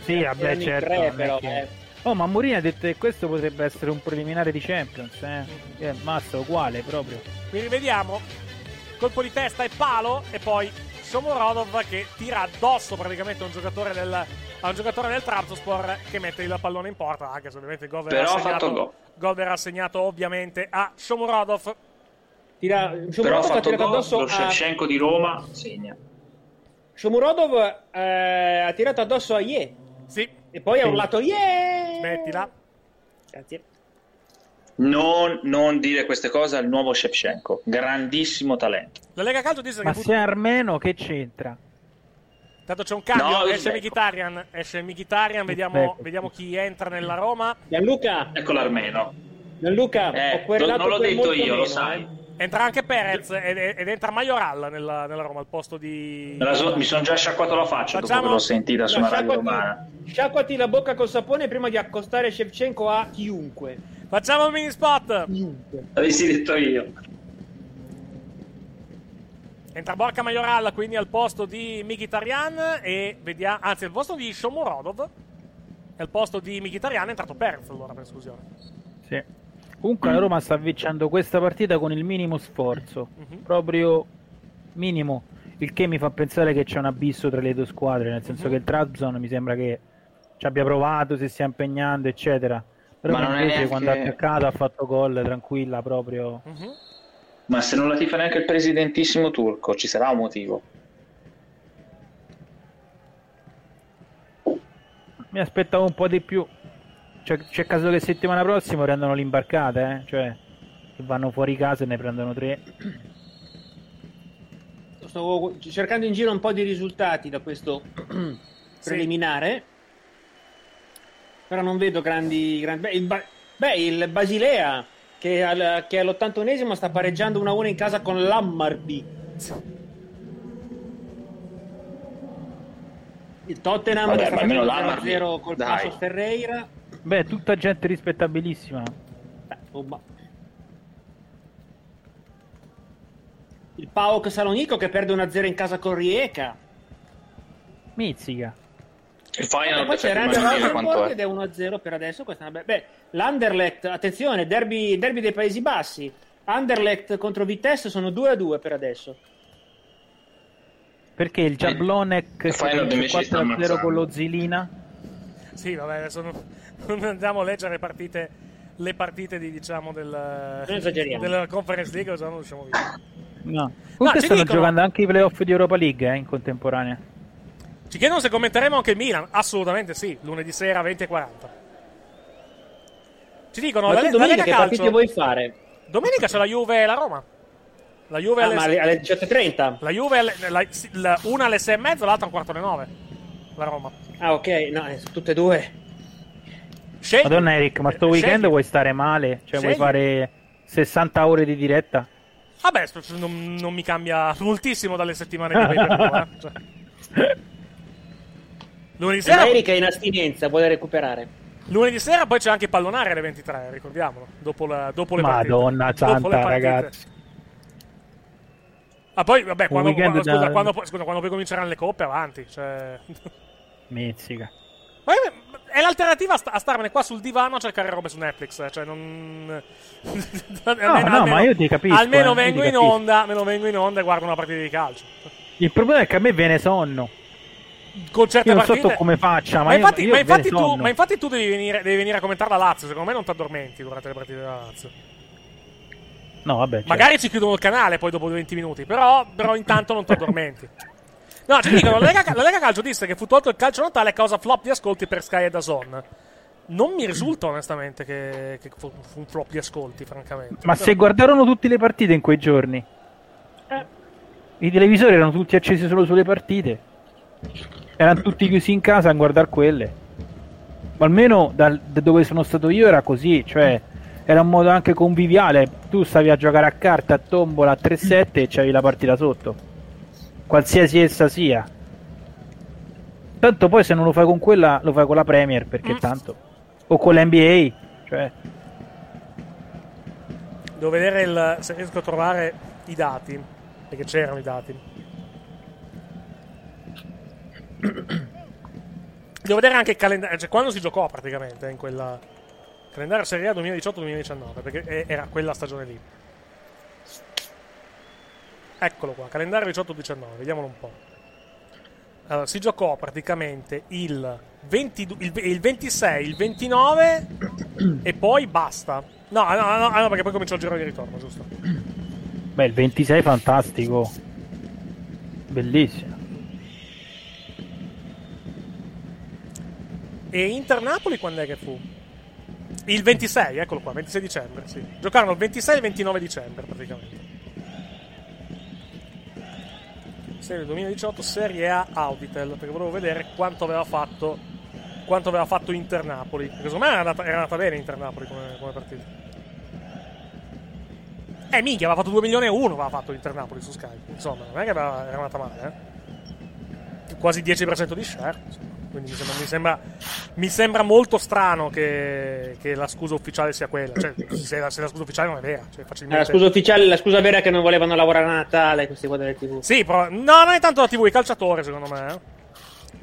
F: Sì, vabbè, certo.
E: tre, però,
F: che-
E: eh.
F: Oh, ma Mourinho ha detto che questo potrebbe essere un preliminare di Champions, eh. Eh, mazza, uguale proprio.
C: Qui rivediamo colpo di testa e palo e poi Shomurodov che tira addosso praticamente a un giocatore del, a un giocatore del Trabzonspor che mette il pallone in porta anche se ovviamente il gol verrà
G: ha
C: assegnato,
G: gol.
C: gol verrà assegnato ovviamente a Shomurodov
E: Tira,
G: Però ha
E: Shomurodov ha
G: fatto
E: tirato
G: gol,
E: addosso
G: lo
E: a...
G: Shevchenko di Roma segna.
E: Shomurodov eh, ha tirato addosso a Ye
C: sì
E: e poi ha
F: Sì.
E: urlato Ye
C: smettila
E: Grazie.
G: Non, non dire queste cose al nuovo Shevchenko, grandissimo talento.
C: la Lega Calcio dice
F: Ma
C: che
F: se è armeno, che c'entra?
C: Tanto c'è un cambio,
G: No,
C: esce
G: Uzbek.
C: Mkhitaryan, esce Mkhitaryan, vediamo,
F: Uzbek.
C: vediamo chi entra nella Roma.
E: Gianluca,
G: Ecco l'armeno.
E: Gianluca
G: Eh, non l'ho detto io, lo
E: meno,
G: sai.
E: eh.
C: Entra anche Perez ed, ed entra Majoral nella, nella Roma al posto di...
G: So- mi sono già sciacquato la faccia
C: Facciamo-
G: dopo che l'ho sentita su una radio
E: sciacquati,
G: romana.
E: sciacquati la bocca col sapone prima di accostare Shevchenko a chiunque.
C: Facciamo il mini spot.
E: Chiunque.
G: L'avessi detto io.
C: Entra Borca Majoral quindi al posto di Mkhitaryan e vediamo, anzi al posto di Shomurodov e al posto di Mkhitaryan è entrato Perez allora per esclusione.
F: Sì. Comunque la Roma sta vincendo questa partita con il minimo sforzo,
C: Mhm.
F: proprio minimo, il che mi fa pensare che c'è un abisso tra le due squadre, nel senso che il Trabzon mi sembra che ci abbia provato, si stia impegnando, eccetera. Però
G: Ma non è
F: invece
G: neanche-
F: quando ha attaccato ha fatto gol tranquilla proprio.
C: Mhm.
G: Ma se non la tifa neanche il presidentissimo turco, ci sarà un motivo.
F: Mi aspettavo un po' di più. Cioè, c'è caso che settimana prossima prendono l'imbarcata, eh? Cioè, che vanno fuori casa e ne prendono tre.
E: Sto cercando in giro un po' di risultati da questo preliminare. Però non vedo grandi. grandi- Beh, il, Ba- beh, il Basilea che, al- che all'81esimo sta pareggiando 1-1 in casa con l'Hammarby. Il Tottenham
G: Vabbè,
E: che sta facendo
G: l'Hammarby,
E: 0 col
G: dai.
E: Passos Ferreira.
F: Beh, tutta gente rispettabilissima.
E: Beh, insomma. Il PAOK Salonico che perde 1-0 in casa con Rijeka.
F: Mizzica.
G: Il
E: E
G: Feyenoord
E: poi c'è
G: è.
E: ed è 1-0 per adesso. Questa è una be- Beh, l'Anderlecht, attenzione, derby, derby dei Paesi Bassi. Anderlecht contro Vitesse sono 2-2 per adesso.
F: Perché il Jablonek
G: sta
F: 4-0
G: ammazzando.
F: con lo Zilina?
C: Sì, vabbè, adesso non, non andiamo a leggere le partite, le partite di, diciamo, del,
E: esageriamo.
C: della Conference League, se no non usciamo via.
F: No. Comunque
C: ci
F: stanno
C: dicono-
F: giocando anche i playoff di Europa League eh, in contemporanea.
C: Ci chiedono se commenteremo anche il Milan. Assolutamente sì, lunedì sera 20 e 40. Ci dicono,
E: Ma
C: la,
E: tu
C: la
E: domenica
C: Lega
E: che partite
C: Calcio...
E: vuoi fare?
C: Domenica c'è la Juve e la Roma. La Juve
E: Ah,
C: alle,
E: ma alle, alle 18.30?
C: la Juve alle- la- la- una alle 6 e mezza, l'altra a un quarto alle 9. La Roma.
E: Ah, ok, no, eh, tutte e due.
C: Scegli.
F: Madonna Eric, ma sto weekend
C: Scegli.
F: vuoi stare male? Cioè vuoi
C: Scegli.
F: fare 60 ore di diretta?
C: Vabbè, non, non mi cambia moltissimo dalle settimane di pay-per-view, eh. Cioè. Lunedì sera,
E: ma Erika è in astinenza, vuole recuperare.
C: lunedì sera poi c'è anche il pallonare alle 23, ricordiamolo. Dopo, la- dopo le
F: Madonna
C: partite. Dopo
F: santa,
C: le partite.
F: ragazzi.
C: Ah, poi, vabbè, quando, quando- scusa,
F: da-
C: quando, poi- scusa, quando poi cominceranno le coppe, avanti. Cioè...
F: Mizzica.
C: Ma io- è l'alternativa a, sta- a starmene qua sul divano a cercare robe su Netflix. eh, Cioè, non. almeno,
F: no, ma io ti capisco,
C: Almeno
F: eh,
C: vengo in
F: capisco.
C: onda. Me lo vengo in onda e guardo una partita di calcio.
F: Il problema è che a me viene sonno.
C: Con certe
F: Io non so
C: partite.
F: tu come faccia, ma,
C: Ma
F: io-
C: infatti,
F: io
C: ma infatti tu, ma infatti tu devi, venire, devi venire a commentare la Lazio. Secondo me non ti addormenti durante le partite della Lazio.
F: No, vabbè. certo.
C: Magari ci chiudono il canale poi dopo 20 minuti, però, però intanto non ti addormenti. No, ti dicono, la Lega, la Lega Calcio disse che fu tolto il calcio Natale a causa flop di ascolti per Sky e Dazon. Non mi risulta onestamente che, che fu, fu un flop di ascolti, francamente.
F: Ma se guardarono tutte le partite in quei giorni,
C: Eh.
F: i televisori erano tutti accesi solo sulle partite, erano tutti chiusi in casa a guardare quelle. Ma almeno dal- da dove sono stato io era così, cioè era un modo anche conviviale. Tu stavi a giocare a carta, a tombola, a 3-7 e c'avevi la partita sotto, qualsiasi essa sia. Tanto poi se non lo fai con quella, lo fai con la Premier, perché
C: Mm.
F: tanto. O con l'NBA, cioè.
C: Devo vedere il- se riesco a trovare i dati, perché c'erano i dati. Devo vedere anche il calendario, cioè quando si giocò praticamente in quella calendario Serie A 2018-2019, perché era quella stagione lì. Eccolo qua, calendario 18-19, vediamolo un po'. Allora, si giocò praticamente il, 22 il, il 26, il 29 e poi basta. No, no, no, no, perché poi cominciò il giro di ritorno, giusto?
F: Beh, il 26 fantastico. Bellissimo.
C: E Inter-Napoli quando è che fu? Il 26, eccolo qua, 26 dicembre, sì. Giocarono il 26 e il 29 dicembre, praticamente. Serie 2018, Serie A Auditel, perché volevo vedere quanto aveva fatto quanto aveva fatto Inter-Napoli. Perché secondo me era andata, era andata bene Inter-Napoli come, come partita. Eh, minchia, aveva fatto 2 milioni e 1 aveva fatto l'Inter-Napoli su Sky. Insomma, non è che aveva- era andata male, eh. Quasi 10% di share. insomma. Quindi mi sembra, mi sembra, mi sembra molto strano che, che la scusa ufficiale sia quella. Cioè, se la, se la scusa ufficiale non è vera. Cioè,
E: Eh,
C: facilmente...
E: la scusa ufficiale, la scusa vera è che non volevano lavorare a Natale questi qua delle TV.
C: Sì, però. No, non è tanto la TV, i calciatori, secondo me. eh.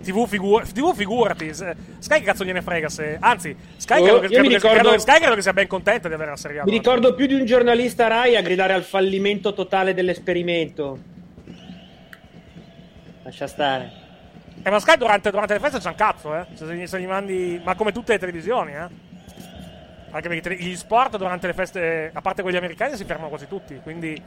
C: TV, figu- TV figurati. Sky che cazzo gliene frega se. Anzi, Sky
E: Oh,
C: credo, che, credo
E: ricordo-
C: credo Sky credo che sia ben contenta di avere la Serie A.
E: Mi ricordo più di un giornalista Rai a gridare al fallimento totale dell'esperimento. Lascia stare.
C: Eh, ma Sky durante, durante le feste c'è un cazzo, eh. Se, se- se gli mandi. Ma come tutte le televisioni, eh. Anche perché gli sport durante le feste, a parte quelli americani, si fermano quasi tutti. Quindi.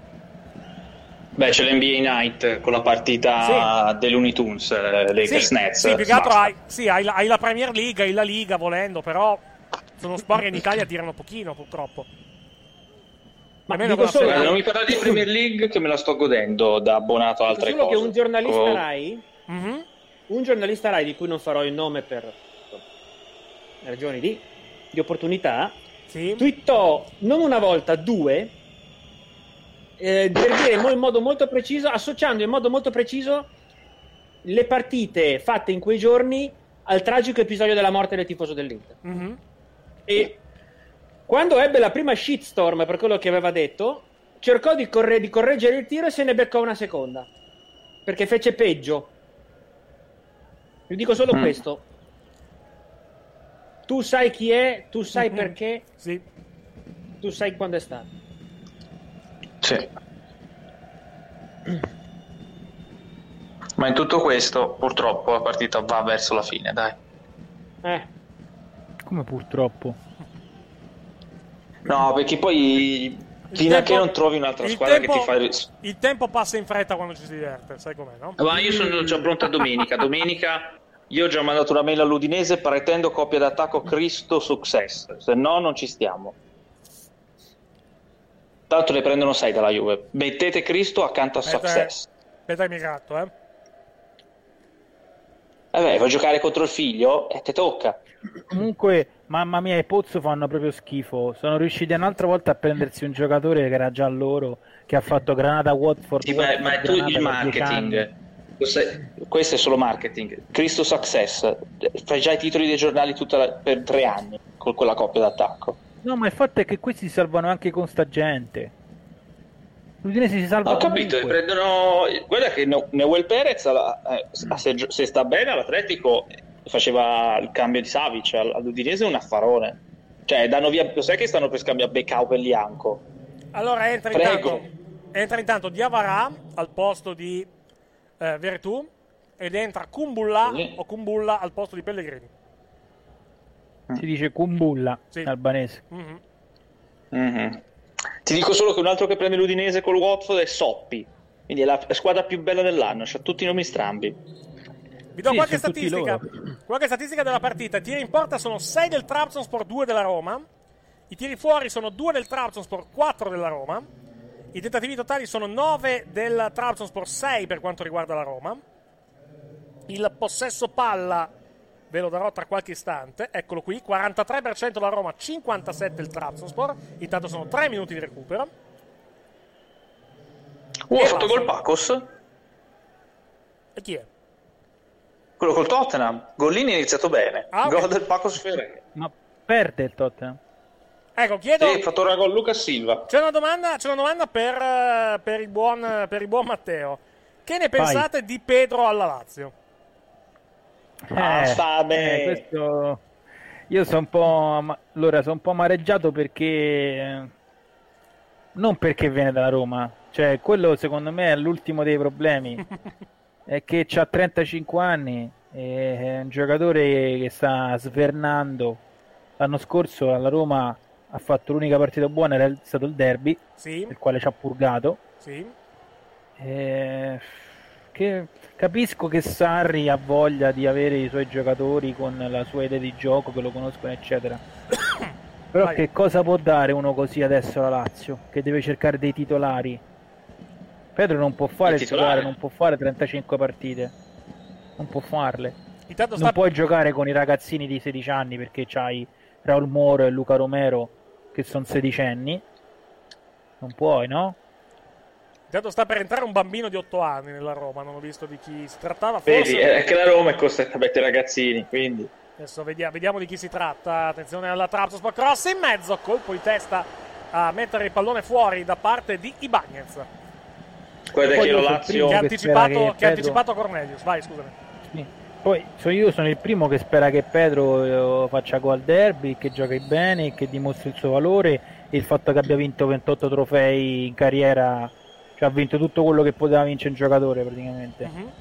G: Beh, c'è l'NBA Night con la partita dei Looney Tunes, eh, Lakers
C: sì,
G: Nets.
C: sì, più che altro hai, sì, hai, la, hai la Premier League, hai la Liga volendo, però. Sono sport che in Italia tirano pochino, purtroppo.
E: Ma
C: Almeno
E: dico solo-.
G: Guarda, non mi parlare di Premier League che me la sto godendo da abbonato a altre
E: Solo
G: cose.
E: che un giornalista
G: Oh.
E: Rai,
C: Mhm.
E: Un giornalista Rai di cui non farò il nome per ragioni di, di opportunità, twittò non una volta, due, eh, per dire in mo- in modo molto preciso, associando in modo molto preciso le partite fatte in quei giorni al tragico episodio della morte del tifoso dell'Inter.
C: Mhm.
E: E quando ebbe la prima shitstorm per quello che aveva detto, cercò di, corre- di correggere il tiro e se ne beccò una seconda. Perché fece peggio. Vi dico solo
G: Mm.
E: questo. Tu sai chi è, tu sai
C: Mhm.
E: perché,
C: Sì.
E: tu sai quando è stato.
G: Sì. Ma in tutto questo, purtroppo, la partita va verso la fine, dai.
E: Eh.
F: Come purtroppo.
G: No, perché poi fino a che
C: tempo-
G: non trovi un'altra squadra
C: tempo-
G: che ti fa...
C: Il tempo passa in fretta quando ci si diverte, sai com'è, no?
G: Ma io sono già pronto a domenica. Domenica io ho già mandato una mail all'Udinese pretendo coppia d'attacco Cristo Success, se no non ci stiamo. Tanto ne prendono 6 dalla Juve. Mettete Cristo accanto a
C: Aspetta,
G: Success.
C: Aspetta mi gratto, eh.
G: Eh beh, vuoi giocare contro il figlio? E te tocca.
F: Comunque, mamma mia, i Pozzo fanno proprio schifo. Sono riusciti un'altra volta a prendersi un giocatore che era già loro, che ha fatto Granada Watford.
G: Sì, ma, ma è tu il marketing. Questo- è solo marketing. Cristo Success. Fai già i titoli dei giornali tutta la- per tre anni con quella coppia d'attacco.
F: No, ma il fatto è che questi si salvano anche con sta gente. L'Udinese si salva
G: Ho capito,
F: comunque.
G: prendono. Guarda che Neuel Perez, alla- eh, se, se sta bene all'Atletico, faceva il cambio di Savic all- all'Udinese è un affarone. Cioè, danno via, lo sai che stanno per scambiare Beccao per Lianco?
C: Allora entra
G: Prego.
C: intanto, entra intanto Diavara al posto di eh, Veretù ed entra Kumbulla o Kumbulla al posto di Pellegrini.
F: Si dice Kumbulla
C: Sì.
F: in albanese.
C: Mhm.
G: Mhm. Ti dico solo che un altro che prende l'Udinese col Watford è Soppi. Quindi è la squadra più bella dell'anno, c'ha tutti i nomi strambi.
C: Vi do
G: Sì,
C: qualche statistica. Qualche statistica della partita. I tiri in porta sono 6 del Trabzonspor, 2 della Roma. I tiri fuori sono 2 del Trabzonspor, 4 della Roma. I tentativi totali sono 9 del Trabzonspor, 6 per quanto riguarda la Roma. Il possesso palla ve lo darò tra qualche istante. Eccolo qui, 43% la Roma, 57 il Trabzonspor. Intanto sono 3 minuti di recupero.
G: Uh,
C: E
G: ha fatto gol Pacos?
C: E chi è?
G: Quello col Tottenham. Gollini ha iniziato bene.
C: Ah.
G: Gol del Pacos Ferre.
F: Ma perde il Tottenham.
C: Ecco, chiedo.
G: Sì, fatto una gol Lucas Silva.
C: C'è una domanda, c'è una domanda per, eh, per, il buon, per il buon Matteo. Che ne pensate di Pedro alla Lazio?
G: Ah, sta bene.
F: eh, questo... Io sono un po'. ama- Allora, sono un po' amareggiato perché. Non perché viene dalla Roma. Cioè, quello secondo me è l'ultimo dei problemi. è che ha 35 anni. e È un giocatore che sta svernando. L'anno scorso alla Roma ha fatto l'unica partita buona, era il- stato il derby,
C: Sì.
F: il quale ci ha purgato.
C: Sì.
F: Eh, che capisco che Sarri ha voglia di avere i suoi giocatori con la sua idea di gioco, che lo conoscono, eccetera. Però
C: Vai.
F: che cosa può dare uno così adesso alla Lazio? Che deve cercare dei titolari. Pedro non può fare
G: Il
F: titolare,
G: titolare?
F: non può fare 35 partite. Non può farle.
C: Intanto
F: Non
C: sta,
F: puoi giocare con i ragazzini di 16 anni perché c'hai Raul Moro e Luca Romero che sono sedicenni. Non puoi, no?
C: intanto sta per entrare un bambino di 8 anni nella Roma. Non ho visto di chi si trattava. Forse...
G: Vedi, è che la Roma è costretta a mettere i ragazzini, quindi...
C: Adesso vediamo, vediamo di chi si tratta. Attenzione alla Trabzonspor. Cross in mezzo. Colpo di testa a mettere il pallone fuori da parte di Ibagnez.
F: Poi
G: che lo Lazio...
C: Che ha anticipato,
F: che
C: che anticipato Cornelius. Vai, scusami.
F: Poi so io sono il primo che spera che Pedro eh, faccia gol al derby, che giochi bene, che dimostri il suo valore e il fatto che abbia vinto 28 trofei in carriera, cioè ha vinto tutto quello che poteva vincere un giocatore praticamente.
C: Mhm.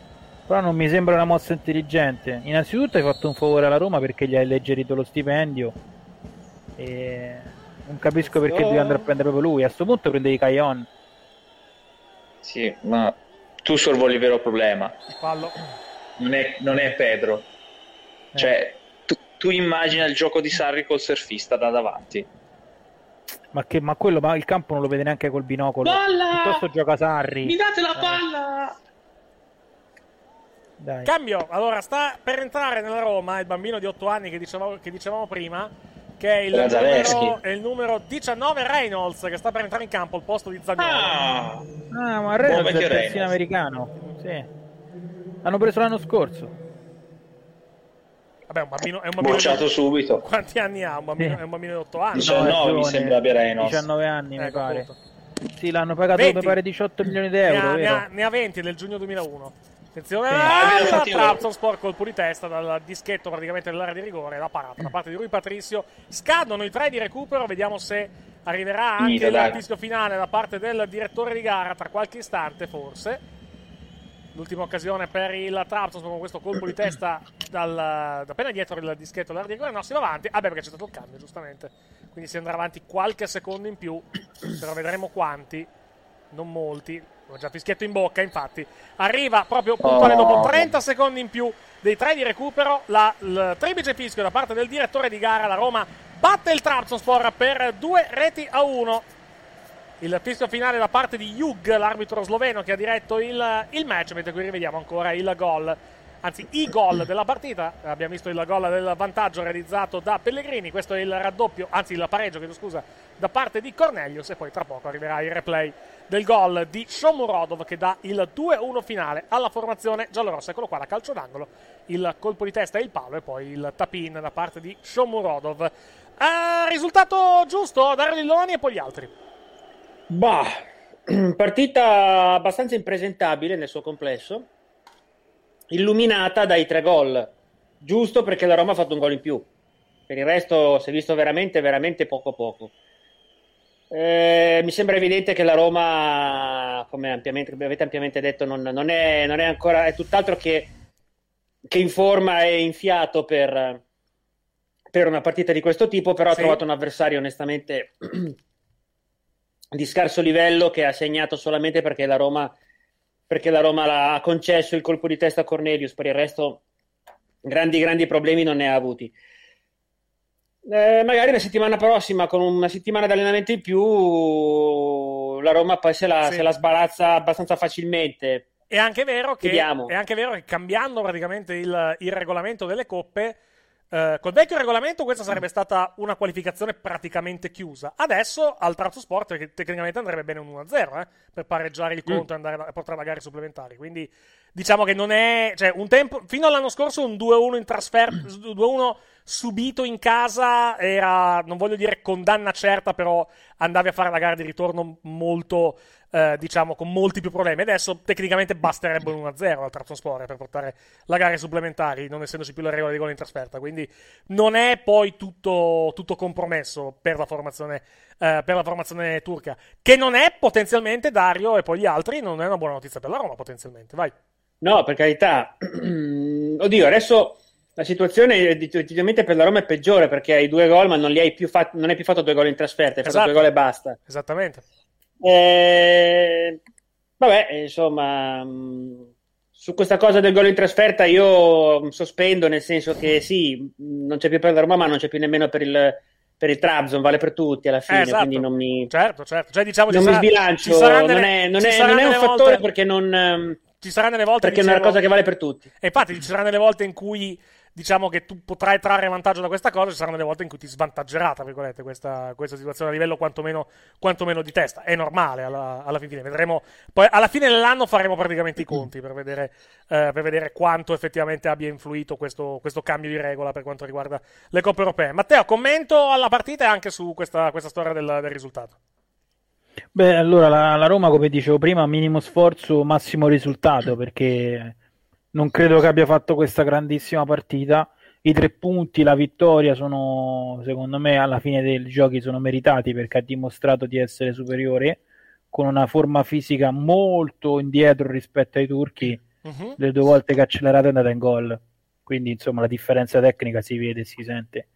F: Però non mi sembra una mossa intelligente. Innanzitutto hai fatto un favore alla Roma perché gli hai alleggerito lo stipendio e non capisco perché devi andare a prendere proprio lui. A sto punto prendevi Caion.
G: Sì, ma tu sorvoli il vero problema.
C: Fallo.
G: Non è, non è Pedro. Cioè, tu, tu immagina il gioco di Sarri col surfista da davanti.
F: Ma, che, ma quello ma il campo non lo vede neanche col binocolo.
G: Palla!
F: Piuttosto gioca Sarri.
G: Mi date la
F: Eh.
G: palla!
F: Dai.
C: Cambio, allora sta per entrare nella Roma il bambino di 8 anni che dicevamo, che dicevamo prima, che è il, numero, è il numero 19 Reynolds, che sta per entrare in campo al posto di Zagnolo.
G: Ah,
F: Ah, ma Reynolds è il terzino
G: Reynolds.
F: americano. Sì. L'hanno preso l'anno scorso.
C: Vabbè, un bambino, è un bambino
G: bocciato
C: di...
G: subito.
C: Quanti anni ha? Un bambino,
F: Sì.
C: È un bambino di 8 anni.
G: 19
F: No,
G: mi sembra abbia Reynolds.
F: 19 anni, mi
C: Ecco,
F: pare.
C: appunto.
F: Sì, l'hanno pagato
C: 20.
F: mi pare 18 milioni di
C: Ne
F: euro,
C: ha, ne,
F: vero?
C: ha, ne ha 20 del giugno 2001. Attenzione,
F: Sì.
G: Ah,
C: Trabzonspor colpo di testa dal dischetto praticamente nell'area di rigore, la parata da parte di Rui Patricio. Scadono i tre di recupero, vediamo se arriverà anche
G: Finito,
C: il fischio finale da parte del direttore di gara tra qualche istante forse. L'ultima occasione per il Trabzonspor con questo colpo di testa dal, da appena dietro il dischetto dell'area di rigore. No, si va avanti. Ah beh, perché c'è stato il cambio, giustamente. Quindi si andrà avanti qualche secondo in più, però vedremo quanti non molti. Ho già fischietto in bocca, infatti. Arriva proprio puntuale
G: Oh.
C: dopo 30 secondi in più dei tre di recupero. La, il triplice fischio da parte del direttore di gara. La Roma batte il Trabzonspor per due reti a uno. Il fischio finale da parte di Jug, l'arbitro sloveno che ha diretto il, il match, mentre qui rivediamo ancora il gol. Anzi, i gol della partita. Abbiamo visto il gol del vantaggio realizzato da Pellegrini. Questo è il raddoppio, anzi il pareggio, chiedo scusa, da parte di Cornelius. E poi tra poco arriverà il replay del gol di Shomurodov che dà il 2-1 finale alla formazione giallorossa. Eccolo qua, la calcio d'angolo. Il colpo di testa e il palo, e poi il tap-in da parte di Shomurodov. Eh, risultato giusto, Dario Lilloni e poi gli altri.
E: Bah, partita abbastanza impresentabile nel suo complesso, illuminata dai tre gol giusto perché la Roma ha fatto un gol in più. Per il resto si è visto veramente, veramente poco poco. Eh, mi sembra evidente che la Roma, come ampiamente, come avete ampiamente detto, non, non è, non è ancora, è tutt'altro che, che in forma e in fiato per, per una partita di questo tipo, però
C: Sì.
E: ha trovato un avversario onestamente di scarso livello che ha segnato solamente perché la Roma, perché la Roma l'ha- ha concesso il colpo di testa a Cornelius, per il resto grandi, grandi problemi non ne ha avuti. Eh, magari la settimana prossima, con una settimana di allenamento in più, la Roma poi se la,
C: Sì.
E: se la sbarazza abbastanza facilmente.
C: È anche vero che, è anche vero che cambiando praticamente il, il regolamento delle coppe, eh, col vecchio regolamento questa sarebbe stata una qualificazione praticamente chiusa. Adesso al Tratto Sport tecnicamente andrebbe bene un 1-0 eh, per pareggiare il conto e andare a portare a gare supplementari. Quindi diciamo che non è... Cioè, un tempo, fino all'anno scorso un 2-1 in trasferta, 2-1 subito in casa era, non voglio dire condanna certa, però andavi a fare la gara di ritorno molto, eh, diciamo, con molti più problemi. Adesso tecnicamente basterebbe un 1-0 al Trabzonspor per portare la gara ai supplementari, non essendoci più le regole di gol in trasferta. Quindi non è poi tutto, tutto compromesso per la, formazione, eh, per la formazione turca, che non è potenzialmente Dario e poi gli altri, non è una buona notizia per la Roma potenzialmente. Vai.
E: No, per carità. Oddio, adesso la situazione definitivamente per la Roma è peggiore perché hai due gol, ma non, li hai più fatto, non hai più fatto due gol in trasferta, hai fatto
C: Esatto.
E: due gol e basta.
C: Esattamente.
E: Eh, vabbè, insomma, mh, su questa cosa del gol in trasferta io sospendo, nel senso che sì, non c'è più per la Roma, ma non c'è più nemmeno per il, per il Trabzon, vale per tutti alla fine,
C: Eh, esatto.
E: quindi non mi,
C: Certo, certo. Cioè, diciamo, ci
E: non mi
C: sarà-
E: sbilancio,
C: ci saranno
E: non
C: delle-
E: è, non è- non è un
C: delle
E: fattore
C: volte-
E: perché non...
C: ci saranno delle volte
E: perché è una
C: dicevo-
E: cosa che vale per tutti.
C: E infatti ci saranno delle volte in cui diciamo che tu potrai trarre vantaggio da questa cosa, ci saranno delle volte in cui ti svantaggerà, tra virgolette, questa, questa situazione a livello quantomeno, quantomeno di testa. È normale alla, alla fine. Vedremo. Poi alla fine dell'anno faremo praticamente i conti per vedere, eh, per vedere quanto effettivamente abbia influito questo, questo cambio di regola per quanto riguarda le coppe europee. Matteo, commento alla partita e anche su questa, questa storia del, del risultato.
F: Beh, allora la, la Roma, come dicevo prima, minimo sforzo, massimo risultato, perché non credo che abbia fatto questa grandissima partita. I tre punti, la vittoria sono, secondo me, alla fine dei giochi sono meritati perché ha dimostrato di essere superiore con una forma fisica molto indietro rispetto ai turchi.
C: Mhm.
F: Le due volte che ha accelerato è andata in gol. Quindi, insomma, la differenza tecnica si vede e si sente.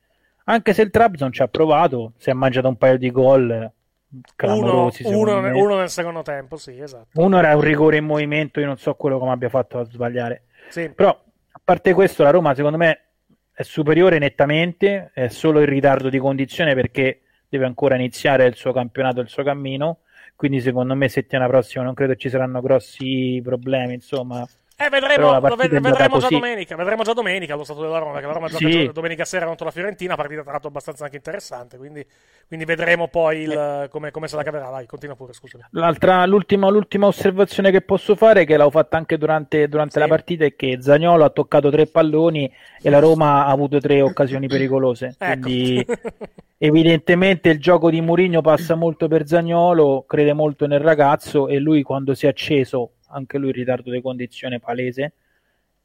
F: Anche se il Trabzon ci ha provato, si è mangiato un paio di gol
C: Uno, uno- uno nel secondo tempo, sì, esatto.
F: Uno era un rigore in movimento, io non so quello come abbia fatto a sbagliare.
C: Sì.
F: Però, a parte questo, la Roma secondo me è superiore nettamente, è solo in ritardo di condizione perché deve ancora iniziare il suo campionato, il suo cammino. Quindi secondo me settimana prossima non credo ci saranno grossi problemi, insomma.
C: Eh, vedremo, lo ved- vedremo già
F: così.
C: domenica. Vedremo già domenica allo stato della Roma. Che la Roma gioca
F: Sì.
C: gio- domenica sera contro la Fiorentina. Partita tra l'altro abbastanza anche interessante. Quindi, quindi vedremo poi il- come, come se la caverà. Vai, continua pure, scusami.
F: L'altra, l'ultima, l'ultima osservazione che posso fare, che l'ho fatta anche durante, durante la partita, è che Zagnolo ha toccato tre palloni e la Roma ha avuto tre occasioni pericolose.
C: Ecco.
F: Quindi, evidentemente, il gioco di Mourinho passa molto per Zagnolo, crede molto nel ragazzo e lui, quando si è acceso, anche lui in ritardo di condizione palese,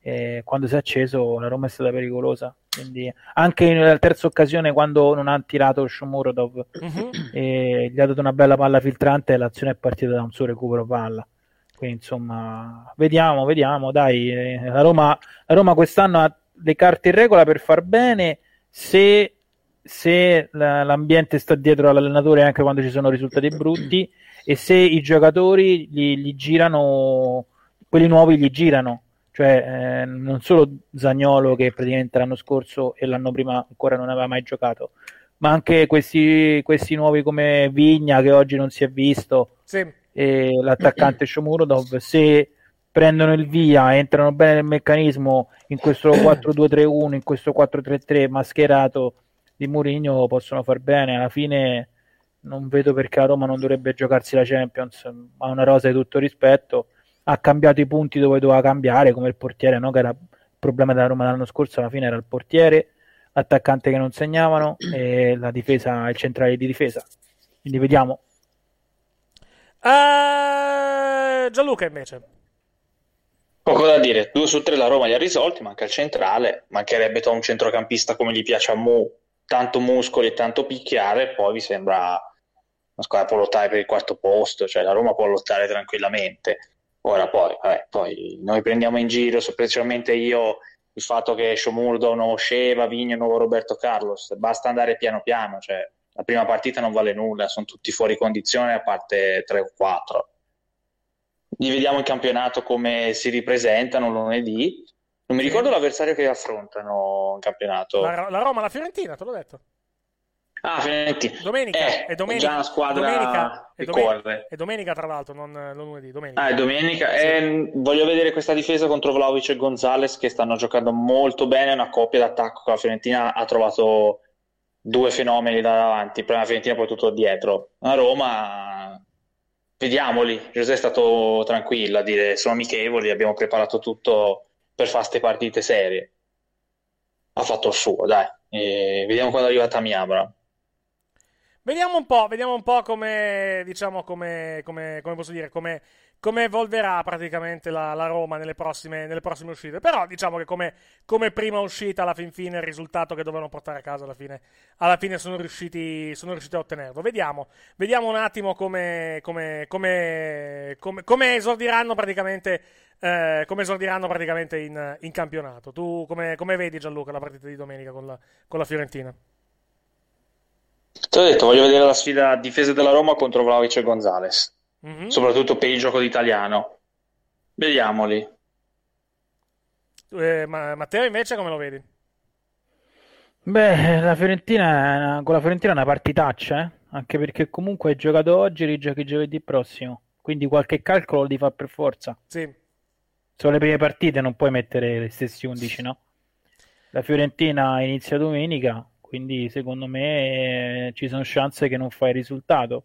F: eh, quando si è acceso, la Roma è stata pericolosa. Quindi, anche nella terza occasione, quando non ha tirato Shomurodov
C: Mhm.
F: e gli ha dato una bella palla filtrante e l'azione è partita da un suo recupero palla. Quindi insomma, vediamo, vediamo, dai, eh, la Roma, la Roma quest'anno ha le carte in regola per far bene se, se la- l'ambiente sta dietro all'allenatore anche quando ci sono risultati brutti e se i giocatori gli, gli girano, quelli nuovi gli girano. Cioè, eh, non solo Zagnolo che praticamente l'anno scorso e l'anno prima ancora non aveva mai giocato, ma anche questi, questi nuovi come Vigna che oggi non si è visto
C: Sì.
F: e l'attaccante Shomurodov se prendono il via entrano bene nel meccanismo in questo 4-2-3-1 in questo 4-3-3 mascherato di Mourinho possono far bene alla fine non vedo perché la Roma non dovrebbe giocarsi la Champions ha una rosa di tutto rispetto. Ha cambiato i punti dove doveva cambiare come il portiere no? che era il problema della Roma l'anno scorso alla fine era il portiere l'attaccante che non segnavano e la difesa il centrale di difesa. Quindi vediamo.
C: Eh, Gianluca invece.
G: Poco da dire, due su tre la Roma li ha risolti, manca il centrale, mancherebbe un centrocampista come gli piace a Mu, tanto muscoli e tanto picchiare, poi vi sembra una squadra può lottare per il quarto posto, cioè la Roma può lottare tranquillamente. Ora poi, vabbè, poi noi prendiamo in giro, specialmente io, il fatto che Shomurdo, nuovo Sceva, Vigno, nuovo Roberto Carlos, basta andare piano piano, cioè la prima partita non vale nulla, sono tutti fuori condizione a parte 3 o 4 gli vediamo in campionato come si ripresentano lunedì. Non mi ricordo l'avversario che affrontano in campionato.
C: La, la Roma, la Fiorentina, te l'ho detto.
G: Ah, Fiorentina.
C: Domenica,
G: Eh,
C: è domenica,
G: già una squadra
C: domenica,
G: che
C: è domen-
G: corre.
C: È domenica, tra l'altro, non, non lunedì, domenica.
G: Ah, è domenica. Eh, voglio vedere questa difesa contro Vlaovic e Gonzalez che stanno giocando molto bene. Una coppia d'attacco che la Fiorentina ha trovato due fenomeni da davanti. Prima la Fiorentina, poi tutto dietro. La Roma, vediamoli. Giuseppe è stato tranquillo a dire sono amichevoli, abbiamo preparato tutto per fare queste partite serie. Ha fatto il suo, dai. E vediamo quando arriva Tammy Abraham.
C: Vediamo un po', vediamo un po' come, diciamo, come, come, come posso dire, come, come evolverà praticamente la, la Roma nelle prossime, nelle prossime uscite. Però diciamo che come, come prima uscita, alla fin fine, il risultato che dovevano portare a casa alla fine, alla fine sono, riusciti, sono riusciti a ottenerlo. Vediamo, vediamo un attimo come, esordiranno praticamente, eh, come esordiranno praticamente in, in campionato. Tu come, come vedi Gianluca la partita di domenica con la, con la Fiorentina?
G: Ti ho detto, voglio vedere la sfida a difesa della Roma contro Vlaovic e Gonzalez,
C: Mhm.
G: soprattutto per il gioco d'italiano. Vediamoli.
C: Eh, ma- Matteo invece come lo vedi?
F: Beh, la Fiorentina, con la Fiorentina è una partitaccia, eh? Anche perché comunque hai giocato oggi e rigiochi giovedì prossimo. Quindi qualche calcolo lo devi fare per forza.
C: Sì.
F: Sono le prime partite, non puoi mettere le stesse 11, no? La Fiorentina inizia domenica, quindi secondo me eh, ci sono chance che non fai il risultato.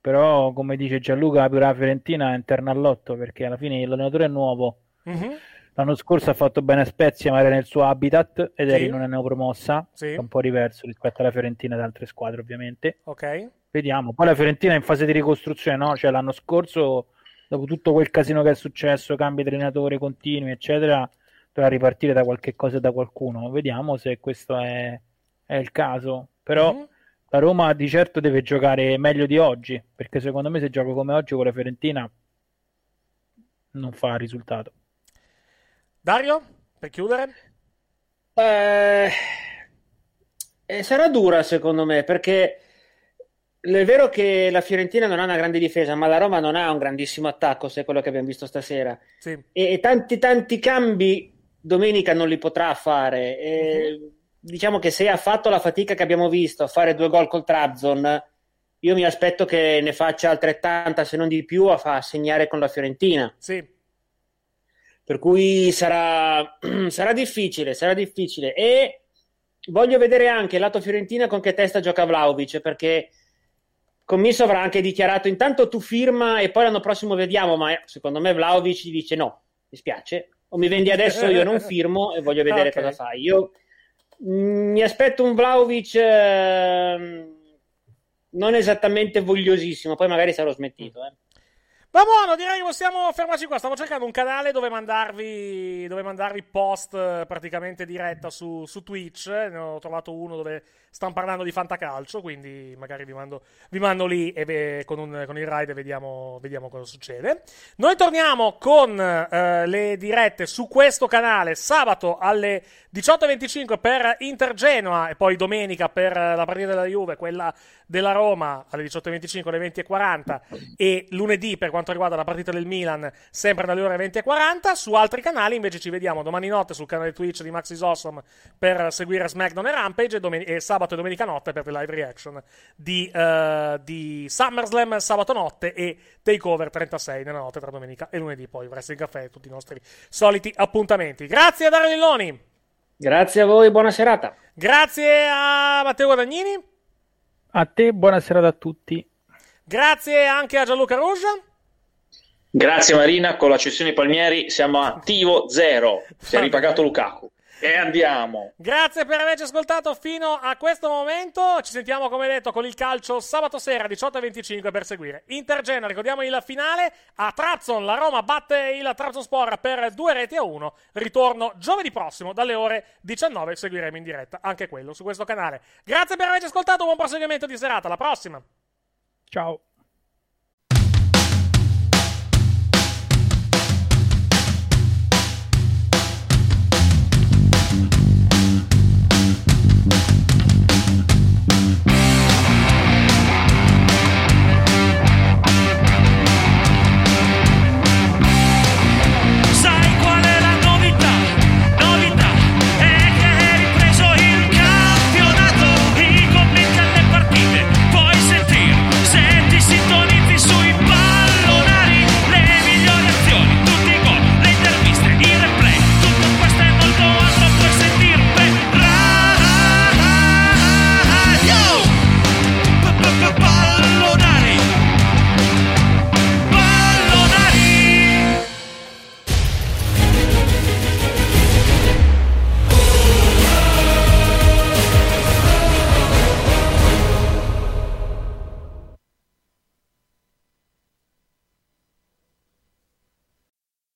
F: Però, come dice Gianluca, per la Fiorentina è interna all'otto perché alla fine l'allenatore è nuovo.
C: Mhm.
F: L'anno scorso ha fatto bene a Spezia, ma era nel suo habitat ed
C: Sì.
F: non è neopromossa,
C: Sì.
F: è un po' diverso rispetto alla Fiorentina e ad altre squadre, ovviamente.
C: Ok.
F: Vediamo. Poi la Fiorentina è in fase di ricostruzione, no? Cioè l'anno scorso, dopo tutto quel casino che è successo, cambi di allenatore continui, eccetera, doveva ripartire da qualche cosa e da qualcuno. Vediamo se questo è, è il caso. Però
C: Mhm.
F: la Roma di certo deve giocare meglio di oggi, perché secondo me se gioca come oggi con la Fiorentina non fa risultato.
C: Dario, per chiudere?
E: Eh, eh, sarà dura secondo me perché è vero che la Fiorentina non ha una grande difesa, ma la Roma non ha un grandissimo attacco, se è quello che abbiamo visto stasera.
C: Sì.
E: E, e tanti tanti cambi domenica non li potrà fare. E Diciamo che se ha fatto la fatica che abbiamo visto a fare due gol col Trabzon, io mi aspetto che ne faccia altrettanta, se non di più, a, a segnare con la Fiorentina.
C: Sì.
E: Per cui sarà, sarà difficile, sarà difficile. E voglio vedere anche lato Fiorentina con che testa gioca Vlaovic, perché Commisso avrà anche dichiarato intanto tu firma e poi l'anno prossimo vediamo, ma secondo me Vlaovic dice no, mi spiace, o mi vendi adesso io non firmo e voglio vedere
C: Ok.
E: cosa fai. Io mm, mi aspetto un Vlaovic ehm, non esattamente vogliosissimo, poi magari sarò smentito. Eh.
C: Va buono, direi che possiamo fermarci qua. Stavo cercando un canale dove mandarvi, dove mandarvi post eh, praticamente diretta su, su Twitch. Ne ho trovato uno dove stanno parlando di fantacalcio, quindi magari vi mando, vi mando lì ve- con, un- con il ride e vediamo, vediamo cosa succede. Noi torniamo con eh, le dirette su questo canale sabato alle 18.25 per Inter Genoa e poi domenica per eh, la partita della Juve, quella della Roma alle 18.25 alle 20.40 e lunedì per quanto riguarda la partita del Milan sempre dalle ore 20.40 su altri canali invece ci vediamo domani notte sul canale Twitch di Maxis Awesome per seguire SmackDown e Rampage e, domen- e sabato e domenica notte per le live reaction di, eh, di SummerSlam sabato notte e Takeover 36 nella notte tra domenica e lunedì. Poi Wrestling Café e tutti i nostri soliti appuntamenti. Grazie a Dario Lilloni
E: Grazie a voi, buona serata.
C: grazie a Matteo Guadagnini
F: A te, buona serata a tutti.
C: grazie anche a Gianluca Roja
G: Grazie Marina, con la cessione Palmieri siamo a attivo zero. Si è ripagato Lukaku. E andiamo.
C: Grazie per averci ascoltato fino a questo momento. Ci sentiamo, come detto, con il calcio sabato sera 18.25 per seguire Intergeno. Ricordiamo il finale a Trazzon. La Roma batte il Trabzonspor per due reti a uno. Ritorno giovedì prossimo dalle ore 19. Seguiremo in diretta anche quello su questo canale. Grazie per averci ascoltato. Buon proseguimento di serata. Alla prossima.
F: Ciao.